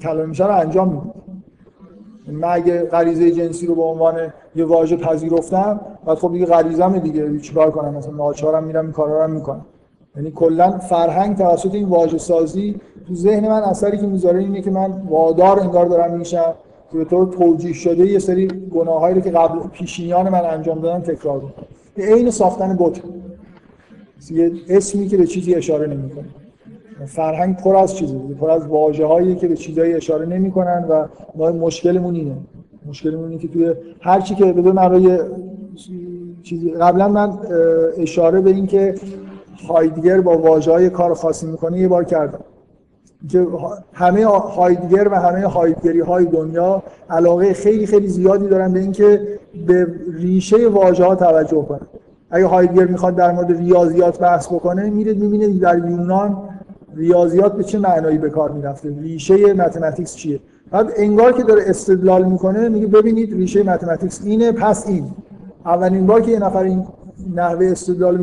کلمه میشه رو انجام می‌دید. یعنی من اگه غریزه جنسی رو به عنوان یه واژه پذیرفتم بعد خب دیگه غریزم دیگه. چیکار کنم؟ مثلا ناچارم میرم این کارا رو می‌کنم. یعنی کلا فرهنگ توسط این واژه سازی تو ذهن من اثری که می‌ذاره اینه که من وادار انگار دارم میشم. به طور توجیه شده یه سری گناهایی رو که قبل پیشینیان من انجام دادن تکرار کنم عین ساختن بت. یه اسمی که به چیزی اشاره نمی‌کنه. فرهنگ پر از چیزی پر از واژه‌هایی که به چیزایی اشاره نمی‌کنن و ما مشکلمون اینه. مشکلمون اینه که توی هر چی که به برای چیزی قبلا من اشاره به این که هایدگر با واژه‌های کار خاصی می‌کنه یه بار کردم. که همه هایدگر و همه هایدگری های دنیا علاقه خیلی خیلی زیادی دارن به اینکه به ریشه واژه ها توجه کنن. اگه هایدگر می‌خواد در مورد ریاضیات بحث بکنه میره می‌بینه در یونان ریاضیات به چه معنایی به کار می‌رفته؟ ریشه mathematics چیه؟ بعد انگار که داره استدلال می‌کنه میگه ببینید ریشه mathematics اینه پس این. اولین بار که یه نفر این نحوه استدلال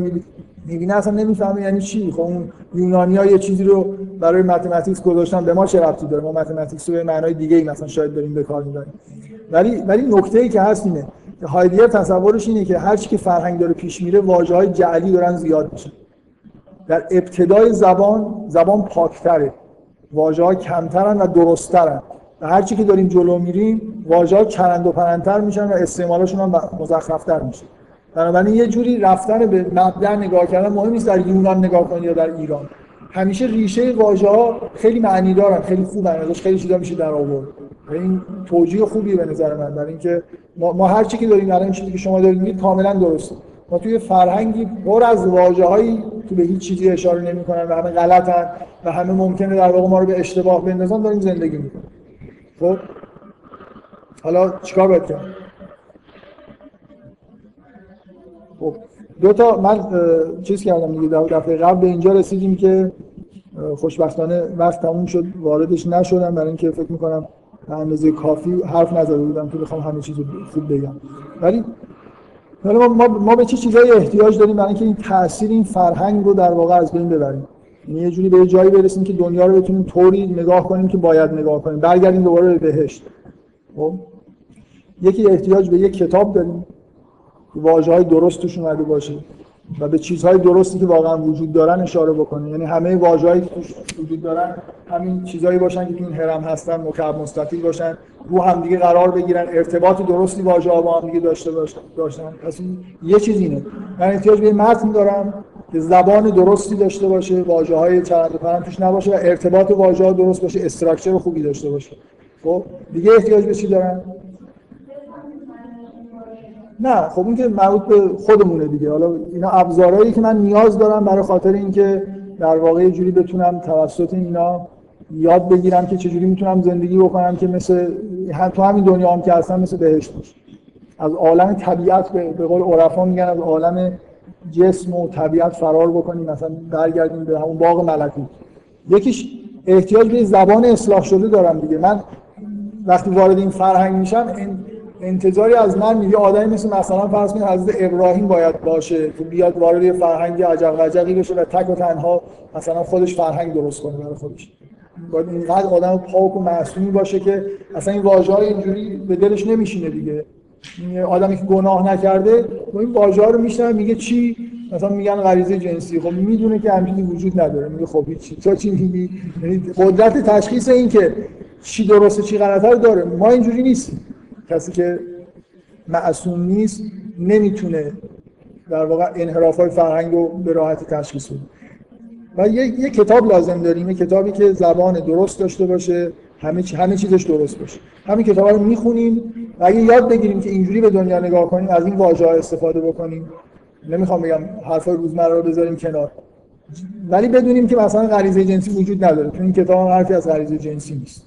می‌بینه اصلا نمی‌فهمه یعنی چی. خب اون یونانیا یه چیزی رو برای mathematics گذاشتن به ما چه ربطی داره؟ ما mathematics رو به معنای دیگه ای مثلا شاید داریم به کار می‌بریم. ولی ولی نکته ای که هست اینه هایدگر تصورش اینه که هر چی که فرهنگ داره پیش میره واژه های جعلی دارن زیاد میشن. در ابتدای زبان زبان پاکتره. واژه ها کمترن و درستترن. و هر چی که داریم جلو میریم واژه ها چرند و پرندتر میشن و استعمالشون هم مزخرفتر میشه. بنابراین یه جوری رفتن به مبدع نگاه کردن مهم نیست در یونان نگاه کنی یا در ایران. همیشه ریشه واژه ها خیلی معنی دارن خیلی خوبن ازش خیلی چیزا میشه در آورد. این توجیه خوبی به نظر من برای اینکه ما, ما هر چی که داریم الان چیزی که شما دارید میگید کاملا درسته. ما توی فرهنگی پر از واژه‌هایی که به هیچ چیزی اشاره نمی‌کنن و همه غلطن و همه ممکنه در واقع ما رو به اشتباه بندازن داریم زندگی می‌کنیم. خب؟ حالا چیکار باید کرد؟ خب دو تا من چیز کردم دیگه دفعه قبل به اینجا رسیدیم که خوشبختانه وقت تموم شد واردش نشدم برای اینکه فکر می‌کنم به اندازه کافی حرف نزده بودم که بخوام همه چیز رو خوب بگم. ولی ما, ما, ما به چه چیزایی احتیاج داریم؟ برای اینکه این تاثیر این فرهنگ رو در واقع از بین ببریم. یعنی یه جوری به جایی برسیم که دنیا رو بتونیم طوری نگاه کنیم که باید نگاه کنیم. برگردیم دوباره به بهشت. خب؟ یکی احتیاج به یک کتاب داریم. واژه های درست توش اومده باشه و به چیزهای درستی که واقعا وجود دارن اشاره بکنه. یعنی همه واژه‌هایی که وجود دارن همین چیزهایی باشن که تو این هرم هستن مکعب مستطیل باشن رو هم دیگه قرار بگیرن ارتباط درستی واژه ها با هم دیگه داشته باشن پس یه چیز اینه. من احتیاج به متن دارم که زبان درستی داشته باشه واژه های چرند توش نباشه و ارتباط واژه ها درست باشه استراکچر خوبی داشته باشه. خب دیگه احتیاج به چی دارم؟ نه خب این که مربوط به خودمونه دیگه. حالا اینا ابزارهایی که من نیاز دارم برای خاطر اینکه در واقع یه جوری بتونم توسط اینا یاد بگیرم که چجوری می‌تونم زندگی بکنم که مثل هم تو همین دنیا هم که هستم مثل بهشت باشه. از عالم طبیعت به قول عرفا میگن از عالم جسم و طبیعت فرار بکنیم مثلا برگردیم به همون باغ ملکوت یکیش احتیاج به زبان اصلاح شده دارم دیگه. من وقتی وارد این فرهنگ میشم این انتظاری از من میگه آدمی مثل مثلا فرض کنید حضرت ابراهیم باید باشه که بیاد وارد یه فرهنگ عجب وجقی بشه و تک و تنها مثلا خودش فرهنگ درست کنه برای خودش. باید اینقدر آدم پاک و معصومی باشه که اصلا این واژه های اینجوری به دلش نمیشینه دیگه. آدمی که گناه نکرده با این واژه رو میشنه میگه چی؟ مثلا میگن غریزه جنسی. خب می‌دونه که همچینی وجود نداره. میگه خب چی. تو چی میگی؟ یعنی قدرت تشخیص این که چی درسته چی غلطه رو داره. ما اینجوری نیستیم. کسی که معصوم نیست نمی‌تونه در واقع انحراف های فرهنگ رو به راحتی تشخیص بده. و یه،, یه کتاب لازم داریم یه کتابی که زبان درست داشته باشه همه همه چیزش درست باشه. همین کتاب رو می‌خونیم و اگه یاد بگیریم که اینجوری به دنیا نگاه کنیم از این واژه ها استفاده بکنیم. نمی‌خوام بگم حرفای روزمره رو بذاریم کنار. ولی بدونیم که مثلا غریزه جنسی وجود نداره تو این کتاب حرفی از غریزه جنسی نیست.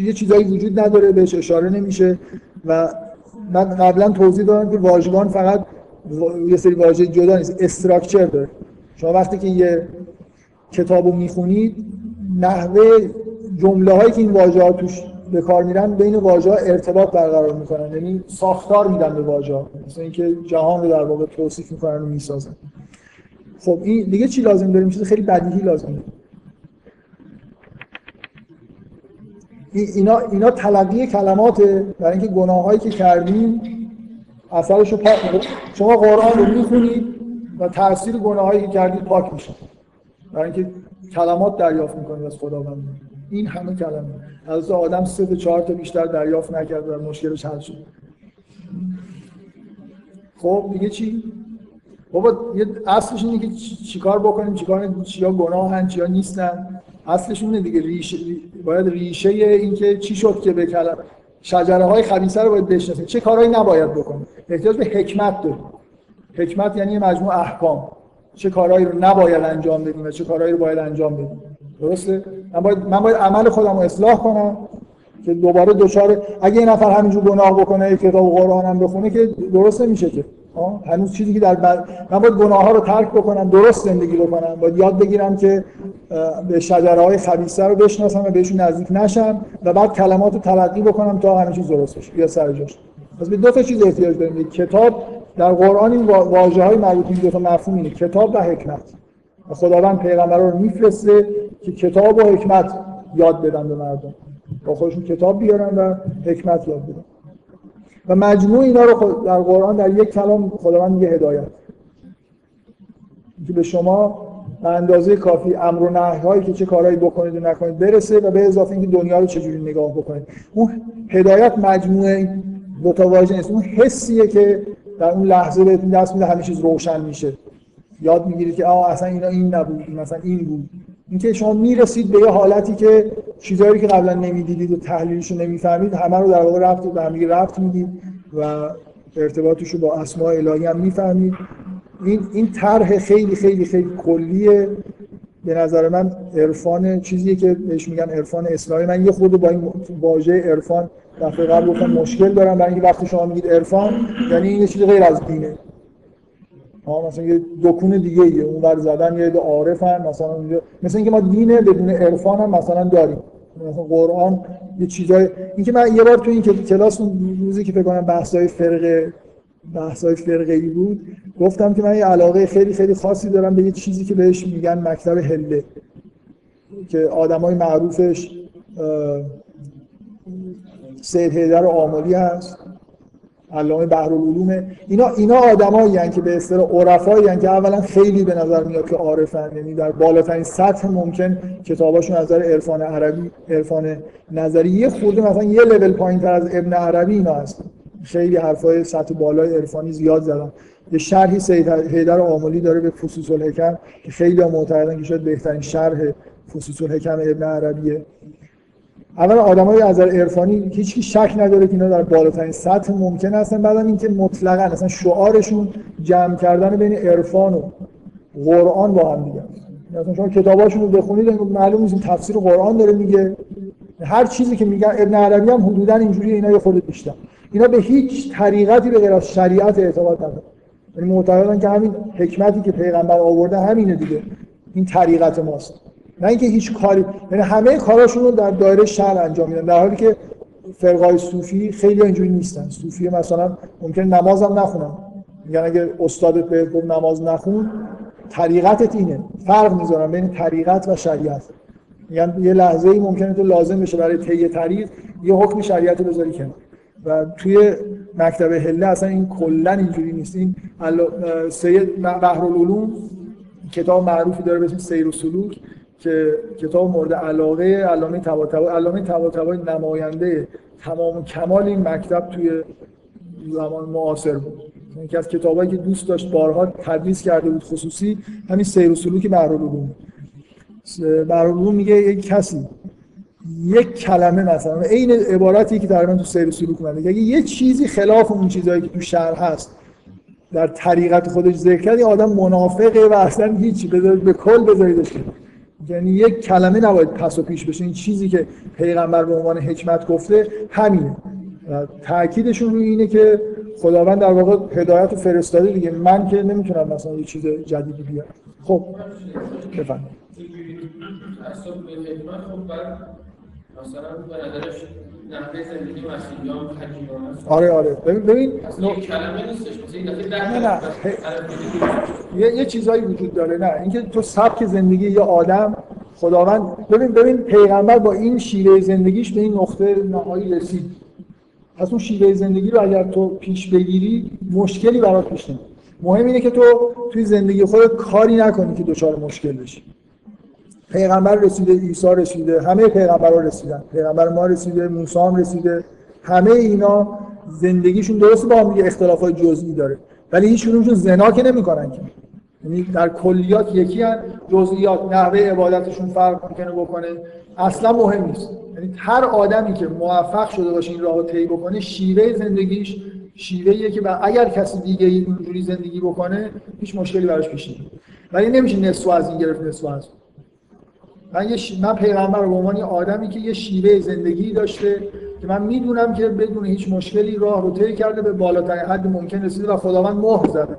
یه چیزایی وجود نداره بهش اشاره نمیشه. و من قبلا توضیح دادم که واژگان فقط یه سری واژه جدا نیست استراکچر داره. شما وقتی که یه کتاب رو می‌خونید نحوه جمله هایی که این واژه ها توش به کار میرن بین واژه ها ارتباط برقرار می‌کنن. یعنی ساختار میدن به واژه ها مثل اینکه جهان رو در واقع توصیف می‌کنن و می‌سازن. خب این دیگه چی لازم داریم؟ چیز خیلی بدیهی لازم داریم. اینا اینا تلقی کلماته. برای اینکه گناهایی که کردیم اثرش رو پاک شما قرآن رو می‌خونید و تاثیر گناهایی که کردید پاک میشه. برای اینکه کلمات دریافت می‌کنید از خداوند. این همه کلمه. از آدم سه تا چهار تا بیشتر دریافت نکرد و مشکلش حل شد. خب دیگه چی؟ بابا یه اصلش اینه که چیکار بکنیم؟ چیکار چیا گناهن؟ چیا نیستن؟ اصلش اونه دیگه ریشه باید ریشه این که چی شد که به کلم شجره های خبیثه رو باید بشناسیم. چه کارهایی نباید بکنیم؟ احتیاج به حکمت داریم. حکمت یعنی مجموع احکام. چه کارهایی رو نباید انجام بدیم و چه کارهایی رو باید انجام بدیم. درسته؟ من باید من باید عمل خودم رو اصلاح کنم که دوباره دوچار اگه یه نفر همینجور گناه بکنه کتاب قرآن هم بخونه که درست نمیشه که. هنوز چیزی که در بر... من باید گناه ها رو ترک بکنم درست زندگی بکنم باید یاد بگیرم که به شجره های خبیثه رو بشناسم و بهشون نزدیک نشم و بعد کلمات رو تلقی بکنم تا همه چیز درست بشه. یا سر جاش. پس به دو تا چیز احتیاج داریم. کتاب در قرآن این واژه های مربوط این دو تا مفهوم اینه. کتاب و حکمت. و خداوند پیغمبر رو میفرسته که کتاب و حکمت یاد بدن به مردم. با خودشون کتاب بیارن و حکمت یاد بدن. و مجموع اینا رو در قرآن در یک کلام خداوند میگه هدایت. که به شما به اندازه کافی امر و نهی هایی که چه کارهایی بکنید و نکنید برسه و به اضافه اینکه دنیا رو چجوری نگاه بکنید. اون هدایت مجموعه دو تا واژه نیست. اون حسیه که در اون لحظه بهتون دست میده همه چیز روشن میشه. یاد می‌گیرید که آه اصلا اینا این نبود مثلا این بود. اینکه شما می‌رسید به یه حالتی که چیزهایی که قبلا نمی‌دیدید و تحلیلش رو نمی‌فهمید همه رو در واقع رفت به هم رفت می‌دید و ارتباطش رو با اسماء الهی هم می‌فهمید. این این طرح خیلی خیلی خیلی کلیه. به نظر من عرفان چیزیه که بهش میگن عرفان اسلامی من یه خود با این واژه عرفان دفعه قبل گفتم مشکل دارم. برای اینکه وقتی شما میگید عرفان یعنی این یه چیز غیر از دینه. ها مثلا یه دکون دیگه ایه اون ور زدن یه عارفن مثلا مثلا اینکه ما دین بدون عرفان هم مثلا داریم. مثلا قرآن یه چیزای اینکه من یه بار تو این کلاس اون روزی که فکر کنم بحثای فرقه بحثای فرقه ای بود گفتم که من یه علاقه خیلی خیلی خاصی دارم به یه چیزی که بهش میگن مکتب هله که آدمای معروفش سید حیدر آمالی هست. علامه بحرالعلوم. اینا اینا آدمایی که به اصطلاح عرفایی که اولا خیلی به نظر میاد که عارفن. یعنی در بالاترین سطح ممکن کتاباشون از نظر عرفان عربی عرفان نظری. یه خورده مثلا یه لول پایینتر از ابن عربی اینا هست. خیلی حرفای سطح بالای عرفانی زیاد زدن. یه شرحی سید حیدر آملی داره به فصوص الحکم که خیلی معتقدن که شاید بهترین شرح فصوص الحکم ابن عربیه. اولا آدمای از نظر عرفانی هیچ شک نداره که اینا در بالاترین سطح ممکن هستن بعدم اینکه مطلقا اصلا شعارشون جمع کردن بین عرفان و قرآن با هم دیگه مثلا شما کتاباشون رو بخونید معلوم نیست تفسیر قرآن داره میگه. هر چیزی که میگن ابن عربی هم حدودا اینجوری اینا یه خورده بیشتر. اینا به هیچ طریقتی به غیر از شریعت اعتقاد ندارن. یعنی معتقدن که همین حکمتی که پیغمبر آورده همینه دیگه. این طریقت ماست. نه اینکه هیچ کاری یعنی همه کاراشون رو در دایره شرع انجام میدن در حالی که فرقای صوفی خیلی اینجوری نیستن. صوفی مثلا ممکن نماز هم نخونن. میگن اگه استادت بهت گفت نماز نخون طریقتت اینه. فرق می‌ذارن بین طریقت و شریعت. میگن یه لحظه ای ممکنه تو لازم بشه برای طی طریق یه حکم شریعت رو بذاری کنار. و توی مکتب هله اصلا این کلا اینجوری نیست. این سید بحرالعلوم کتاب معروفی داره به اسم سیر و سلوک. که کتاب مورد علاقه علامه طباطبایی علامه طباطبایی نماینده تمام کمال این مکتب توی زمان معاصر بود. یکی از کتابایی که دوست داشت بارها تدریس کرده بود خصوصی همین سیر و سلوک بحرالعلوم بحرالعلوم میگه یک کسی یک کلمه مثلا عین عبارتی که تقریبا تو سیر و سلوک اومده یه چیزی خلاف اون چیزایی که تو شهر هست در طریقت خودش ذکر کرد آدم منافقه و اصلا هیچ به کل بذاریدش یعنی یک کلمه نباید پس و پیش بشه. این چیزی که پیغمبر به عنوان حکمت گفته همینه. تاکیدشون روی اینه که خداوند در واقع هدایت فرستاده دیگه. من که نمی‌تونم مثلا یه چیز جدیدی بیارم. خب بفرمایید. مثلا به نظرش نحوه زندگی مسیحیان آره آره. ببین ببین. کلمه نیستش. نه نه. یه یه چیزایی وجود داره. نه. اینکه تو سبک زندگی یه آدم خداوند ببین ببین پیغمبر با این شیوه زندگیش به این نقطه نهایی رسید. پس اون شیوه زندگی رو اگر تو پیش بگیری مشکلی برات پیش نمیاد. مهم اینه که تو توی زندگی خودت کاری نکنی که دچار مشکل بشی. پیغمبر رسیده عیسی رسیده همه پیغمبرها رسیدن. پیغمبر ما رسیده موسی هم رسیده. همه اینا زندگیشون درست با هم اختلافات جزئی داره. ولی هیچ کدومشون زنا که نمی‌کنن که. یعنی در کلیات یکی هن جزئیات نحوه عبادتشون فرق می‌کنه بکنه. اصلا مهم نیست. یعنی هر آدمی که موفق شده باشه این راهو طی بکنه شیوه زندگیش شیوهیه که اگر کسی دیگه اینجوری زندگی بکنه هیچ مشکلی براش پیش نمیاد. ولی نمیشه نصف از این گرفت نصف از من یه من پیغمبر به عنوان آدمی که یه شیوه زندگی داشته که من می‌دونم که بدون هیچ مشکلی راه رو طی کرده به بالاترین حد ممکن رسیده و خداوند مهر زده.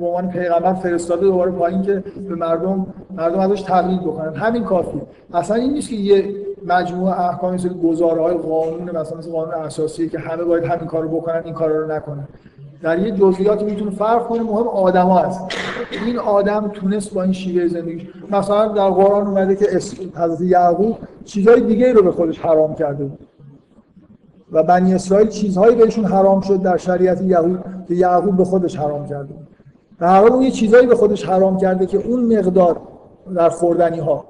به عنوان پیغمبر فرستاده دوباره پایین که به مردم مردم ازش تقلید بکنن. همین کافی اصلا این نیست که یه مجموعه احکام مثل گزارهای قانون مثلا مثل قانون اساسی که همه باید همین کارو بکنن این کارا رو نکنن. در یه جزئیاتی می‌تونه فرق کنه مهم آدما هست. این آدم تونست با این شیوه زندگی مثلا در قرآن اومده که حضرت یعقوب چیزهای دیگه رو به خودش حرام کرده بود. و بنی اسرائیل چیزهایی بهشون حرام شد در شریعت یعقوب که یعقوب به خودش حرام کرده بود. در حال اون یه چیزهایی به خودش حرام کرده که اون مقدار در خوردنی ها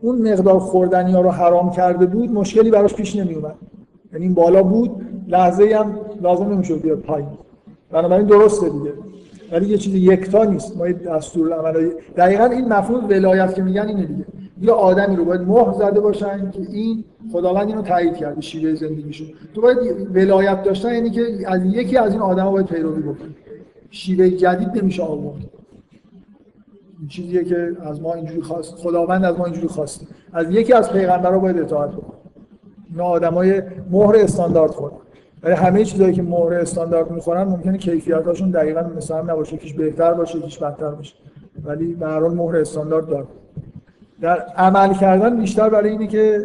اون مقدار خوردنی ها رو حرام کرده بود مشکلی براش پیش نمی اومد یعنی بالا بود لحظه هم لازم نمی‌شد بیاد پایین. بنابراین درسته دیگه. ولی یه چیز یکتا نیست. ما دستور عمل دقیقا این مفهوم ولایت که میگن اینه دیگه. یه آدمی رو باید مهر زده باشن که این خداوند اینو تایید کرده شیوه زندگیشون. تو باید ولایت داشتن یعنی که از یکی از این آدما باید پیروی بکنی. شیوه جدید نمیشه آورد. این چیزیه که از ما اینجوری خواست خداوند از ما اینجوری خواسته. از یکی از پیغمبرا باید اطاعت بکنیم اینا آدمای مهر استاندارد خورد ولی همه چیزایی که مهر استاندارد می‌خورن ممکنه کیفیتاشون دقیقا مثل هم نباشه یکیش بهتر باشه یکیش بدتر باشه. ولی به هر مهر استاندارد داره. در عمل کردن بیشتر برای اینه که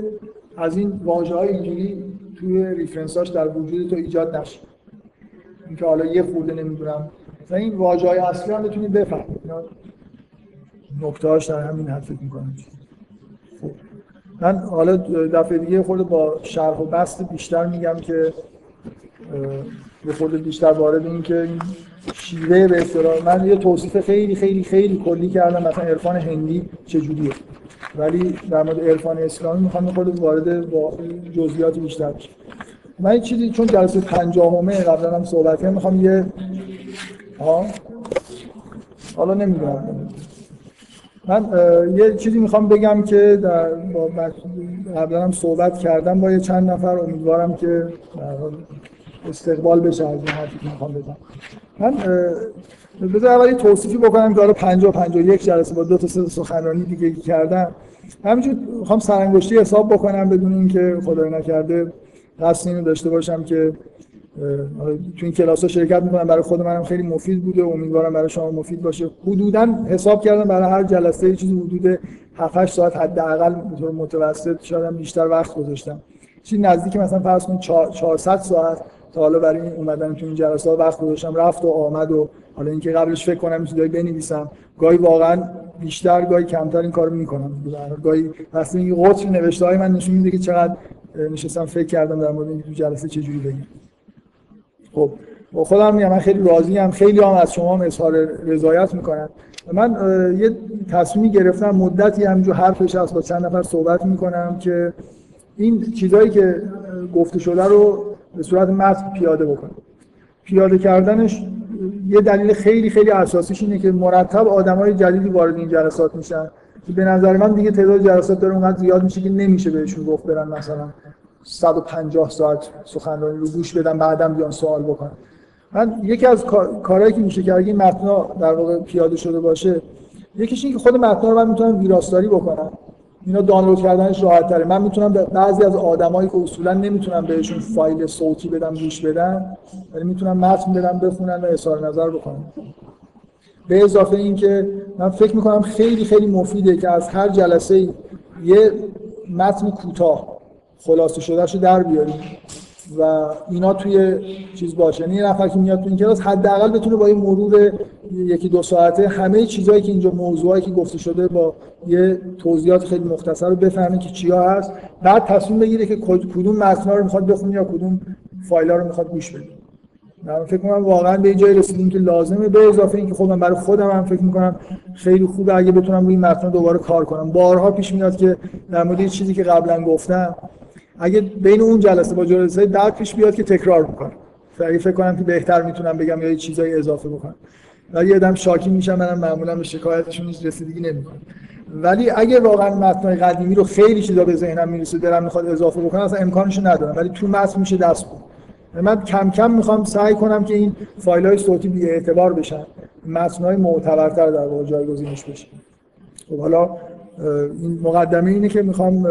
از این واژه های اینجوری توی ریفرنساش در وجود تو ایجاد نشه. اینکه حالا یه خورده نمی‌دونم. مثلا این واژه های اصلی هم بتونید نکته هاش در همین حد فکر می‌کنم. خب. من حالا دفعه دیگه خود با شرح و بست بیشتر میگم که یه خورده بیشتر وارد این که این شیوه به اصطلاح من یه توصیف خیلی خیلی خیلی کلی کردم مثلا عرفان هندی چجوریه. ولی در مورد عرفان اسلامی می‌خوام یه وارد با جزئیات بیشتر بشم. من یه چیزی چون جلسه پنجاهمه قبلا هم صحبت کردم می‌خوام یه ها حالا نمی‌دونم. من یه چیزی می‌خوام بگم که در قبلا هم صحبت کردم با یه چند نفر امیدوارم که استقبال بشه از این حرفی که می‌خوام بزنم. من بذار اولی توصیفی بکنم که حالا 50 51 جلسه با دو تا سه سخنرانی دیگه کردم. همینجور می‌خوام سرانگشتی حساب بکنم بدون اینکه خدای نکرده قصد اینو داشته باشم که تو این کلاس ها شرکت می‌کنم برای خود منم خیلی مفید بوده امیدوارم برای شما مفید باشه. حدودا حساب کردم برای هر جلسه یه چیزی حدود 7 8 ساعت حداقل به متوسط شاید بیشتر وقت گذاشتم. چیزی نزدیک مثلا فرض کنید 400 ساعت تا حالا برای این اومدن تو این جلسه وقت گذاشتم رفت و آمد و حالا اینکه قبلش فکر کنم چیزایی بنویسم. گاهی واقعا بیشتر گاهی کمتر این کارو می‌کنم. گاهی واسه این قطر نوشته های من نشون میده که چقدر نشستم فکر کردم در مورد اینکه تو جلسه چجوری بگم. خب خودم میگم من خیلی راضی ام خیلی هم از شما اظهار رضایت می‌کنن من یه تصمیمی گرفتم مدتی همینجور حرفش هست با چند نفر صحبت می‌کنم که این چیزایی که گفته شده رو به صورت متن پیاده بکنم پیاده کردنش یه دلیل خیلی خیلی اساسیش اینه که مرتب آدمای جدیدی وارد این جلسات میشن که به نظر من دیگه تعداد جلسات داره اونقدر زیاد میشه که نمیشه بهشون گفت برن مثلا 150 ساعت سخنرانی رو گوش بدم بعدم بیان سوال بکنم من یکی از کارهایی که میشه که اگه متن در واقع پیاده شده باشه یکیش اینه که خود متن رو من می‌تونم ویراستاری بکنم. اینا دانلود کردنش راحت تره من می‌تونم به بعضی از آدمایی که اصولا نمی‌تونم بهشون فایل صوتی بدم گوش بدن ولی می‌تونم متن بدم بخونن و اظهار نظر بکنن. به اضافه اینکه من فکر می‌کنم خیلی خیلی مفیده که از هر جلسه یه متن کوتاه خلاصه شدهشو در بیاریم. و اینا توی چیز باشه. یعنی نفر که میاد تو این کلاس حداقل بتونه با یه مرور یکی دو ساعته همه چیزهایی که اینجا موضوعی که گفته شده با یه توضیحات خیلی مختصر رو بفهمه که چیا هست. بعد تصمیم بگیره که کدوم متنا رو می‌خواد بخونه یا کدوم فایل رو می‌خواد گوش بده. من فکر کنم واقعا به جای رسیدیم که لازمه. به اضافه اینکه خودم برای خودم هم فکر می‌کنم خیلی خوبه اگه بتونم روی متن دوباره کار کنم. بارها پیش میاد که در مورد چیزی که قبلا گفتم اگه بین اون جلسه با جلسه بعد پیش بیاد که تکرار می‌کنم اگه فکر کنم که بهتر می‌تونم بگم یا یه چیزایی اضافه بکنم. ولی آدم شاکی میشم منم معمولا به شکایتشون نیست رسیدگی نمی‌کنم. ولی اگه واقعا متن قدیمی رو خیلی چیزا به ذهنم می‌رسه دلم می‌خواد اضافه بکنم اصلا امکانش ندارم. ولی تو متن میشه دست بود من کم کم می‌خوام سعی کنم که این فایل های صوتی بی اعتبار بشن متن های معتبرتر در واقع جایگزینش بشه. خب حالا این مقدمه اینه که می‌خوام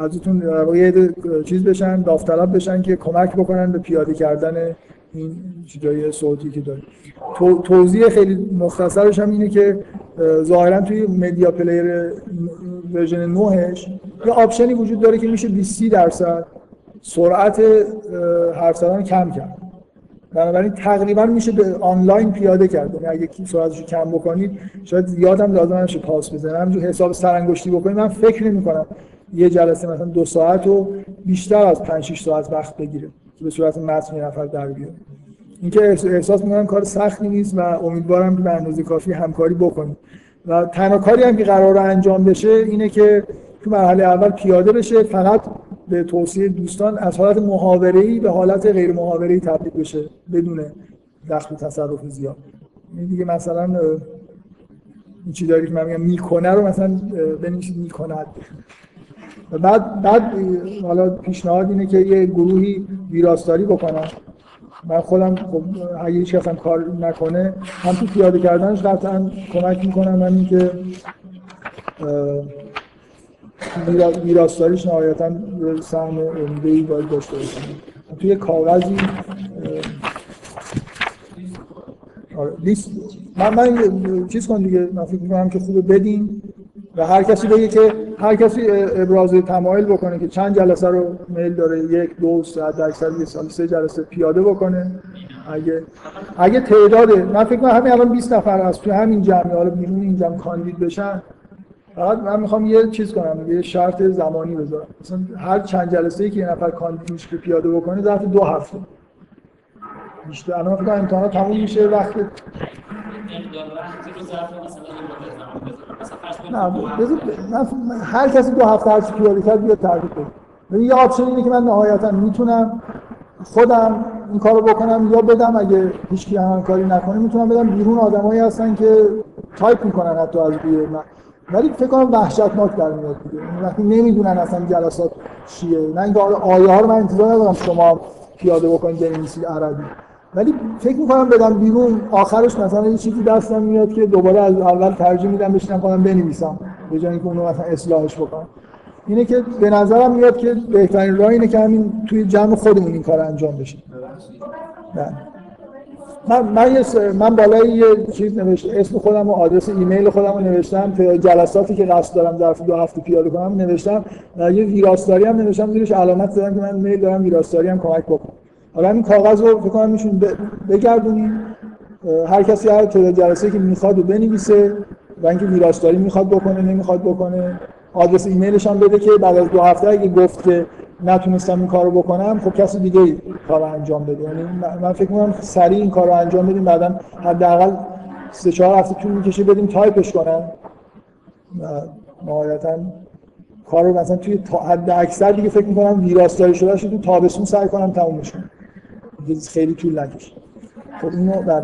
ازتون یه چیز بشن داوطلب بشن که کمک بکنن به پیاده کردن این چیزای صوتی که داریم. توضیح خیلی مختصرش هم اینه که ظاهرا توی Media Player version 9 یه option ی وجود داره که میشه 20 درصد سرعت حرف زدن کم کرد. بنابراین تقریبا میشه به آنلاین پیاده کرد. یعنی اگه سرعتش کم بکنید شاید زیادم لازم نشه pause بزنن حساب سرانگشتی بکنید. من فکر نمی کنم یه جلسه مثلا دو ساعت و بیشتر از 5 6 ساعت وقت بگیره که به صورت متن نفر در بیاره. اینکه احساس می‌کنم کار سختی نیست و امیدوارم که به اندازه کافی همکاری بکنید و تنها کاری هم که قرار انجام بشه اینه که تو مرحله اول پیاده بشه فقط به توصیه دوستان از حالت محاوره‌ای به حالت غیر محاوره‌ای تبدیل بشه بدون دخل تصرف زیاد. این دیگه مثلا این چی داری که من میگم می‌کنه رو مثلا بنویسید می‌کند. بعد بعد حالا پیشنهاد اینه که یه گروهی ویراستاری بکنن. من خودم خب اگه هیچ کس کار نکنه هم تو پیاده کردنش قطعا کمک می‌کنم. من اینکه ویراستاریش نهایتا سهم ای باید داشته باشم. توی کاغذی آره لیست من من چیز کن دیگه من فکر می‌کنم که خوبه بدین. و هر کسی بگه که هر کسی ابراز تمایل بکنه که چند جلسه رو میل داره یک دو ساعت اکثر یه سال سه جلسه پیاده بکنه. اگه اگه تعداد من فکر کنم همین الان 20 نفر از تو همین جمع حالا بیرون این جمع کاندید بشن. فقط من می‌خوام یه چیز کنم یه شرط زمانی بذارم. مثلا هر چند جلسه ای که یه نفر کاندید میشه پیاده بکنه ظرف دو هفته. بیشتر. الان فکر امتحانات تموم میشه وقت نه بذار هر کسی دو هفته هر چی پیاده کرد بیاد تعریف کنه. یه option اینه که من نهایتا می‌تونم خودم این کارو بکنم یا بدم اگه هیچ کی کاری نکنه می‌تونم بدم بیرون آدمایی هستن که تایپ می‌کنن حتی از روی من. ولی فکر کنم وحشتناک در میاد دیگه. وقتی نمی‌دونن اصلا جلسات چیه. نه اینکه آیه ها رو من انتظار ندارم شما پیاده بکنید بنویسید عربی. ولی فکر می‌کنم بدم بیرون آخرش مثلا یه چیزی دستم میاد که دوباره از اول ترجمه میدم بشینم خودم بنویسم به جای اینکه اونو مثلا اصلاحش بکنم. اینه که به نظرم میاد که بهترین راه اینه که همین توی جمع خودمون این کار انجام بشه نه. من من, من بالای یه چیز نوشتم اسم خودم و آدرس ایمیل خودم رو نوشتم که جلساتی که قصد دارم در دو هفته پیاده کنم نوشتم و یه ویراستاری هم نوشتم زیرش علامت زدم که من میل دارم ویراستاری هم کمک بکنم. حالا این کاغذ رو فکر کنم میشون بگردونیم هر کسی هر تعداد جلسه که می‌خواد و بنویسه و اینکه ویراستاری می‌خواد بکنه نمی‌خواد بکنه آدرس ایمیلش هم بده که بعد از دو هفته اگه گفت که نتونستم این کارو بکنم خب کسی دیگه کارو انجام بده. یعنی من فکر می‌کنم سریع این کارو انجام بدیم بعدا حداقل سه چهار هفته طول می‌کشه بدیم تایپش کنن. نهایتا کارو مثلا توی حد اکثر دیگه فکر می‌کنم ویراستاری شده شد تو تابستون سعی کنم تمومش کنم خیلی طول نکشه خب اینو در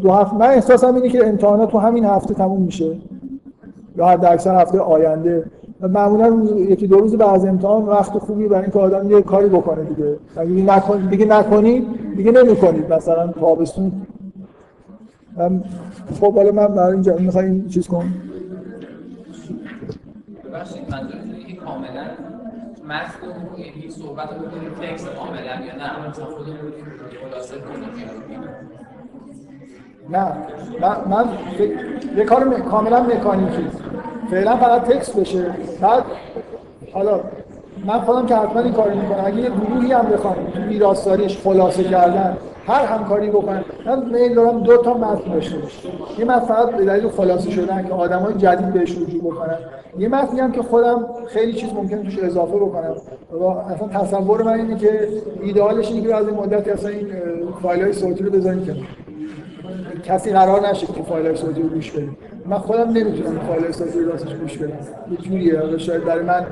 دو هفته من احساسم اینه که امتحانات تو همین هفته تموم میشه. یا حد اکثر هفته آینده. معمولا یکی دو روز بعد از امتحان وقت خوبی برای اینکه آدم یه کاری بکنه دیگه. اگه نکن دیگه نکنید دیگه نمی‌کنید. مثلا تابستون. خب حالا من برای اینجا می‌خوایم چیز کنم. ببخشید منظورتون کاملا متن و یعنی صحبت رو بکنیم تکست کاملا یا نه مثلا خودمون خلاصه کنیم. نه من, من یه کار کاملا مکانیکی. فعلا فقط تکست بشه. بعد حالا من خودم که حتما این کاری می‌کنم. اگه یه گروهی هم بخوام تو ویراستاریش خلاصه کردن هر همکاری بکنن من میل دارم دو تا متن داشته باشه یه متن فقط به دلیل خلاصه شدن که آدمای جدید بهش رجوع بکنن. یه متنی هم که خودم خیلی چیز ممکن توش اضافه بکنم. و اصلا تصور من اینه که ایدئالش اینه که از این مدت اصلا این فایل های صوتی رو بذاریم کنار کسی قرار نشه که فایل صوتی رو گوش بده. من خودم نمی‌تونم فایل صوتی رو راستش گوش بدم. یه جوریه. شاید برای من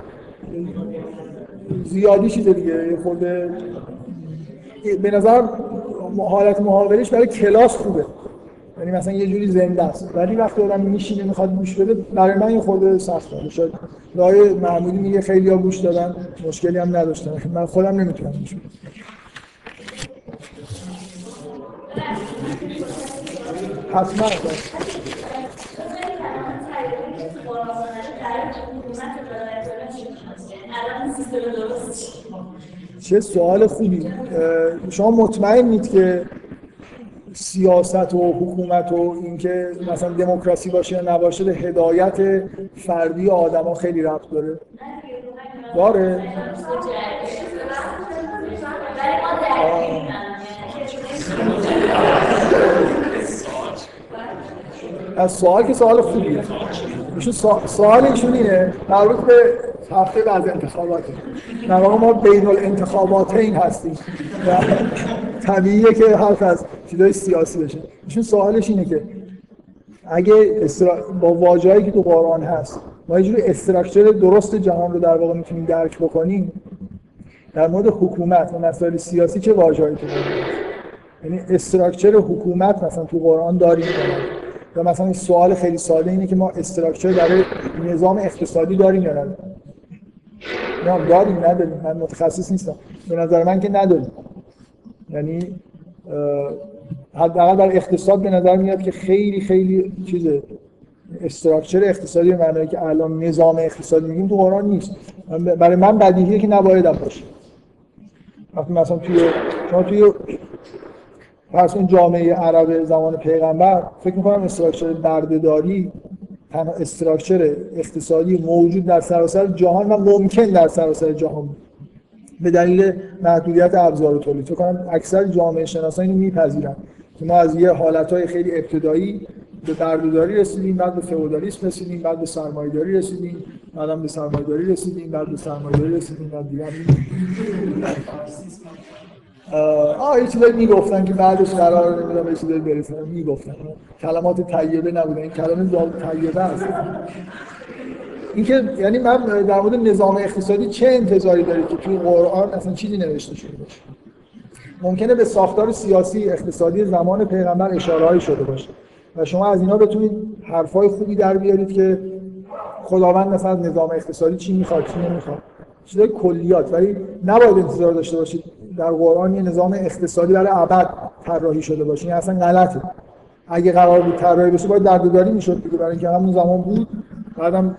زیادی چیز دیگه. خورده به نظر حالت محاورش برای کلاس خوبه. یعنی مثلا یه جوری زنده است. ولی وقتی آدم میشینه می‌خواد گوش بده برای من یه خورده سخته شاید راه معمولی میگه خیلی ها گوش دادن مشکلی هم نداشتن. من خودم نمی‌تونم گوش بدم. حتما. چه سوال خوبی. شما مطمئنید که سیاست و حکومت و اینکه مثلا دموکراسی باشه یا نباشه به هدایت فردی آدما خیلی ربط داره؟ داره. از سوال که سوال خوبیه. ایشون سوال ایشون اینه مربوط به هفته بعد انتخابات در واقع ما بین الانتخابات این هستیم. طبیعیه که حرف از چیزای سیاسی بشه. ایشون سوالش اینه که اگه استرا... با واژه‌ای که تو قرآن هست ما یه جوری استراکچر درست جهان رو در واقع می‌تونیم درک بکنیم در مورد حکومت و مسائل سیاسی چه واژه‌ای تو یعنی استراکچر حکومت مثلا تو قرآن داریم یا مثلا سوال خیلی ساده اینه که ما استراکچر برای نظام اقتصادی داریم یا نداریم؟ نه داریم نداریم. من متخصص نیستم. به نظر من که نداریم. یعنی حداقل در اقتصاد به نظر میاد که خیلی خیلی چیزه. استراکچر اقتصادی به معنی که الان نظام اقتصادی میگیم تو قرآن نیست. برای من بدیهیه که نباید باشه. وقتی مثلا توی شما توی پس اون جامعه عرب زمان پیغمبر فکر می‌کنم استراکچر بردهداری تنها استراکچر اقتصادی موجود در سراسر جهان و ممکن در سراسر جهان به دلیل محدودیت ابزار تولید. فکر کنم اکثر جامعه شناسان اینو میپذیرن. که ما از یه حالتهای خیلی ابتدایی به بردهداری رسیدیم بعد به فئودالیسم رسیدیم بعد به سرمایه‌داری رسیدیم بعد به سرمایه‌داری رسیدیم بعد به سرمایه‌داری رسیدیم بعد دیگه. آه یه چیزایی می‌گفتن که بعدش قرار نمی‌دونم یه چیزایی برسن می‌گفتن. کلمات طیبه نبودن این کلمه زال طیبه است. اینکه یعنی من در مورد نظام اقتصادی چه انتظاری دارید که توی قرآن اصلا چیزی نوشته شده باشه؟ ممکنه به ساختار سیاسی اقتصادی زمان پیغمبر اشاره شده باشه. و شما از اینا بتونید حرفای خوبی در بیارید که خداوند مثلا نظام اقتصادی چی می‌خواد چی نمی‌خواد. چیزای کلیات. ولی نباید انتظار داشته باشید. در قرآن یه نظام اقتصادی برای ابد طراحی شده باشه. این اصلا غلطه. اگه قرار بود طراحی بشه باید درده‌داری می‌شد دیگه. برای اینکه همون زمان بود بعدم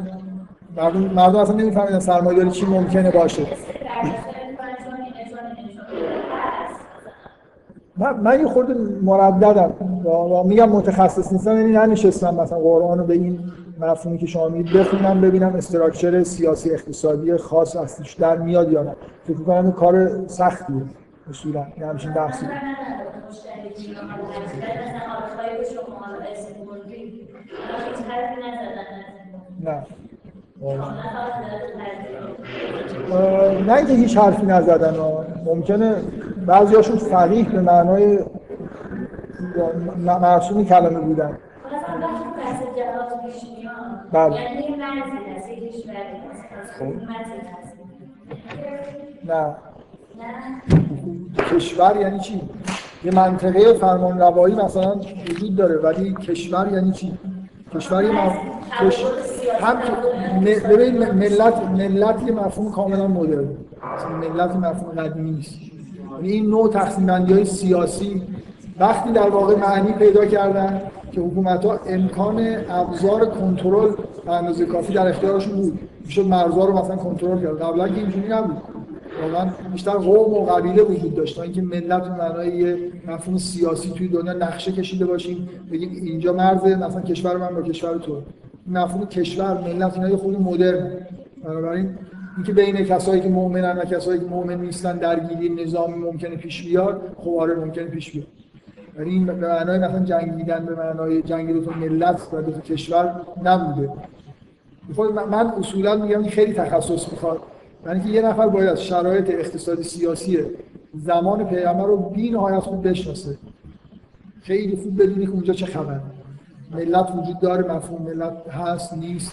مردم مردم اصلا نمیفهمیدن سرمایه‌داری چی ممکنه باشه. من, من یه خورده مرددم. میگم متخصص نیستم یعنی ننشستم مثلا قرآن رو به این مفهومی که شما میگید بخونم ببینم استراکچر سیاسی اقتصادی خاص اصلیش در میاد یا نه فکر کنم کار سختیه اصولا یه همچین بحثی نه نه اینکه هیچ حرفی نزدن. ممکنه بعضی هاشون فقیه به معنای مرسوم کلمه بودن بله. یعنی یک هست نه کشور یعنی چی؟ یه منطقه فرمان روایی مثلا وجود داره ولی کشور یعنی چی؟ کشور یه مف... کش... هم ببین ملت ملت یه مفهوم کاملا مدرن ملت مفهوم قدیمی نیست یعنی این نوع تقسیم بندی های سیاسی وقتی در واقع معنی پیدا کردن که حکومت ها امکان ابزار کنترل به اندازه کافی در اختیارشون بود. می‌شد مرزها رو مثلا کنترل کرد. قبلا که اینجوری نبود. واقعا بیشتر قوم و قبیله وجود داشت. اینکه ملت معنای مفهوم سیاسی توی دنیا نقشه کشیده باشیم بگیم اینجا مرز مثلا کشور من با کشور تو. مفهوم کشور ملت اینا یه خود مدرن. بنابراین اینکه بین کسایی که مؤمنن و کسایی که مؤمن نیستن درگیری نظامی ممکنه پیش بیاد خب آره ممکنه پیش بیاد. ولی این به معنای مثلا جنگیدن به معنای جنگ دو تا ملت و دو کشور نبوده. خود من- من اصولا میگم خیلی تخصص می‌خواد. یعنی که یه نفر باید شرایط اقتصادی سیاسی زمان پیغمبر رو بی نهایت خوب بشناسه. خیلی خوب بدونی که اونجا چه خبره. ملت وجود داره مفهوم ملت هست نیست.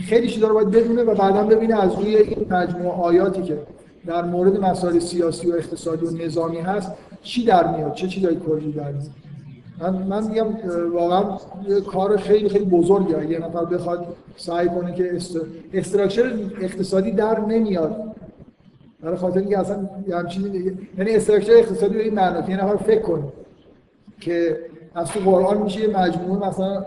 خیلی چیزا رو باید بدونه و بعدا ببینه از روی این مجموعه آیاتی که در مورد مسائل سیاسی و اقتصادی و نظامی هست چی در میاد؟ چه چیزایی کلی در میاد؟ من, من میگم واقعا کار خیلی خیلی بزرگه. یه نفر بخواد سعی کنه که است... استراکچر اقتصادی در نمیاد. برای خاطر اینکه اصلا یه همچین یعنی استراکچر اقتصادی به این معنا یه نفر فکر کنه که از تو قرآن میشه یه مجموعه مثلا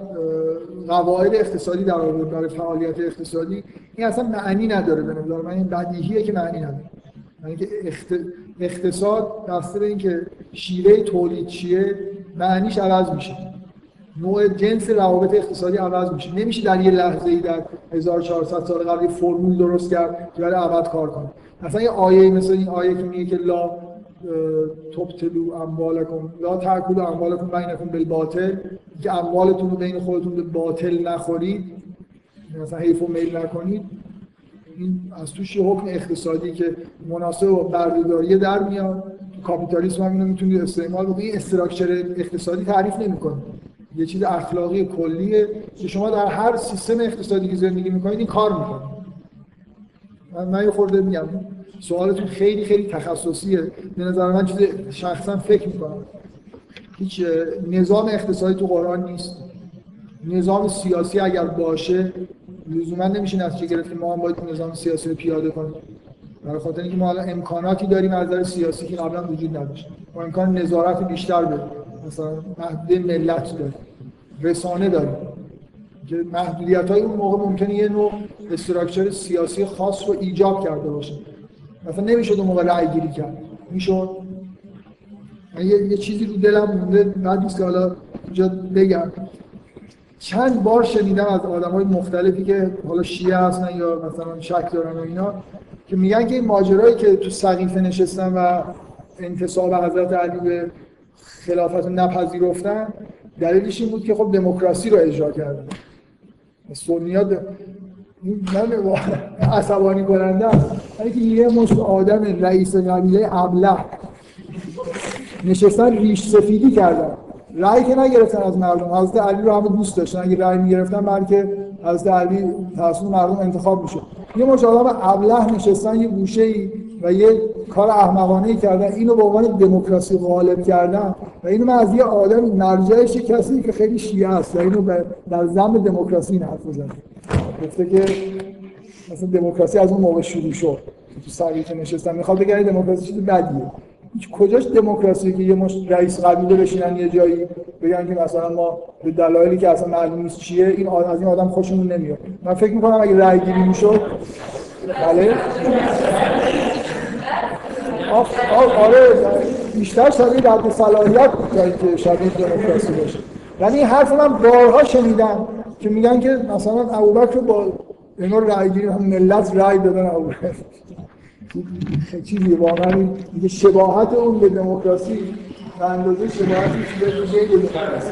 قواعد اقتصادی در برای فعالیت اقتصادی. این اصلا معنی نداره به نظر من. این بدیهیه که معنی نداره. یعنی که اخت- اقتصاد به اینکه شیوه تولید چیه معنیش عوض میشه. نوع جنس روابط اقتصادی عوض میشه. نمیشه در یه لحظه ای در 1400 سال قبل فرمول درست کرد که برای ابد کار کنه. مثلا یه آیه مثل این آیه که میگه که لا تبتلو اموالکم لا تاکلوا اموالکم بینکم بالباطل. که اموالتون رو بین خودتون به باطل نخورید مثلا حیف و میل نکنید. این از توش یه حکم اقتصادی که مناسب با بردهداری در میاد. تو کاپیتالیسم هم اینو می‌تونید استعمال بکنید این استراکچر اقتصادی تعریف نمی‌کنه. یه چیز اخلاقی کلیه که شما در هر سیستم اقتصادی که زندگی می‌کنید این کار می‌کنه من, من یه خورده میگم. سوالتون خیلی خیلی تخصصیه. به نظر من چیز شخصا فکر می‌کنم. هیچ نظام اقتصادی تو قرآن نیست. نظام سیاسی اگر باشه لزوما نمیشه نتیجه گرفت که ما هم باید نظام سیاسی رو پیاده کنیم. برای خاطر اینکه ما الان امکاناتی داریم از نظر سیاسی که قبلا وجود نداشت. ما امکان نظارت بیشتر داریم. مثلا محدود ملت داریم. رسانه داریم. که محدودیت های اون موقع ممکنه یه نوع استراکچر سیاسی خاص رو ایجاب کرده باشه. مثلا نمی‌شد اون موقع رأی گیری کرد. می‌شد. من یه, یه چیزی رو دلم مونده. بعد نیست که حالا اینجا بگم. چند بار شنیدم از آدم های مختلفی که حالا شیعه هستن یا مثلا شک دارن و اینا که میگن که این ماجرایی که تو سقیفه نشستن و انتصاب حضرت علی به خلافت رو نپذیرفتن دلیلش این بود که خب دموکراسی رو اجرا کردن. سنیا من عصبانی کننده یعنی که یه مشت آدم رئیس قبیله ابله نشستن ریش سفیدی کردن. رأی که نگرفتن از مردم حضرت علی رو همه دوست داشتن. اگه رأی می‌گرفتن بلکه حضرت علی توسط مردم انتخاب میشه یه مش آدم ابله نشستن یه گوشه ای و یه کار احمقانه کردن. اینو به عنوان دموکراسی غالب کردن و اینو من از یه آدم مرجعش کسی که خیلی شیعه است و اینو به- در ذم دموکراسی این حرف زده گفته که مثلا دموکراسی از اون موقع شروع شد. تو سریع که نشستن. می‌خواد بگه دموکراسی چیز بدیه. کجاش دموکراسی که یه مش رئیس قبیله بشینن یه جایی بگن که مثلا ما به دلایلی که اصلا معلوم نیست چیه این آد- از این آدم خوشمون نمیاد. من فکر می‌کنم اگه رأی گیری می‌شد بله. آره. بیشتر شبیه رد صلاحیت بود تا اینکه شبیه دموکراسی باشه. یعنی این حرف من بارها شنیدم که میگن که مثلا ابوبکر با انگار رأی گیری هم ملت رأی دادن ابوبکر. چیزی واقعا دیگه شباهت اون به دموکراسی به اندازه شباهتی دیگه به دموکراسی